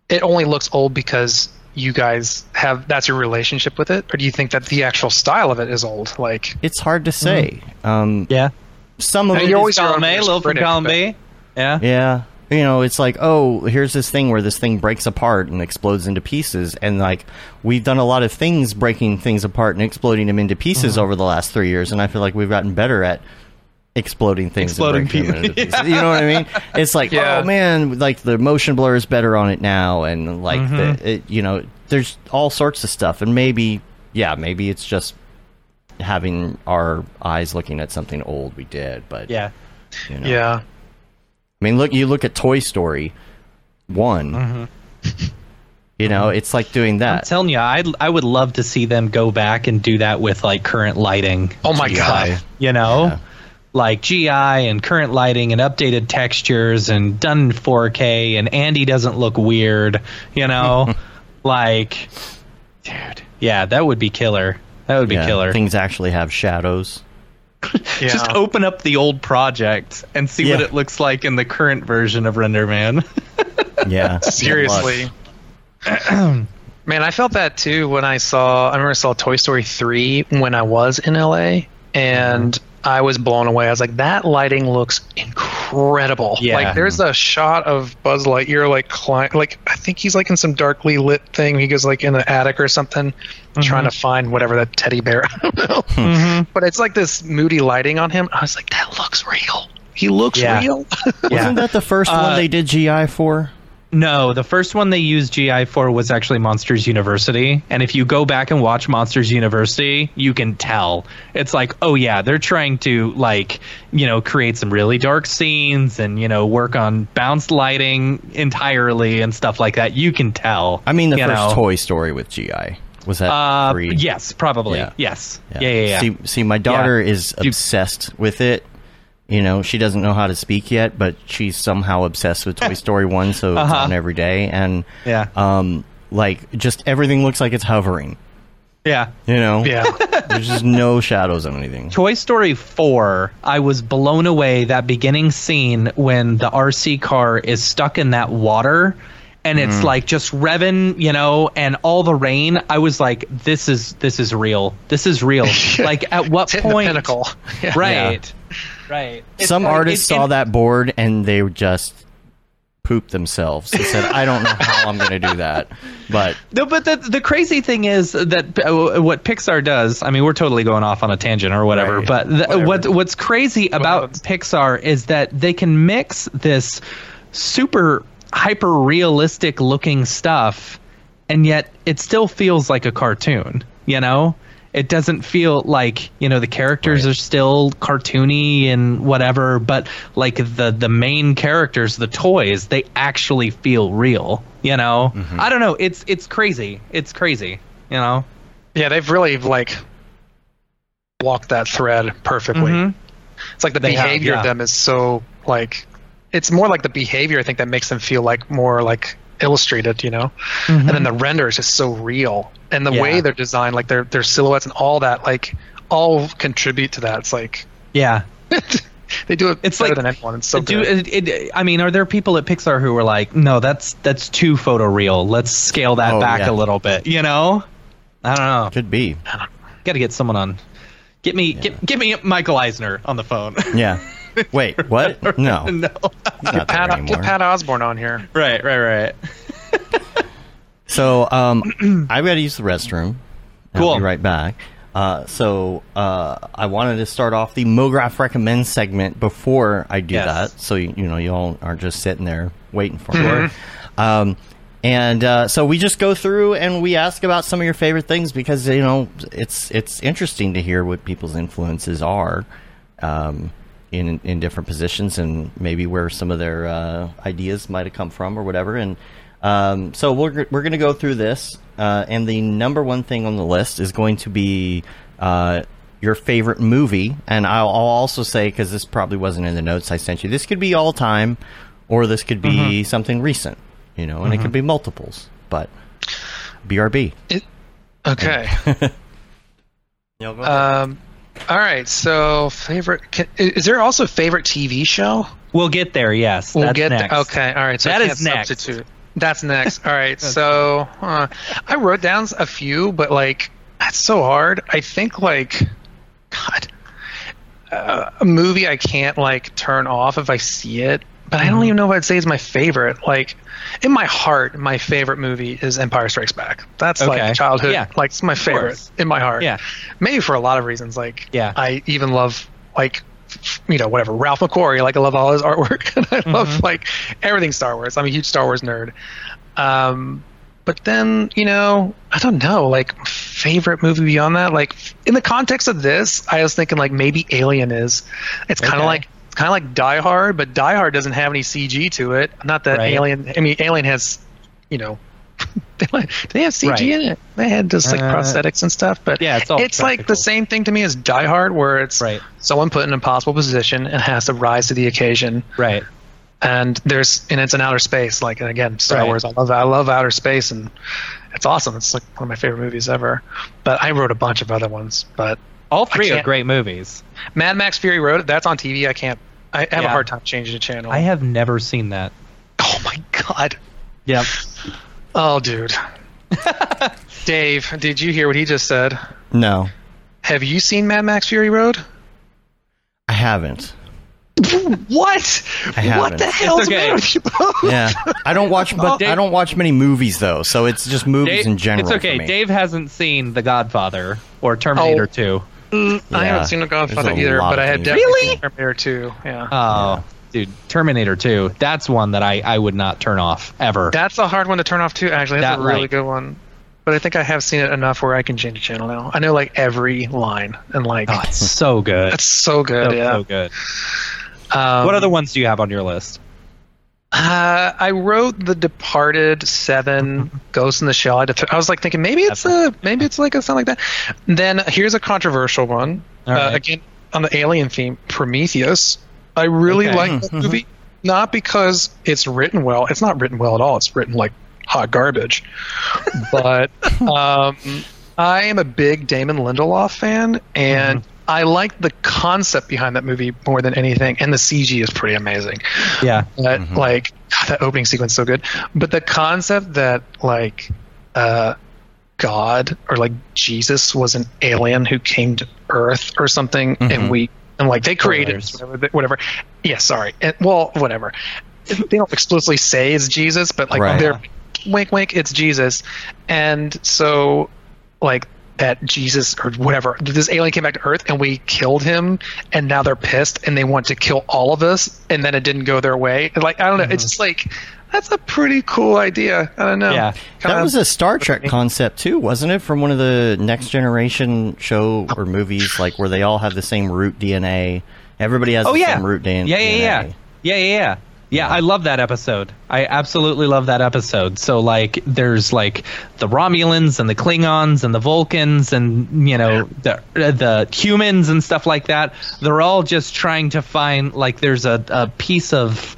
it only looks old because you guys have that's your relationship with it, or do you think that the actual style of it is old? Like, It's hard to say. Um, Yeah. some of Hey, it you're is- always your Column own A, worst Lil from critic, column but- B. Yeah. Yeah. You know, it's like, oh, here's this thing where this thing breaks apart and explodes into pieces. And, like, we've done a lot of things breaking things apart and exploding them into pieces Mm-hmm. over the last three years. And I feel like we've gotten better at exploding things Exploding and breaking them pe- into pieces. You know what I mean? It's like, Yeah. oh, man, like, the motion blur is better on it now. And, like, Mm-hmm. the, it, you know, there's all sorts of stuff. And maybe, yeah, maybe it's just having our eyes looking at something old we did. But, Yeah. you know. yeah, I mean, look, you look at Toy Story one. You know, it's like doing that. I'm that. telling you, I I would love to see them go back and do that with like current lighting. Oh my GI. god, You know, Yeah. Like GI and current lighting and updated textures and done in 4K and Andy doesn't look weird. You know, like, dude, yeah, that would be killer. That would be Yeah, killer. Things actually have shadows. yeah. Just open up the old project and see what it looks like in the current version of RenderMan. Yeah, Seriously. Man, I felt that too when I saw. I remember I saw Toy Story three when I was in LA, and mm-hmm. I was blown away. I was like, "That lighting looks incredible!" Yeah. Like, there's a shot of Buzz Lightyear like climb, like I think he's like in some darkly lit thing. He goes like in the attic or something, trying to find whatever that teddy bear. I don't know, Mm-hmm. but it's like this moody lighting on him. I was like, "That looks real. He looks Yeah. real." Wasn't that the first Uh, one they did GI for? No, the first one they used GI for was actually Monsters University. And if you go back and watch Monsters University, you can tell. It's like, oh yeah, they're trying to like, you know, create some really dark scenes and, you know, work on bounce lighting entirely and stuff like that. You can tell. I mean, the first know. Toy Story with GI was that Uh, three? yes, probably. Yeah. Yes. Yeah, yeah, yeah. See, see, my daughter is obsessed with it. You know, she doesn't know how to speak yet, but she's somehow obsessed with Toy Story One, so it's Uh-huh. on every day. And Yeah. um, like just everything looks like it's hovering. yeah. You know, yeah. there's just no shadows on anything. Toy Story 4, I was blown away that beginning scene when the RC car is stuck in that water and it's like just revving, you know, and all the rain. I was like this is this is real. This is real. like at what It's the point pinnacle. Yeah. Right. Right. Some It's- artists it- saw it- that board and they just pooped themselves. They said, "I don't know how I'm going to do that," but No, but the the crazy thing is that uh, what Pixar does. I mean, we're totally going off on a tangent or whatever. Right. But the, Whatever. what what's crazy about it's- Pixar is that they can mix this super hyper realistic looking stuff, and yet it still feels like a cartoon. You know. It doesn't feel like you know the characters Right. are still cartoony and whatever, but like the the main characters, the toys, they actually feel real. You know, Mm-hmm. I don't know. It's it's crazy. It's crazy. You know. Yeah, they've really like walked that thread perfectly. Mhm. It's like the They have, behavior yeah. of them is so like it's more like the behavior I think that makes them feel like more like illustrated, you know. And then the render is just so real. And the Yeah. way they're designed, like their their silhouettes and all that, like all contribute to that. It's like Yeah. they do it It's better like- than anyone. It's so Do good. it, it, I mean, are there people at Pixar who are like, no, that's that's too photoreal. Let's scale that Oh, back yeah. a little bit. You know. I don't know. could be. Got to get someone on. Get me, get, get me Michael Eisner on the phone. Yeah. Wait, what? No, no. he's not there Pat, get Pat Osborne on here. right, right, right. So, um, I've got to use the restroom. Cool. I'll be right back. Uh, so, uh, I wanted to start off the MoGraph Recommend segment before I do Yes. that. So, you, you know, you all aren't just sitting there waiting for me. Um, and uh, so we just go through and we ask about some of your favorite things because you know it's it's interesting to hear what people's influences are um, in in different positions and maybe where some of their uh, ideas might have come from or whatever. And um, so we're we're going to go through this, uh, and the number one thing on the list is going to be. Uh, your favorite movie, and I'll, I'll also say because this probably wasn't in the notes I sent you. This could be all time, or this could be something recent, you know, and it could be multiples. But BRB. It, okay. You go um, all right. So favorite. Can, is there also a favorite TV show? We'll get there. Yes, We'll that's get next. there. Okay. All right. So That I can't next. substitute. That's next. All right. so uh, I wrote down a few, but like that's so hard. I think like God, uh, a movie I can't like turn off if I see it. But I Mm-hmm. don't even know if I'd say it's my favorite. Like in my heart, my favorite movie is Empire Strikes Back. That's Okay. like childhood. Yeah. Like it's my favorite in my heart. Yeah. Maybe for a lot of reasons. Like Yeah. I even love like you know whatever Ralph McQuarrie. Like I love all his artwork, and I love Mm-hmm. like everything Star Wars. I'm a huge Star Wars nerd. Um, but then you know I don't know like favorite movie beyond that. Like in the context of this, I was thinking like maybe Alien is. It's kind of Okay. like. Kind of like Die Hard, but Die Hard doesn't have any CG to it. Not that Right. Alien. I mean, Alien has, you know, they they have CG Right. in it. They had just like Uh, prosthetics and stuff. But yeah, it's all it's like the same thing to me as Die Hard, where it's Right. someone put in an impossible position and has to rise to the occasion. Right. And there's and it's an outer space. Like and again, Star Right. Wars. I love I love outer space, and it's awesome. It's like one of my favorite movies ever. But I wrote a bunch of other ones. But All three are great movies. Mad Max Fury Road, that's on TV. I can't. I have a hard time changing the channel. I have never seen that. oh my god. Yep. Oh, dude. Dave, did you hear what he just said? No, Have you seen Mad Max Fury Road? I haven't. What? I What haven't. the hell's okay. the matter with you both? Yeah, I don't watch, but Dave- I don't watch many movies though, so it's just movies Dave, in general. it's okay. for me. Dave hasn't seen The Godfather or Terminator Oh. 2. Mm, I haven't seen The Godfather either, but I of had definitely Really? seen Terminator 2. Yeah. Oh, dude, Terminator 2. That's one that I, I would not turn off ever. That's a hard one to turn off too. Actually, that's That, a really like- good one. But I think I have seen it enough where I can change the channel now. I know like every line and like oh, it's so good. that's so good. so, yeah. so good. Um, What other ones do you have on your list? Uh, I wrote The Departed, Seven, Ghost in the Shell. I, th- I was like thinking maybe it's a maybe it's like a something like that. Then here's a controversial one. All Uh, again on the alien theme, Prometheus. I really Okay. like hmm. that hmm. movie, not because it's written well. It's not written well at all. It's written like hot garbage. but um, I am a big Damon Lindelof fan, and mm-hmm. I like the concept behind that movie more than anything. And the CG is pretty amazing Yeah. that mm-hmm. like God, that opening sequence is so good but the concept that like uh god or like jesus was an alien who came to earth or something and mm-hmm. we and like they created whatever, whatever. Yeah sorry. And, well whatever. They don't explicitly say it's jesus but like Right. they're wink wink it's jesus. And so like that Jesus or whatever, this alien came back to Earth and we killed him, and now they're pissed and they want to kill all of us, and then it didn't go their way. Like I don't know, it's mm-hmm. just like that's a pretty cool idea. I don't know. Yeah. that Kinda- was a Star Trek concept too, wasn't it? From one of the Next Generation show or movies, like where they all have the same root DNA. Everybody has Oh the yeah. same root DNA. yeah, yeah, yeah, yeah, yeah, yeah. Yeah, I love that episode. I absolutely love that episode. So like, there's like the Romulans and the Klingons and the Vulcans and you know the uh, the humans and stuff like that. They're all just trying to find like there's a, a piece of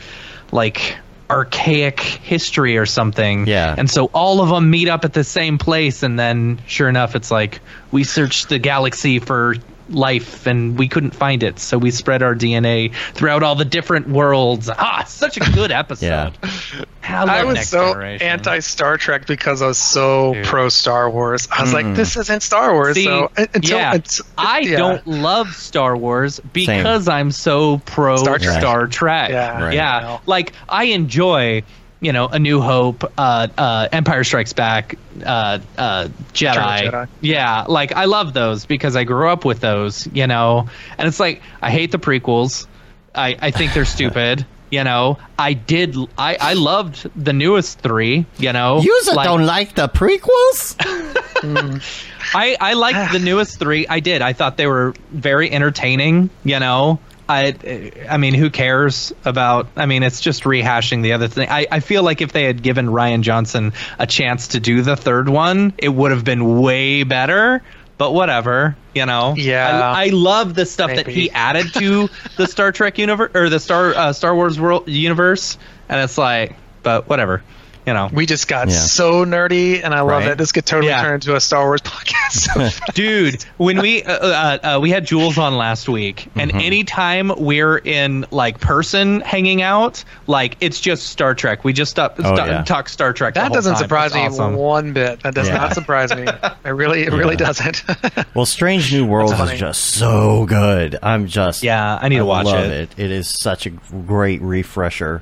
like archaic history or something. Yeah. And so all of them meet up at the same place, and then sure enough, it's like we searched the galaxy for life and we couldn't find it, so we spread our DNA throughout all the different worlds. Ah, such a good episode. Yeah. I, love I was Next so Generation. anti Star Trek because I was so Dude. pro Star Wars. I was like, this isn't Star Wars. See, so uh, until yeah, it's, I yeah. don't love Star Wars because I'm so pro Star Star Trek. Trek. Yeah, Right. yeah. know. Like I enjoy, you know, A New Hope, uh, uh, Empire Strikes Back, uh, uh, Jedi. Jedi. Yeah, like I love those because I grew up with those, you know. And it's like I hate the prequels. I I think they're stupid. You know, I did. I I loved the newest three. You know, You Like- don't like the prequels? I, I liked the newest three. I did. I thought they were very entertaining. You know, I I mean, who cares about? I mean, it's just rehashing the other thing. I, I feel like if they had given Rian Johnson a chance to do the third one, it would have been way better. But whatever, you know. Yeah. I, I love the stuff that he added to the Star Trek universe or the Star uh, Star Wars world universe, and it's like, but whatever. You know, We just got Yeah. so nerdy, and I love Right. it. This could totally Yeah. turn into a Star Wars podcast. dude when we uh, uh, uh, we had jules on last week and anytime we're in like person hanging out like it's just star trek we just stop, Oh, stop yeah. talk star trek the that whole doesn't time. surprise It's me awesome. one bit. That does Yeah. not surprise me. It really, it really doesn't. Well, Strange New Worlds That's is just so good. I'm just Yeah, I need to watch love it. it. It is such a great refresher.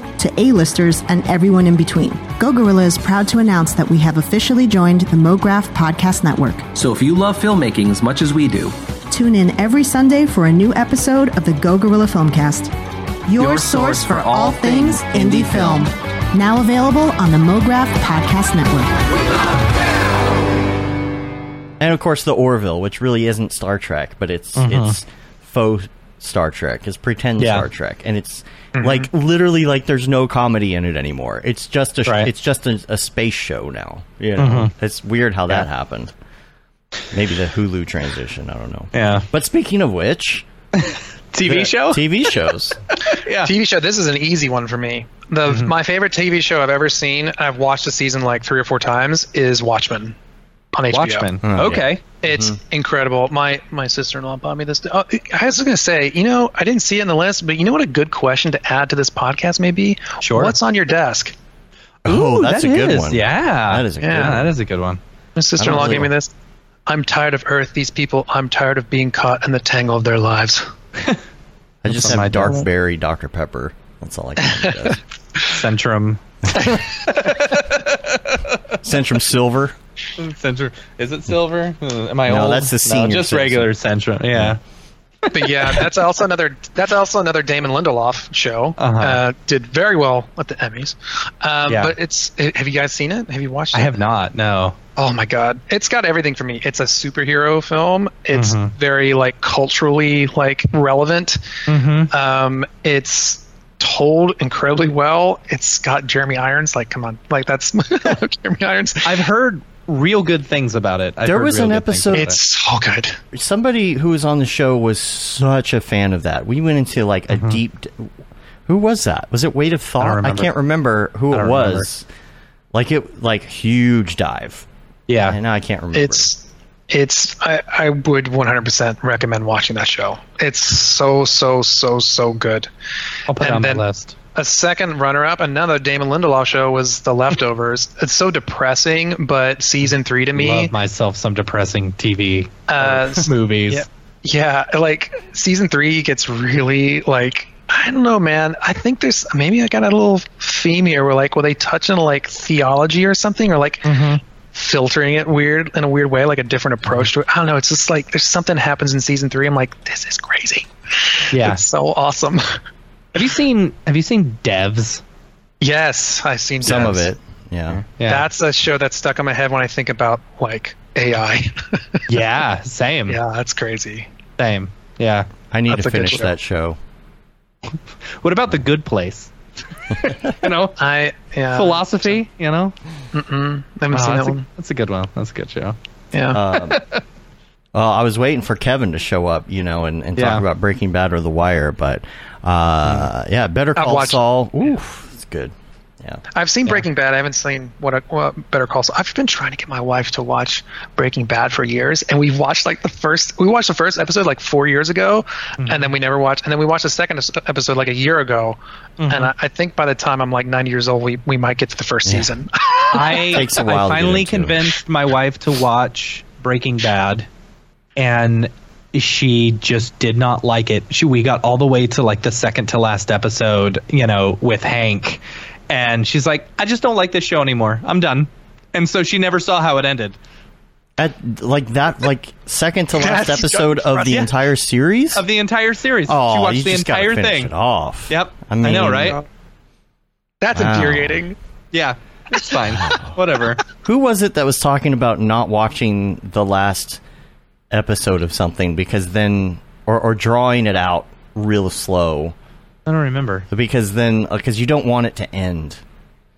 to A-listers and everyone in between. Go Gorilla is proud to announce that we have officially joined the MoGraph Podcast Network. So if you love filmmaking as much as we do, Tune in every Sunday for a new episode of the Go Gorilla Filmcast. Your, Your source for all things indie film. Now available on the MoGraph Podcast Network. And of course, the Orville, which really isn't Star Trek, but it's mm-hmm. it's faux Star Trek. It's pretend Yeah. Star Trek, and it's mm-hmm. like literally like there's no comedy in it anymore. It's just a sh- Right. it's just a, a space show now. You know, mm-hmm. it's weird how that happened. Maybe the Hulu transition. I don't know. Yeah. But speaking of which, tv the show TV shows. yeah TV show. This is an easy one for me. The mm-hmm. my favorite TV show I've ever seen. I've watched the season like three or four times. Is Watchmen on HBO. watchmen Oh, okay It's mm-hmm. incredible. My my sister in law bought me this. Oh, I was going to say, you know, I didn't see it in the list, but you know what a good question to add to this podcast may be? Sure. What's on your desk? oh, Ooh, that's that a good is- one. yeah that is a Yeah. good. one. that is a good one My sister in law really- gave me this. I'm tired of Earth. These people. I'm tired of being caught in the tangle of their lives. I just on my have dark desk. berry Dr Pepper. That's all I can do. centrum Centrum Silver. Centrum is it silver Uh, am i No, old that's the senior no, just citizen. regular centrum yeah But yeah, that's also another. That's also another Damon Lindelof show. Uh-huh. Uh, did very well at the Emmys. Um, Yeah. But it's. Have you guys seen it? Have you watched it? i have not no Oh my god, it's got everything for me. It's a superhero film. It's Mm-hmm. very like culturally like relevant. Mm-hmm. Um, it's told incredibly well. It's got Jeremy Irons. Like, come on, like that's Jeremy Irons. i've heard real good things about it I've There was an episode- It's so good. somebody who was on the show was such a fan of that. We went into like a mm-hmm. deep. Who was that? Was it Weight of Thought? I, remember. can't remember who it don't was. Like it, like huge dive. yeah And now I can't remember. It's it's I, I would 100% recommend watching that show. It's so so so so good. i'll put it on then- the list A second runner up, another Damon Lindelof show was The Leftovers. it's so depressing, but season three to me, love myself some depressing tv Uh, uh movies yeah. yeah, like season three gets really like I don't know, man. I think there's maybe I got a little theme here where like will they touch on like theology or something or like mm-hmm. filtering it weird in a weird way, like a different mm-hmm. approach to it. I don't know. It's just like there's something happens in season three. I'm like, this is crazy. yeah It's so awesome. have you seen have you seen devs yes, I've seen some of it. Yeah. yeah That's a show that's stuck in my head when I think about like AI. yeah same yeah, that's crazy. same yeah I need That's to finish show. that show. what about the good place you know I yeah. philosophy you know Mm-mm. I haven't Oh, seen that's, that a, one. that's a good one that's a good show Yeah. Um, well, I was waiting for Kevin to show up, you know, and, and talk Yeah. about Breaking Bad or The Wire, but uh, hmm. yeah, Better Call watched- Saul. Oof, it's good. Yeah. I've seen Breaking Bad. I haven't seen what, a, what Better Call Saul. I've been trying to get my wife to watch Breaking Bad for years, and we've watched like the first. We watched the first episode like four years ago, mm-hmm. and then we never watched. And then we watched the second episode like a year ago. And mm-hmm. I, I think by the time I'm like 90 years old, we, we might get to the first season. I, Takes a while I finally convinced my wife to watch Breaking Bad, and she just did not like it. She we got all the way to like the second to last episode, you know, with Hank, and she's like, I just don't like this show anymore. I'm done. And so she never saw how it ended. At like that, like second to last episode of the Yeah. entire series. Of the entire series. oh, she you watched the just gotta entire finish thing. It off. Yep. I mean, know, right? That's Wow. infuriating. Yeah. It's fine. Whatever. Who was it that was talking about not watching the last episode of something because then, or, or drawing it out real slow I don't remember. because then uh, because you don't want it to end.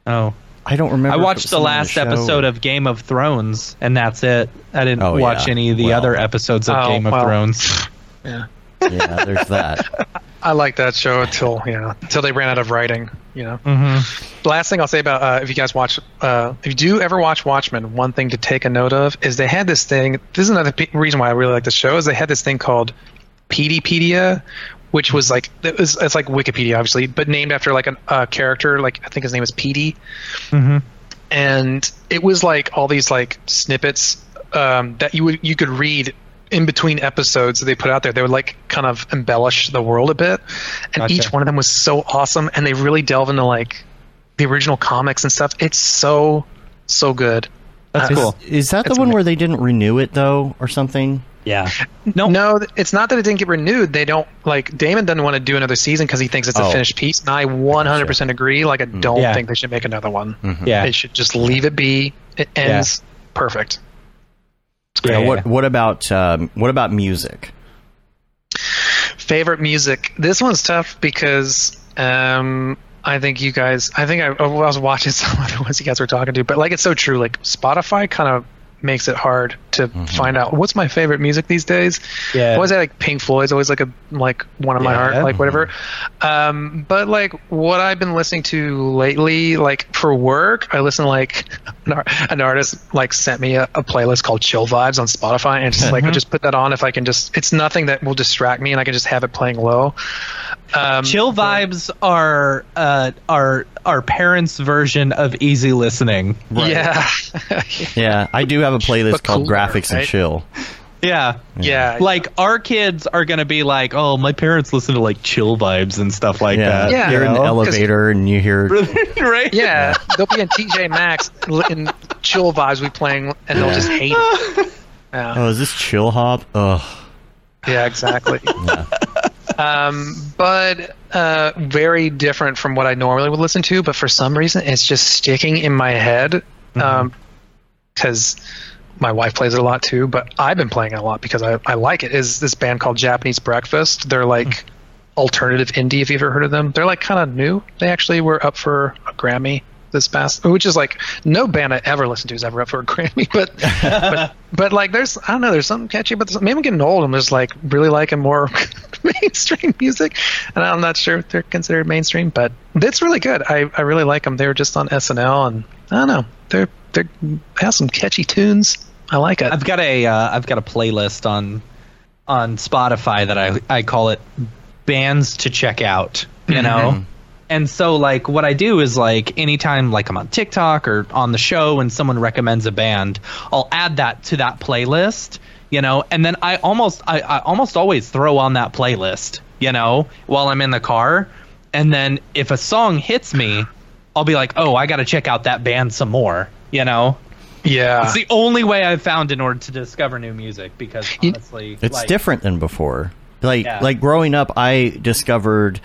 Oh. I don't remember. I watched the last show. episode of Game of Thrones, and that's it. I didn't Oh, watch yeah. any of the Well. other episodes of Oh, Game of well. Thrones. Yeah. Yeah, there's that. I like that show until know until they ran out of writing. You know. Mm-hmm. Last thing I'll say about uh, if you guys watch, uh, if you do ever watch Watchmen, one thing to take a note of is they had this thing. This is another p- reason why I really like the show is they had this thing called PDpedia, which was like it was, it's like Wikipedia obviously, but named after like a uh, character. Like I think his name was PD, Mm-hmm. and it was like all these like snippets um, that you would you could read in between episodes that they put out there. They would like kind of embellish the world a bit, and Gotcha. each one of them was so awesome, and they really delve into like the original comics and stuff. It's so so good. That's Uh, cool. Is that the one amazing. where they didn't renew it though, or something? Yeah. No. No, it's not that it didn't get renewed. They don't like Damon doesn't want to do another season because he thinks it's a Oh. finished piece, and I 100% agree. Like I don't Yeah. think they should make another one. Yeah. They should just leave it be. It ends perfect. Yeah. Yeah. What What about um, What about music? favorite music this one's tough because um i think you guys i think i, I was watching some of the ones you guys were talking to but like it's so true like spotify kind of makes it hard to find out. What's my favorite music these days? Yeah. always like pink floyd's always like a like one of my Yeah. heart like whatever. Um but like what i've been listening to lately like for work i listen to like an, ar- an artist like sent me a, a playlist called chill vibes on spotify and it's just like i just put that on if i can just it's nothing that will distract me and i can just have it playing low. Um Chill vibes are uh, are our parents' version of easy listening. yeah. Yeah, I do have a playlist But called cooler, Graphics and? Chill. Yeah. yeah Like our kids are gonna be like, oh, my parents listen to like chill vibes and stuff like Yeah, that. Yeah. you're in the You know? 'Cause- elevator and you hear. right? yeah they'll be in tj maxx li- in chill vibes we playing and they'll just hate it yeah. Oh, is this Chill Hop? Ugh. Yeah, exactly. um, but uh, very different from what I normally would listen to. But for some reason, it's just sticking in my head because my wife plays it a lot too. But I've been playing it a lot because I, I like it. Is this band called Japanese Breakfast? They're like hmm. alternative indie. If you've ever heard of them, they're like kind of new. They actually were up for a Grammy this past, which is like no band I ever listened to is ever up for a Grammy. But but but like there's I don't know there's something catchy. But maybe I'm getting old. I'm just like really liking more mainstream music, and I'm not sure if they're considered mainstream, but it's really good. I I really like them. They were just on SNL, and I don't know they're they have some catchy tunes. I like it. I've got a uh, I've got a playlist on on Spotify that I I call it bands to check out. You know. And so like what I do is like anytime like I'm on TikTok or on the show and someone recommends a band, I'll add that to that playlist, you know, and then I almost I, I almost always throw on that playlist, you know, while I'm in the car. And then if a song hits me, I'll be like, "Oh, I got to check out that band some more," you know. Yeah, It's the only way I've found in order to discover new music because honestly, It's like, different than before. Like Yeah. like growing up, I discovered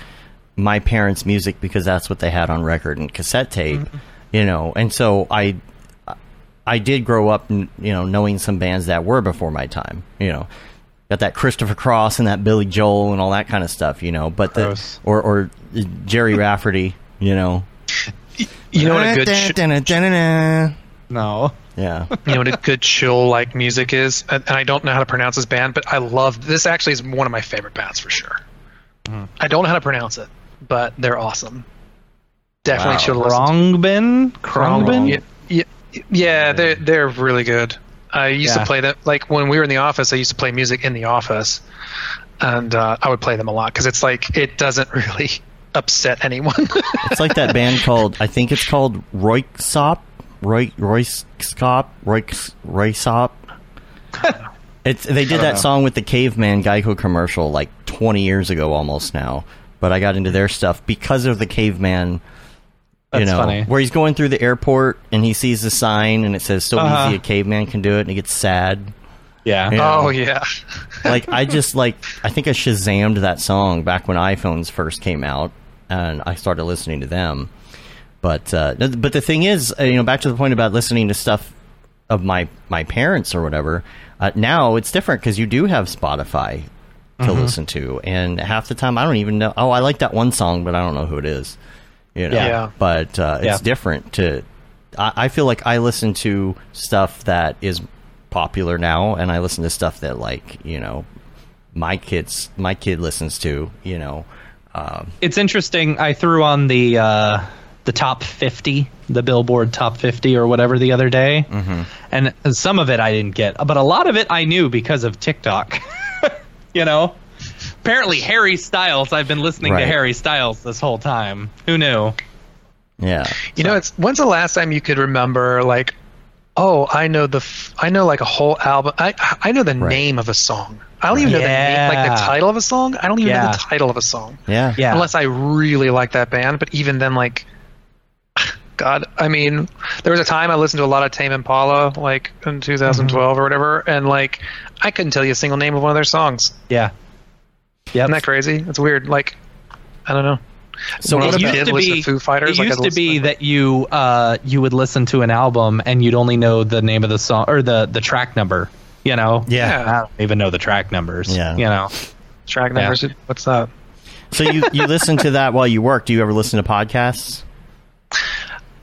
my parents' music because that's what they had on record and cassette tape, Mm-hmm. you know. And so I I did grow up, you know, knowing some bands that were before my time, you know. Got that Christopher Cross and that Billy Joel and all that kind of stuff, you know. But the or or Gerry Rafferty, you know. you know what a good sh- yeah. You know what a good chill like music is, and and I don't know how to pronounce this band, but I love this. Actually, is one of my favorite bands for sure. I don't know how to pronounce it, but they're awesome. Definitely Wow. chill to listen. Khruangbin? Khruangbin? Yeah, yeah, yeah, they're they're really good. I used Yeah. to play them like when we were in the office. I used to play music in the office, and uh, I would play them a lot because it's like it doesn't really upset anyone. It's like that band called I think it's called Röyksopp, Roy Royskop, Roy Roysop. It's they did that know. song with the caveman Geico commercial like 20 years ago almost now. But I got into their stuff because of the caveman. You That's know, funny. where he's going through the airport and he sees the sign and it says "So Uh-huh. easy a caveman can do it," and he gets sad. Yeah. Yeah. Oh yeah. like I just like I think I shazammed that song back when iPhones first came out, and I started listening to them. But uh, but the thing is, uh, you know, back to the point about listening to stuff of my my parents or whatever. Uh, now it's different because you do have Spotify to listen to, and half the time I don't even know. Oh, I like that one song, but I don't know who it is. You know, Yeah. Yeah. but uh, it's Yeah. different to. I, I feel like I listen to stuff that is popular now, and I listen to stuff that like you know my kids my kid listens to. You know, um, it's interesting. I threw on the uh, the top fifty, the Billboard top fifty or whatever the other day, Mm-hmm. and some of it I didn't get, but a lot of it I knew because of TikTok. you know, apparently Harry Styles. I've been listening Right. to Harry Styles this whole time. Who knew? yeah, You know, it's when's the last time you could remember like, oh, I know the, f- I know like a whole album. I I know the Right. name of a song. I don't even know the name, like the title of a song. I don't even know the title of a song. yeah, Yeah. Unless I really like that band, but even then, like, God, I mean, there was a time I listened to a lot of Tame Impala, like in 2012 Mm-hmm. or whatever, and like, I couldn't tell you a single name of one of their songs. Yeah. yeah, Isn't that crazy? It's weird. Like, I don't know. So When I what was a about- kid, listen to Foo Fighters, It like, used to be to- that you uh, you would listen to an album and you'd only know the name of the song or the the track number. You know. Yeah. I don't even know the track numbers. Yeah. You know. Track numbers. What's that? so you you listen to that while you work? Do you ever listen to podcasts?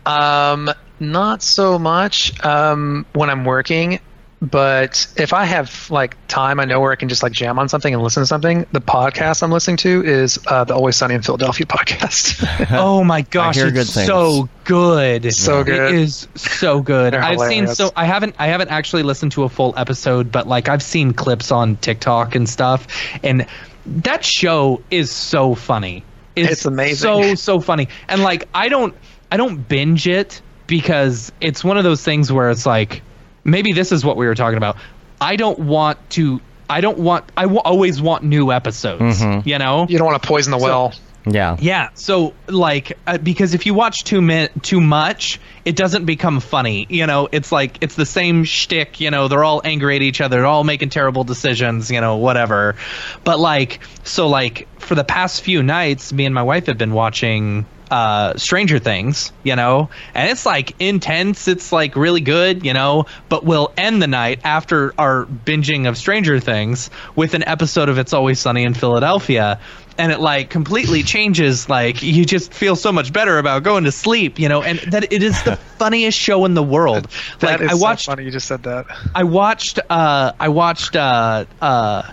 Um, not so much um, when I'm working, but if I have like time, I know where I can just like jam on something and listen to something. The podcast I'm listening to is uh, the Always Sunny in Philadelphia podcast. Oh my gosh, it's good so good. So good. It is so good. They're I've seen so I haven't I haven't actually listened to a full episode, but like I've seen clips on TikTok and stuff, and that show is so funny. It's amazing. So so funny. And like I don't I don't binge it because it's one of those things where it's like maybe this is what we were talking about. I don't want to I don't want I w- always want new episodes, you know? you don't want to poison the well. Yeah, Yeah. So like uh, because if you watch too mi- too much, it doesn't become funny. You know, it's like it's the same shtick. You know, they're all angry at each other. They're all making terrible decisions. You know, whatever. But like, so like for the past few nights, me and my wife have been watching uh Stranger Things, you know, and it's like intense, it's like really good, you know, but we'll end the night after our binging of Stranger Things with an episode of It's Always Sunny in Philadelphia and it like completely changes like you just feel so much better about going to sleep, you know, and that it is the funniest show in the world. That like is I watched so funny. You just said that. I watched uh I watched uh uh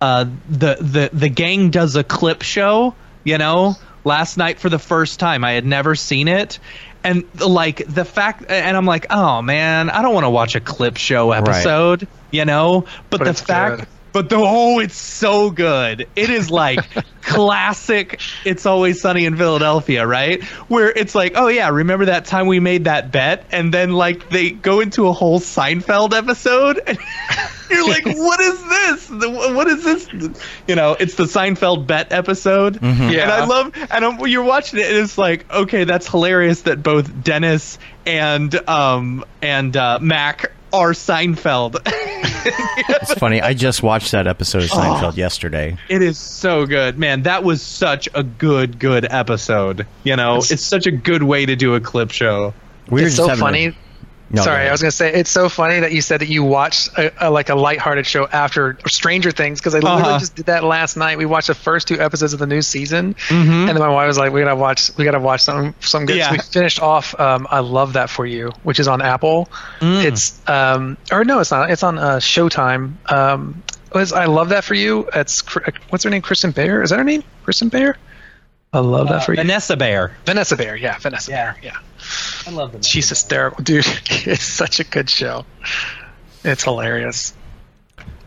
uh the the the gang does a clip show, you know, last night for the first time. I had never seen it. And like the fact and I'm like, "Oh man, I don't want to watch a clip show episode." You know? But, But the fact good. But the oh, it's so good. It is like classic. It's always sunny in Philadelphia, right? Where it's like, oh yeah, remember that time we made that bet, and then like they go into a whole Seinfeld episode, and you're like, what is this? What is this? You know, it's the Seinfeld bet episode, and Yeah. I love. And I'm, you're watching it, and it's like, okay, that's hilarious that both Dennis and um and uh, Mac are Seinfeld. it's funny. I just watched that episode of Oh. Seinfeld yesterday. It is so good, man. That was such a good, good episode. You know, it's, such a good way to do a clip show. We were it's so having a- funny. No, Sorry, ahead. I was gonna say it's so funny that you said that you watched a, a, like a lighthearted show after Stranger Things because I literally Uh-huh. just did that last night. We watched the first two episodes of the new season, Mm-hmm. and then my wife was like, "We gotta watch, we gotta watch some some good." Yeah. So we finished off. Um, I love that for you, which is on Apple. Mm. It's um, or no, it's not. It's on uh, Showtime. Um, was I love that for you. It's what's her name? Kristen Bear. Is that her name? Kristen Bear. I love that for you. Uh, Vanessa Bayer. Vanessa Bayer. Yeah, Vanessa Yeah. Bear. Yeah. I love them. She's hysterical, dude. It's such a good show. It's hilarious.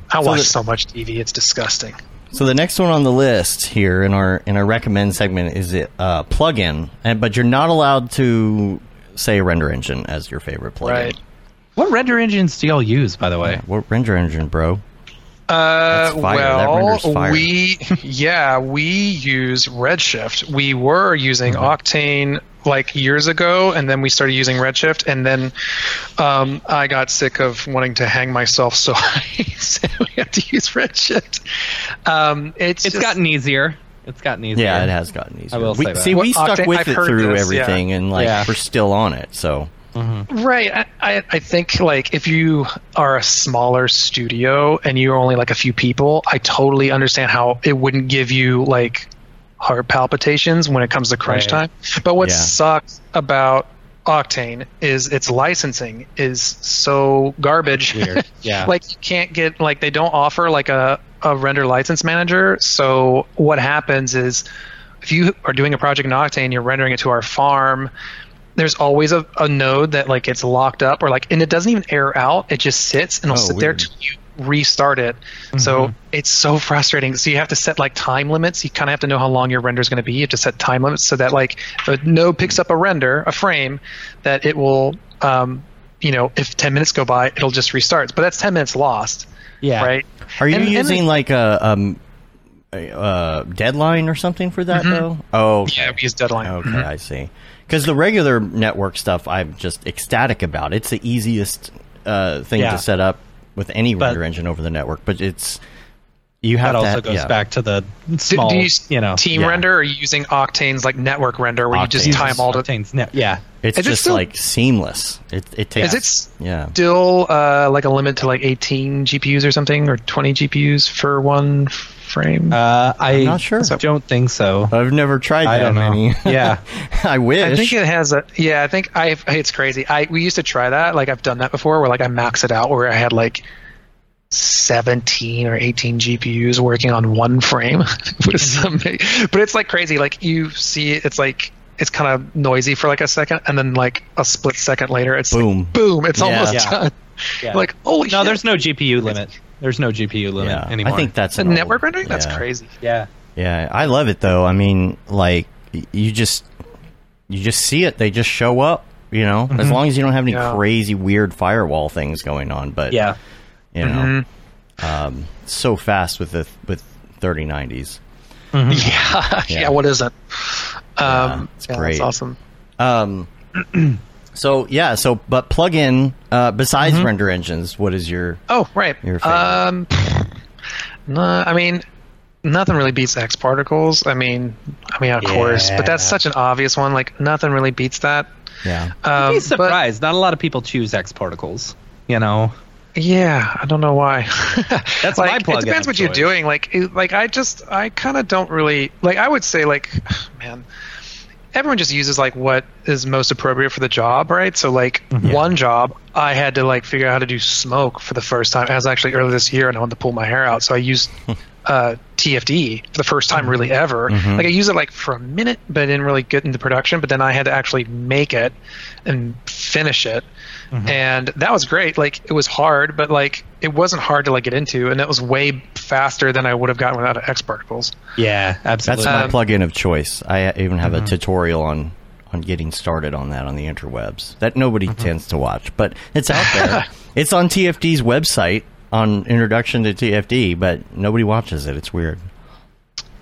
I watch the- so much TV. It's disgusting. So the next one on the list here in our in our recommend segment is it uh, plugin, and but you're not allowed to say render engine as your favorite plugin. Right. What render engines do y'all use, by the way? What render engine, bro? Uh, That's fire. Well, renders fire. we yeah we use Redshift. We were using Mm-hmm. Octane like years ago, and then we started using Redshift, and then um, I got sick of wanting to hang myself, so I said we have to use Redshift. Um, it's It's just- gotten easier. It's gotten easier. Yeah, it has gotten easier. I will we, say that. See, we Well, stuck Octane- with I've it through this, everything, and like Yeah. we're still on it. So Right. I, I, I think like if you are a smaller studio and you're only like a few people, I totally understand how it wouldn't give you like heart palpitations when it comes to crunch Right. time. But what Yeah. sucks about Octane is its licensing is so garbage. Weird. Yeah. like you can't get like they don't offer like a, a render license manager. So what happens is if you are doing a project in Octane, you're rendering it to our farm. There's always a, a node that like gets locked up or like and it doesn't even air out. It just sits and it'll Oh, sit there till you restart it. So it's so frustrating. So you have to set like time limits. You kind of have to know how long your render is going to be. You have to set time limits so that like if a node picks up a render, a frame, that it will, um, you know, if 10 minutes go by, it'll just restart. But that's 10 minutes lost, yeah. right? Are you And- and using like a um uh, deadline or something for that though? Oh, okay. Yeah, we use deadline. Okay, I see. Because the regular network stuff, I'm just ecstatic about. It's the easiest uh, thing Yeah. to set up with any But- render engine over the network. But it's you have That also ha- goes yeah. back to the small, do you you know, team yeah. render or are you using Octane's like network render where you just Octane. time all the Octane's net. Yeah. It's Is it just still- like seamless. It it takes Is it yeah. still uh, like a limit to like 18 GPUs or something or 20 GPUs for one frame? Uh, I not sure. don't think so. I've never tried that I don't know. many. Yeah. I wish. I think it has a yeah. I think I it's crazy. I we used to try that. Like I've done that before, where like I max it out, where I had like seventeen or eighteen GPUs working on one frame. it was amazing. But it's like crazy. Like you see, it's like it's kind of noisy for like a second, and then like a split second later, it's like, Boom. boom. It's Yeah. almost Yeah. done. Yeah. Like holy no, shit. there's no GPU limit. There's no GPU limit yeah. anymore. I think that's the an network old- rendering. That's yeah. crazy. Yeah. Yeah, I love it though. I mean, like you just you just see it; they just show up. You know, as long as you don't have any Yeah. crazy weird firewall things going on. But Yeah. you know, um, so fast with the with thirty nineties. Yeah. yeah. Yeah. What is it? Um, it's yeah, great. That's awesome. Um, so yeah, so but plug in uh, besides render engines, what is your Oh, right. Your favorite. Um, no, I mean, nothing really beats X particles. I mean, I mean, of course, but that's such an obvious one. Like, nothing really beats that. yeah? Um, Be but surprised. Not a lot of people choose X particles. You know. yeah, I don't know why. That's like, my plugin It depends of what you're doing. Like, it- like I just, I kind of don't really like. I would say, like, man. Everyone just uses like what is most appropriate for the job, right? So like mhm. one job, I had to like figure out how to do smoke for the first time. It was actually earlier this year, and I wanted to pull my hair out, so I used uh, TFD for the first time really ever. Like I used it like for a minute, but I didn't really get into production. But then I had to actually make it and finish it, and that was great. Like it was hard, but like it wasn't hard to like get into, and it was way faster than I would have gotten without X particles. Yeah, absolutely. That's my Um, plugin of choice. I even have a tutorial on on getting started on that on the interwebs that nobody tends to watch, but it's out there. it's on TFD's website on Introduction to TFD, but nobody watches it. It's weird.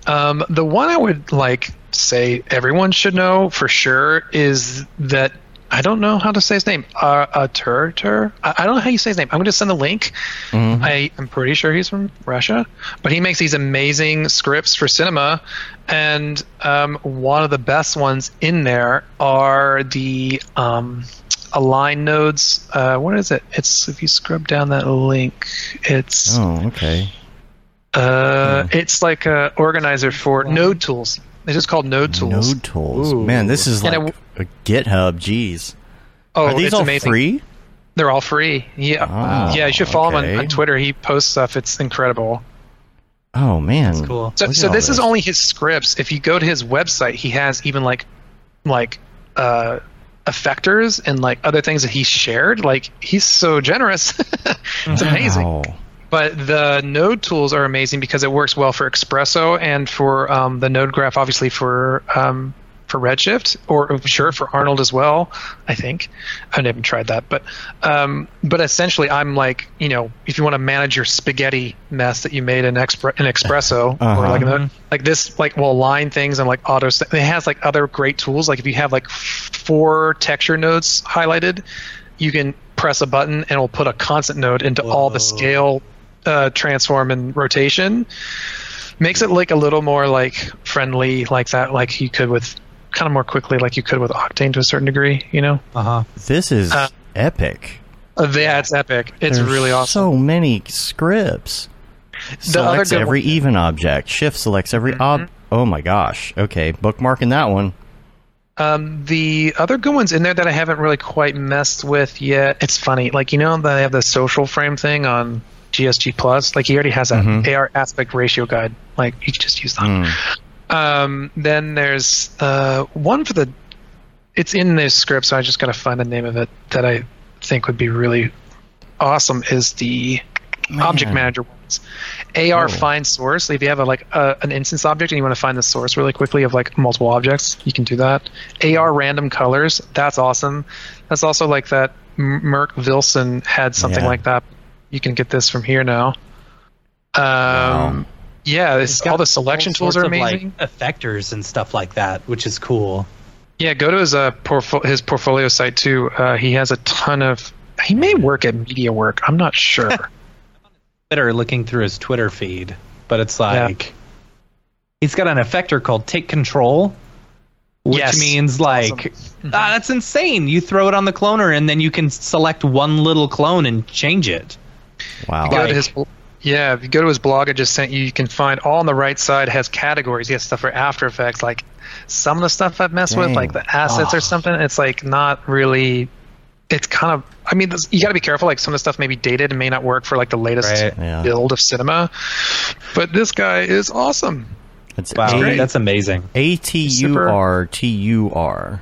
Um, the one I would like say everyone should know for sure is that I don't know how to say his name. Uh, Tur Tur. I, I don't know how you say his name. I'm going to send a link. I am pretty sure he's from Russia, but he makes these amazing scripts for cinema, and um, one of the best ones in there are the um, align nodes. Uh, what is it? It's if you scrub down that link, it's Oh, okay. uh, it's like a organizer for node tools. It's just called node tools. Node tools. Man, this is And like a GitHub. Jeez. oh, Are these it's all amazing. free? They're all free. Yeah, Oh, yeah. You should follow him on, on Twitter. He posts stuff. It's incredible. Oh man, that's cool. So, so all this is only his scripts. If you go to his website, he has even like, like, uh, effectors and like other things that he shared. Like he's so generous. it's amazing. But the node tools are amazing because it works well for XPresso and for um, the node graph, obviously for um, for Redshift, or sure for Arnold as well. I think I haven't tried that, but um, but essentially, I'm like you know, if you want to manage your spaghetti mess that you made in, Expre- in XPresso, Uh-huh. or like the, like this, like will align things and like auto. It has like other great tools. Like if you have like four texture nodes highlighted, you can press a button and it'll put a constant node into all the scale, uh, transform, and rotation makes it like a little more like friendly like that like you could with kind of more quickly like you could with octane to a certain degree you know Uh huh. This is Uh, epic. uh, yeah it's epic it's There's really awesome So many scripts. Selects every one- Mm-hmm. even object. Shift selects every ob. Oh my gosh. Okay, bookmarking that one. um, the other good ones in there that i haven't really quite messed with yet it's funny like you know they have the social frame thing on gsg plus like he already has that Mhm. ar aspect ratio guide like you just use that Mm. Um, then there's uh, one for the. It's in this script, so I just got to find the name of it that I think would be really awesome. Is the object manager ones. AR Oh. find source. If you have a, like a, an instance object and you want to find the source really quickly of like multiple objects, you can do that. AR random colors. That's awesome. That's also like that. Merk Vilson had something Yeah. like that. You can get this from here now. Um, Yeah, it's, He's all the selection all tools sorts are of, amazing. like effectors and stuff like that, which is cool. Yeah, go to his uh, portfo- his portfolio site too. Uh, he has a ton of. He may work at Media Work. I'm not sure. Twitter, looking through his Twitter feed, but it's like he's got an effector called Take Control, which Yes. means like ah, that's insane. You throw it on the cloner, and then you can select one little clone and change it. Wow. go Like- to his. Yeah, if you go to his blog, I just sent you. You can find all on the right side has categories. He has stuff for After Effects. Like some of the stuff I've messed with, like the assets or something. It's like not really. It's kind of. I mean, you got to be careful. Like some of the stuff may be dated and may not work for like the latest Right. Yeah. build of cinema. But this guy is awesome. It's Wow, A- that's amazing. A T U R T U R.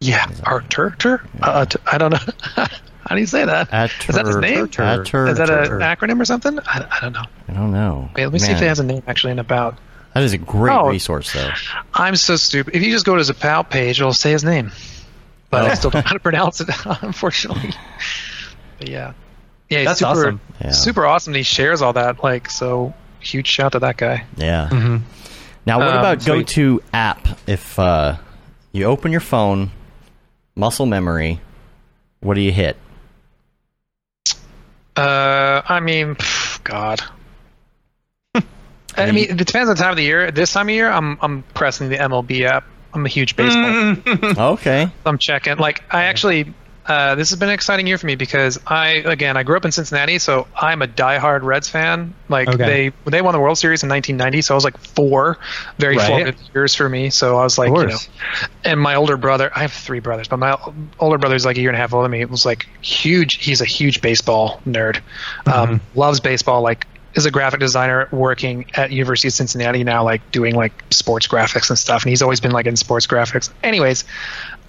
Yeah, Artur, Tur? Uh, t- I don't know. How do you say that? Is that his name? Atur- Is that an acronym or something? I, I don't know. I don't know. Wait, let me see if Man, it has a name actually in about. That is a great Oh. resource, though. I'm so stupid. If you just go to his about page, it'll say his name, but Oh. I still don't know how to pronounce it, unfortunately. But yeah, yeah, he's That's super, awesome. Yeah. super awesome. He shares all that, like so. Huge shout to that guy. Yeah. Mm-hmm. Now, what Um, about sweet. go to app? If uh, you open your phone, muscle memory, what do you hit? Uh, I mean, pff, God. I mean, it depends on the time of the year. This time of year, I'm I'm pressing the MLB app. I'm a huge baseball. Okay. I'm checking. Like, I actually, uh, this has been an exciting year for me because I, again, I grew up in Cincinnati, so I'm a diehard Reds fan. Like, Okay. they they won the World Series in 1990, so I was like four, very Right. formative years for me. So I was like, you know, and my older brother, I have three brothers, but my older brother's like a year and a half older than me. It was like huge. He's a huge baseball nerd. Um, loves baseball. Like is a graphic designer working at University of Cincinnati now, like doing like sports graphics and stuff. And he's always been like in sports graphics. Anyways,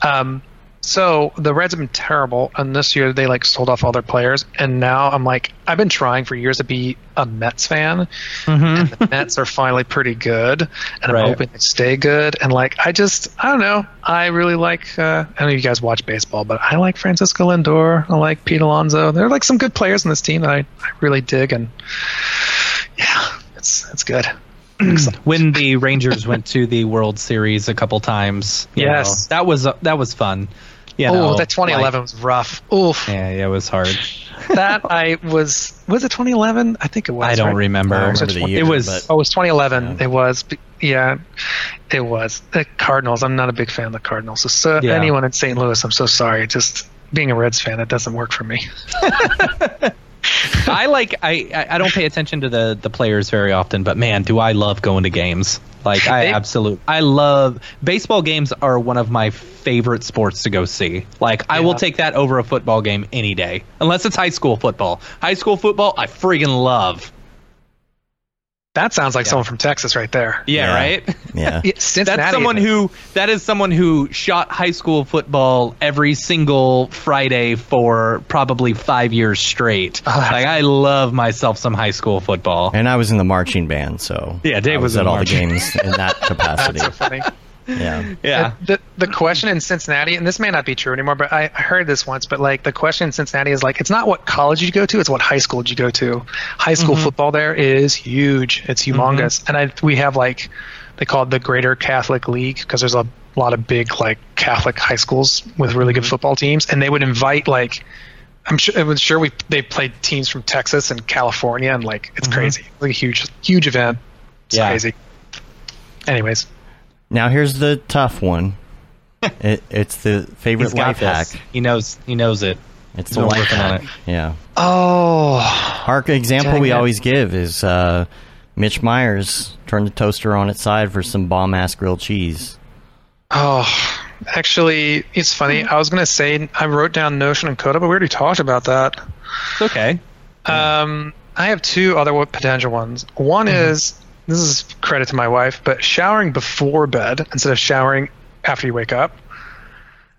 um, so the Reds have been terrible, and this year they like sold off all their players, and now I'm like, I've been trying for years to be a Mets fan, and the Mets are finally pretty good, and I'm hoping they stay good. And like, I just, I don't know, I really like. Uh, I don't know if you guys watch baseball, but I like Francisco Lindor, I like Pete Alonso. There are like some good players in this team that I, I really dig, and yeah, it's it's good. when the Rangers went to the World Series a couple times. Yes. know, that was that was fun. You oh, that 2011 was rough. Oof. yeah, yeah, it was hard. that I was was it 2011? I think it was. I don't right? remember. I don't remember the it year, it was but- Oh, it was 2011. Yeah. It was. Yeah, it was. The Cardinals. I'm not a big fan of the Cardinals. So, so Yeah. anyone in St. Louis, I'm so sorry. Just being a Reds fan, it doesn't work for me. I like I I don't pay attention to the the players very often, but man, do I love going to games. Like I They- absolute I love baseball games are one of my favorite sports to go see. Like I will take that over a football game any day. Unless it's high school football. High school football I friggin' love. That sounds like Yeah. someone from Texas right there. Yeah, Yeah. right? Yeah. Yeah, Cincinnati. That's someone who that is someone who shot high school football every single Friday for probably five years straight. Oh, like I love myself some high school football. And I was in the marching band, so Yeah, Dave I was was in at all the games in that capacity. That's so funny. Yeah. Yeah. The the question in Cincinnati, and this may not be true anymore, but I I heard this once. But like the question in Cincinnati is like, it's not what college you go to, it's what high school did you go to. High school mm-hmm. football there is huge. It's humongous, mm-hmm. and I we have like they call it the Greater Catholic League because there's a lot of big like Catholic high schools with really good mm-hmm. football teams, and they would invite like. I'm sure. I'm sure we they played teams from Texas and California, and like it's crazy. Like a huge, huge event. It's Yeah. crazy. Anyways, Now here's the tough one. it, it's the favorite He's life hack. He knows. He knows it. It's He's the been life working on hack. it. Yeah. oh, Our example we it. always give is uh, Mitch Myers turned the toaster on its side for some bomb ass grilled cheese. Oh, actually, it's funny. I was gonna say I wrote down Notion and Coda, but we already talked about that. It's okay. Um, I have two other potential ones. One is this is credit to my wife, but showering before bed instead of showering after you wake up.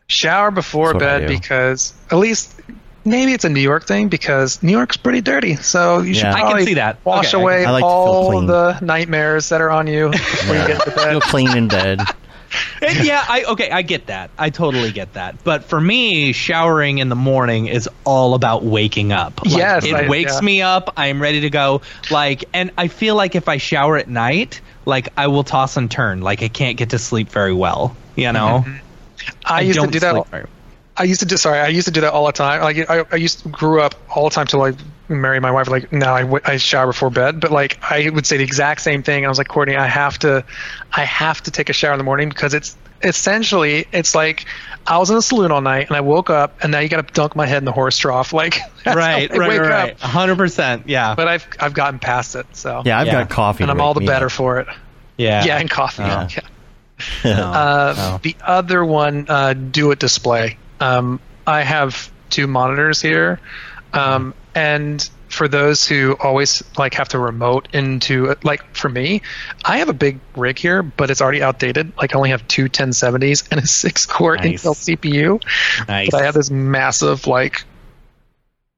Shower before That's bed because at least maybe it's a New York thing because New York's pretty dirty. So you should Yeah. I can probably see that. wash Okay, away can- I like all the nightmares that are on you when you get to bed. Feel clean in bed. And yeah, I okay, I get that. I totally get that. But for me, showering in the morning is all about waking up. Like, Yes, it I- wakes yeah. me up. I am ready to go. Like, and I feel like if I shower at night, like I will toss and turn. Like I can't get to sleep very well. You know, mm-hmm. I, used to do that. I used to do sorry. I used to do that all the time. Like I, I used to grew up all the time to I married my wife. Like now I, w- I shower before bed, but like I would say the exact same thing. I was like Courtney, I have to, I have to take a shower in the morning because it's essentially it's like I was in a saloon all night and I woke up and now you got to dunk my head in the horse trough. Like Right, right, wake right, up. hundred percent. Yeah, But I've I've gotten past it. So Yeah, I've Yeah. got coffee. and I'm all the me better up. for it. yeah, Yeah, and coffee. Yeah. Yeah. No, Uh, no. The other one, uh, Duet Display. Um, I have two monitors here, um, and for those who always like have to remote into like for me, I have a big rig here, but it's already outdated. Like I only have two 1070s and a six core Nice. Intel CPU, nice. but I have this massive like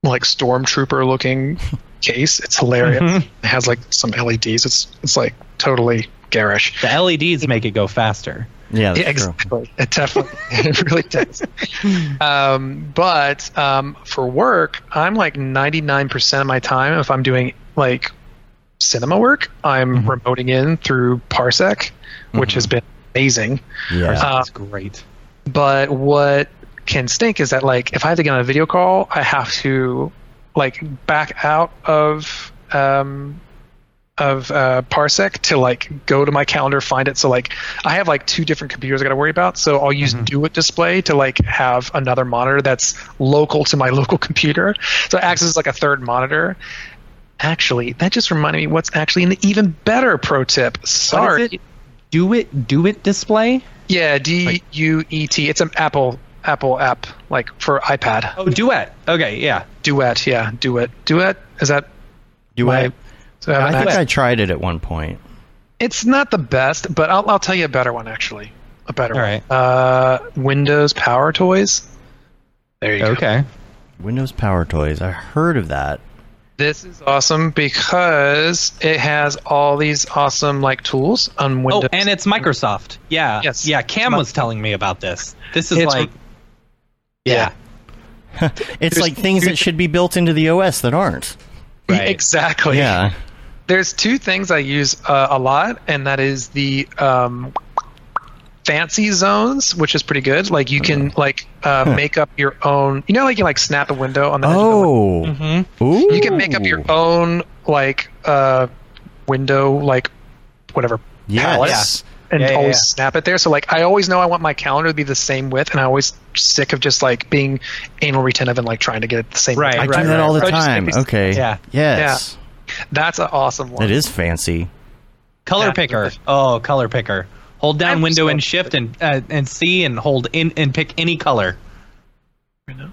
like stormtrooper looking case. It's hilarious. Mhm. It has like some LEDs. It's it's like totally garish. The LEDs make it go faster. Yeah, that's Yeah, true. exactly. It definitely, it really does. Um, but um, for work, I'm like 99% of my time, if I'm doing like cinema work, I'm Mm-hmm. remoting in through Parsec, which has been amazing. Yeah. Uh, That's great. But what can stink is that like if I have to get on a video call, I have to like back out of um, of uh, Parsec to like go to my calendar, find it. So like I have like two different computers I got to worry about. So I'll use Duet Display to like have another monitor that's local to my local computer. So it acts as like a third monitor. Actually, that just reminded me what's actually an even better pro tip. Sorry. What is it? Do it, Duet Display. Yeah, D U E T. It's an Apple Apple app like for iPad. Oh, duet. Okay, yeah. Duet, yeah, Duet. Duet is that Do my? I? So I I think? I tried it at one point. It's not the best, but I'll I'll tell you a better one actually. A better All one. right. Uh, Windows PowerToys. There you go. Okay. Windows PowerToys. I heard of that. This is awesome because it has all these awesome like tools on Windows. Oh, and it's Microsoft. Yeah. Yes. Yeah. Cam was telling me about this. This is It's- like. yeah, It's There's- like things that should be built into the OS that aren't. Right. exactly. Yeah. There's two things I use uh, a lot, and that is the um, FancyZones, which is pretty good. Like you can like uh, make up your own. You know, like you like snap a window on the edge of the window? Oh. Mhm. Ooh. You can make up your own like uh, window, like whatever Yes. palettes, and Yeah, yeah, always yeah. snap it there. So like I always know I want my calendar to be the same width, and I always sick of just like being anal retentive and like trying to get it the same. Right, I width. do right, that all the So I just time. Okay. Yeah. Yes. That's an awesome one. It is fancy. Color Yeah. picker. Oh, color picker. Hold down I'm window so and shift and uh, and C and hold in and pick any color. Window,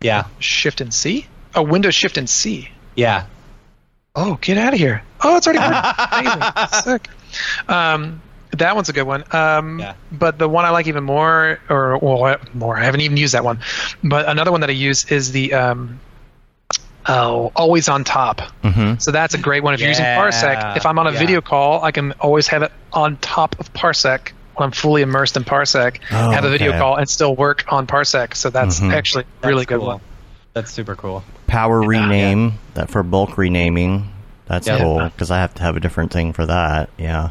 Yeah. Shift and C. Oh, Windows Shift and C. Yeah. Oh, get out of here! Oh, it's already working. Amazing. Sick. Um, that one's a good one. Um, Yeah. But the one I like even more, or well, more, I haven't even used that one. But another one that I use is the um, oh, always on top. Mm-hmm. So that's a great one if you're using Parsec. If I'm on a Yeah. video call, I can always have it on top of Parsec when I'm fully immersed in Parsec, Oh, have a video okay. call and still work on Parsec. So that's Mhm. actually a really That's good cool. one. That's super cool. PowerRename that for bulk renaming. That's Yeah. cool because I have to have a different thing for that. Yeah.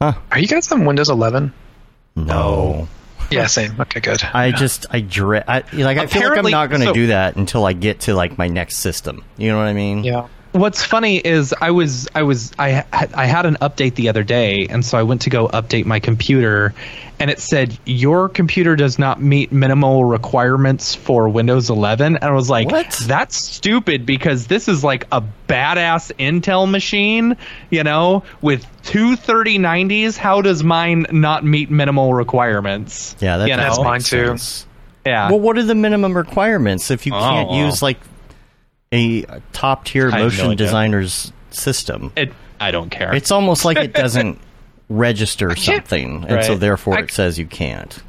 Are you guys on Windows 11? No. Yeah, same. Okay, good. I just I dread. I like. I feel like I'm not going to so- do that until I get to like my next system. You know what I mean? yeah. What's funny is I was I was I had- I had an update the other day, and so I went to go update my computer, and it said your computer does not meet minimal requirements for Windows 11, and I was like, What? That's stupid because this is like a badass Intel machine, you know, with two 3090s. How does mine not meet minimal requirements? Yeah, that You know? make mine too. sense. Yeah. Well, what are the minimum requirements if you oh, can't Oh. use like a top tier I have no motion designer's system? it, I don't care. It's almost like it doesn't register something, and so therefore I- it says you can't.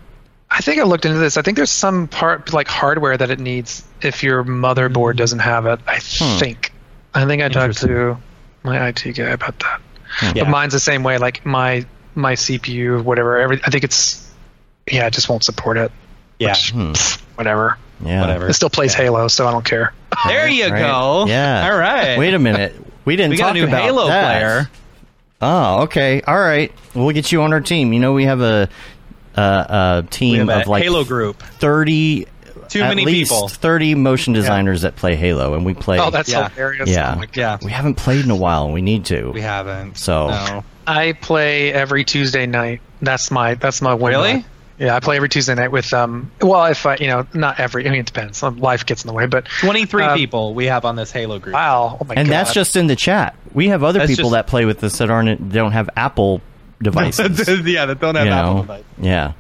I think I looked into this. I think there's some part like hardware that it needs if your motherboard hmm. doesn't have it. I hmm. think. I think I talked to my IT guy about that. Hmm. Yeah. But mine's the same way. Like my my CPU, whatever. Every I think it's yeah, it just won't support it. yeah. Which, pff, whatever. Yeah. Whatever. It still plays Halo, so I don't care. There you Right. go. Yeah. All right. Wait a minute. We didn't we talk got a new about Halo that. player. Oh, okay. All right. We'll get you on our team. You know, we have a uh, a We team have a of like Halo group. thirty. Too at many least people. Thirty motion designers that play Halo, and we play. Oh, that's Yeah. hilarious. Yeah. Oh. Yeah. we haven't played in a while. and We need to. We haven't. So- No. I play every Tuesday night. That's my that's my window. Really? Yeah, I play every Tuesday night with um. Well, if I you know not every. I mean, it depends. Life gets in the way, but 23 Uh, people we have on this Halo group. wow. Oh my and god. that's just in the chat. We have other That's people just- that play with us that aren't don't have Apple devices. yeah, that don't have you Apple know? device. Yeah.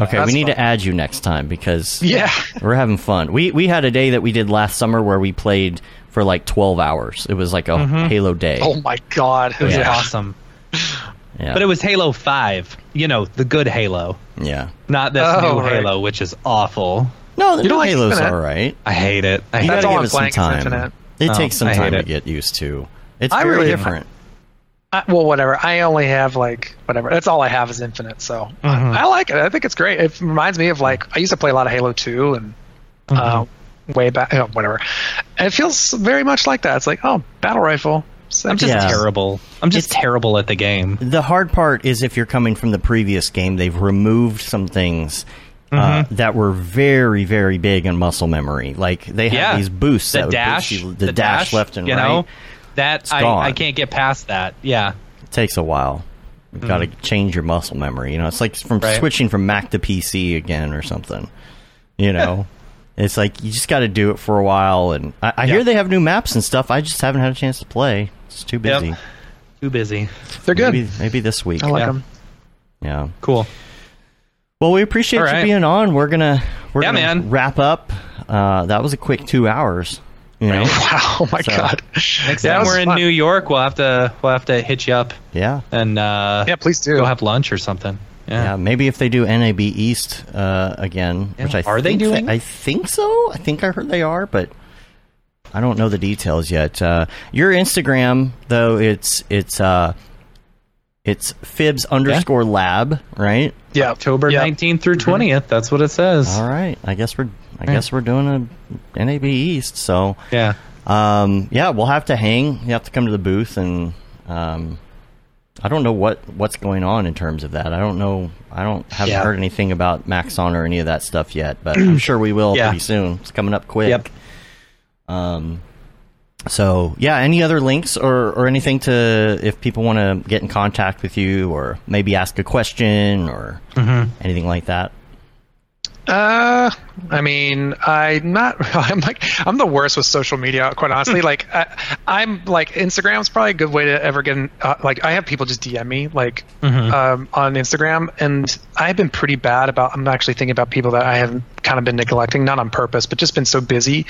Okay, that's we need to add you next time because yeah. we're having fun. We we had a day that we did last summer where we played for like twelve hours. It was like a Halo day. Oh my god. It was Yeah. awesome. yeah. But it was Halo 5. You know, the good Halo. yeah. Not this Oh, new right. Halo, which is awful. No, the You new don't like Halo's Infinite? all right. I hate it. I You hate That's gotta all give I'm it some time. Infinite. It Oh, takes some I hate time to get used to. It's I very really- different. I, well, whatever. I only have like whatever. That's all I have is Infinite. So Mm-hmm. I, I like it. I think it's great. It reminds me of like I used to play a lot of Halo 2 and Mm-hmm. uh, way back, you know, whatever. And it feels very much like that. It's like oh, battle rifle. So I'm just Yeah. terrible. I'm just It's- terrible at the game. The hard part is if you're coming from the previous game, they've removed some things uh, Mm-hmm. that were very, very big in muscle memory. Like they have Yeah. these boosts The that would boost dash, you- the, dash, left and you right. know, that I. I can't get past that. Yeah. It takes a while. You've got to change your muscle memory. You know, it's like from Mm-hmm. Right. switching from Mac to PC again or something. You know, it's like you just got to do it for a while. And I, I hear they have new maps and stuff. I just haven't had a chance to play. It's too Yep. busy. Too busy. they're good. Maybe, maybe this week. I like Yeah. them. Yeah. Cool. Well, we appreciate All you being on. We're gonna we're Yeah, gonna man. wrap up. Uh, that was a quick two hours. You know, Wow. Oh my So, god. Next Yeah, time we're in fun. New York, we'll have to we'll have to hit you up yeah, and uh, Yeah, please do. go have lunch or something. yeah. Yeah. Maybe if they do NAB East uh, again, which I Are they think doing I think so. I think I heard they are, but I don't know the details yet. Uh, your Instagram though, it's it's uh, it's Fibs underscore Lab, right? yeah. October Yeah. 19th through 20th. That's what it says. All right. I guess we're I guess we're doing a NAB East. So Yeah. Um, yeah, we'll have to hang. You have to come to the booth, and um, I don't know what what's going on in terms of that. I don't know. I don't haven't Yeah. heard anything about Maxon or any of that stuff yet, but I'm sure we will Yeah. pretty soon. It's coming up quick. Yep. Um, so yeah, any other links or or anything to if people want to get in contact with you or maybe ask a question or Mm-hmm. anything like that. Uh, I mean, I'm not. I'm like, I'm the worst with social media, quite honestly. like, I, I'm like, Instagram's probably a good way to ever get. In, uh, like, I have people just DM me like um, on Instagram, and I've been pretty bad about. I'm actually thinking about people that I have kind of been neglecting, not on purpose, but just been so busy.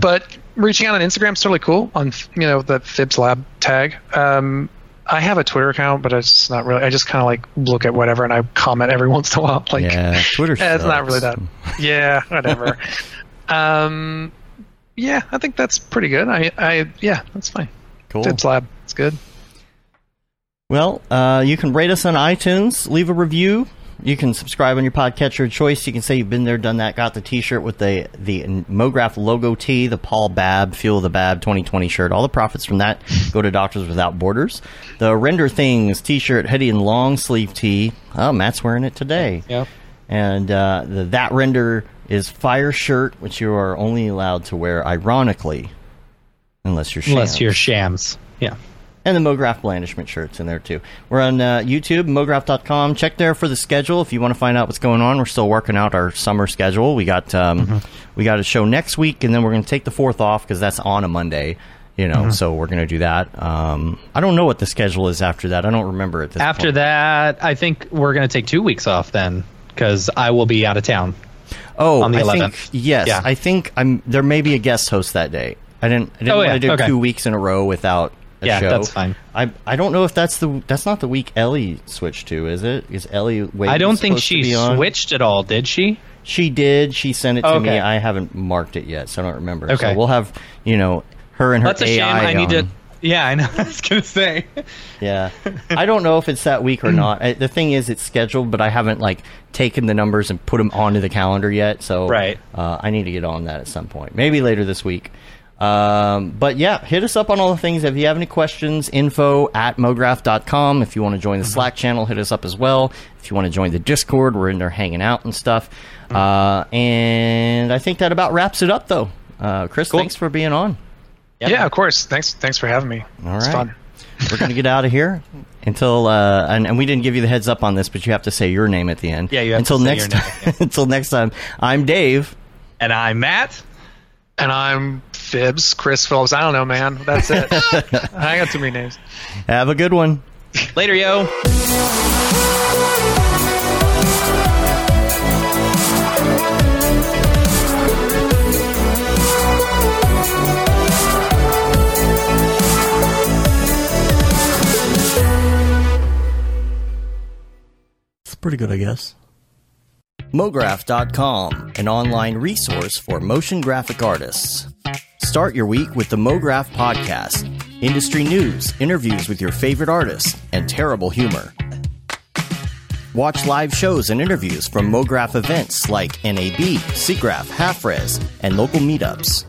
But reaching out on Instagram is totally cool. On you know the Fibs Lab tag. Um, I have a Twitter account, but it's not really. I just kind of like look at whatever and I comment every once in a while. Like, Yeah, Twitter. it's not really that. Yeah, whatever. um, yeah, I think that's pretty good. I, I, yeah, that's fine. Cool. Fibs Lab, it's good. Well, uh, you can rate us on iTunes, leave a review. You can subscribe on your podcatcher of choice. You can say you've been there, done that, got the T-shirt with the the MoGraph logo tee, the Paul Babb Fuel the Babb 2020 shirt. All the profits from that go to Doctors Without Borders. The Render Things T-shirt, hoodie, and long sleeve tee. Oh, Matt's wearing it today. Yep. And uh, the that render is fire shirt, which you are only allowed to wear ironically, unless you're Unless you're shams. Yeah. And the MoGraph blandishment shirts in there too. We're on uh, YouTube, MoGraph.com. Check there for the schedule if you want to find out what's going on. We're still working out our summer schedule. We got um, we got a show next week, and then we're going to take the fourth off because that's on a Monday. You know, so we're going to do that. Um, I don't know what the schedule is after that. I don't remember this After point. that, I think we're going to take two weeks off then because I will be out of town. Oh, on the I 11th. think yes. Yeah. I think I'm. There may be a guest host that day. I didn't. I didn't Oh, want yeah, to do okay. two weeks in a row without Yeah, show. that's fine. I I don't know if that's the that's not the week Ellie switched to. Is it? Is Ellie? Wade I don't think she switched at all, did she? She did. She sent it to me. I haven't marked it yet, so I don't remember. So Okay. we'll have you know her and her That's a shame. AI I need on. to. Yeah, I know. I was going to say. Yeah, I don't know if it's that week or not. I, the thing is, it's scheduled, but I haven't like taken the numbers and put them onto the calendar yet. So Right. uh, I need to get on that at some point, maybe later this week. Um, but yeah, hit us up on all the things. If you have any questions, info at mograph.com. If you want to join the Slack channel, hit us up as well. If you want to join the Discord, we're in there hanging out and stuff. Uh, and I think that about wraps it up, though. Uh, Chris, thanks for being on. Yeah. of course. Thanks. Thanks for having me. All it's right. fun. We're going to get out of here until, uh, and, and we didn't give you the heads up on this, but you have to say your name at the end. Yeah, you have until to say next your time. until next time. I'm Dave. And I'm Matt. And I'm Fibs, Chris Phillips. I don't know, man. That's it. I got too many names. Have a good one. Later, yo. It's pretty good, I guess. MoGraph.com, an online resource for motion graphic artists. Start your week with the MoGraph Podcast industry news, interviews with your favorite artists, and terrible humor. Watch live shows and interviews from MoGraph events like NAB, SIGGRAPH, HalfRes, and local meetups.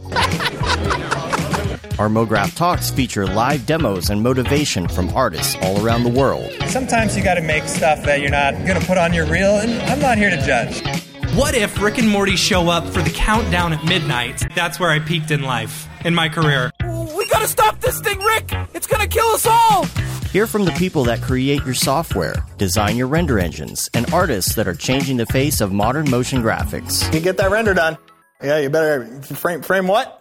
Our MoGraph Talks feature live demos and motivation from artists all around the world. Sometimes you gotta make stuff that you're not gonna put on your reel, and I'm not here to judge. What if Rick and Morty show up for the countdown at midnight? That's where I peaked in life, in my career. We gotta stop this thing, Rick! It's gonna kill us all! Hear from the people that create your software, design your render engines, and artists that are changing the face of modern motion graphics. You get that render done. Yeah, you better frame frame what?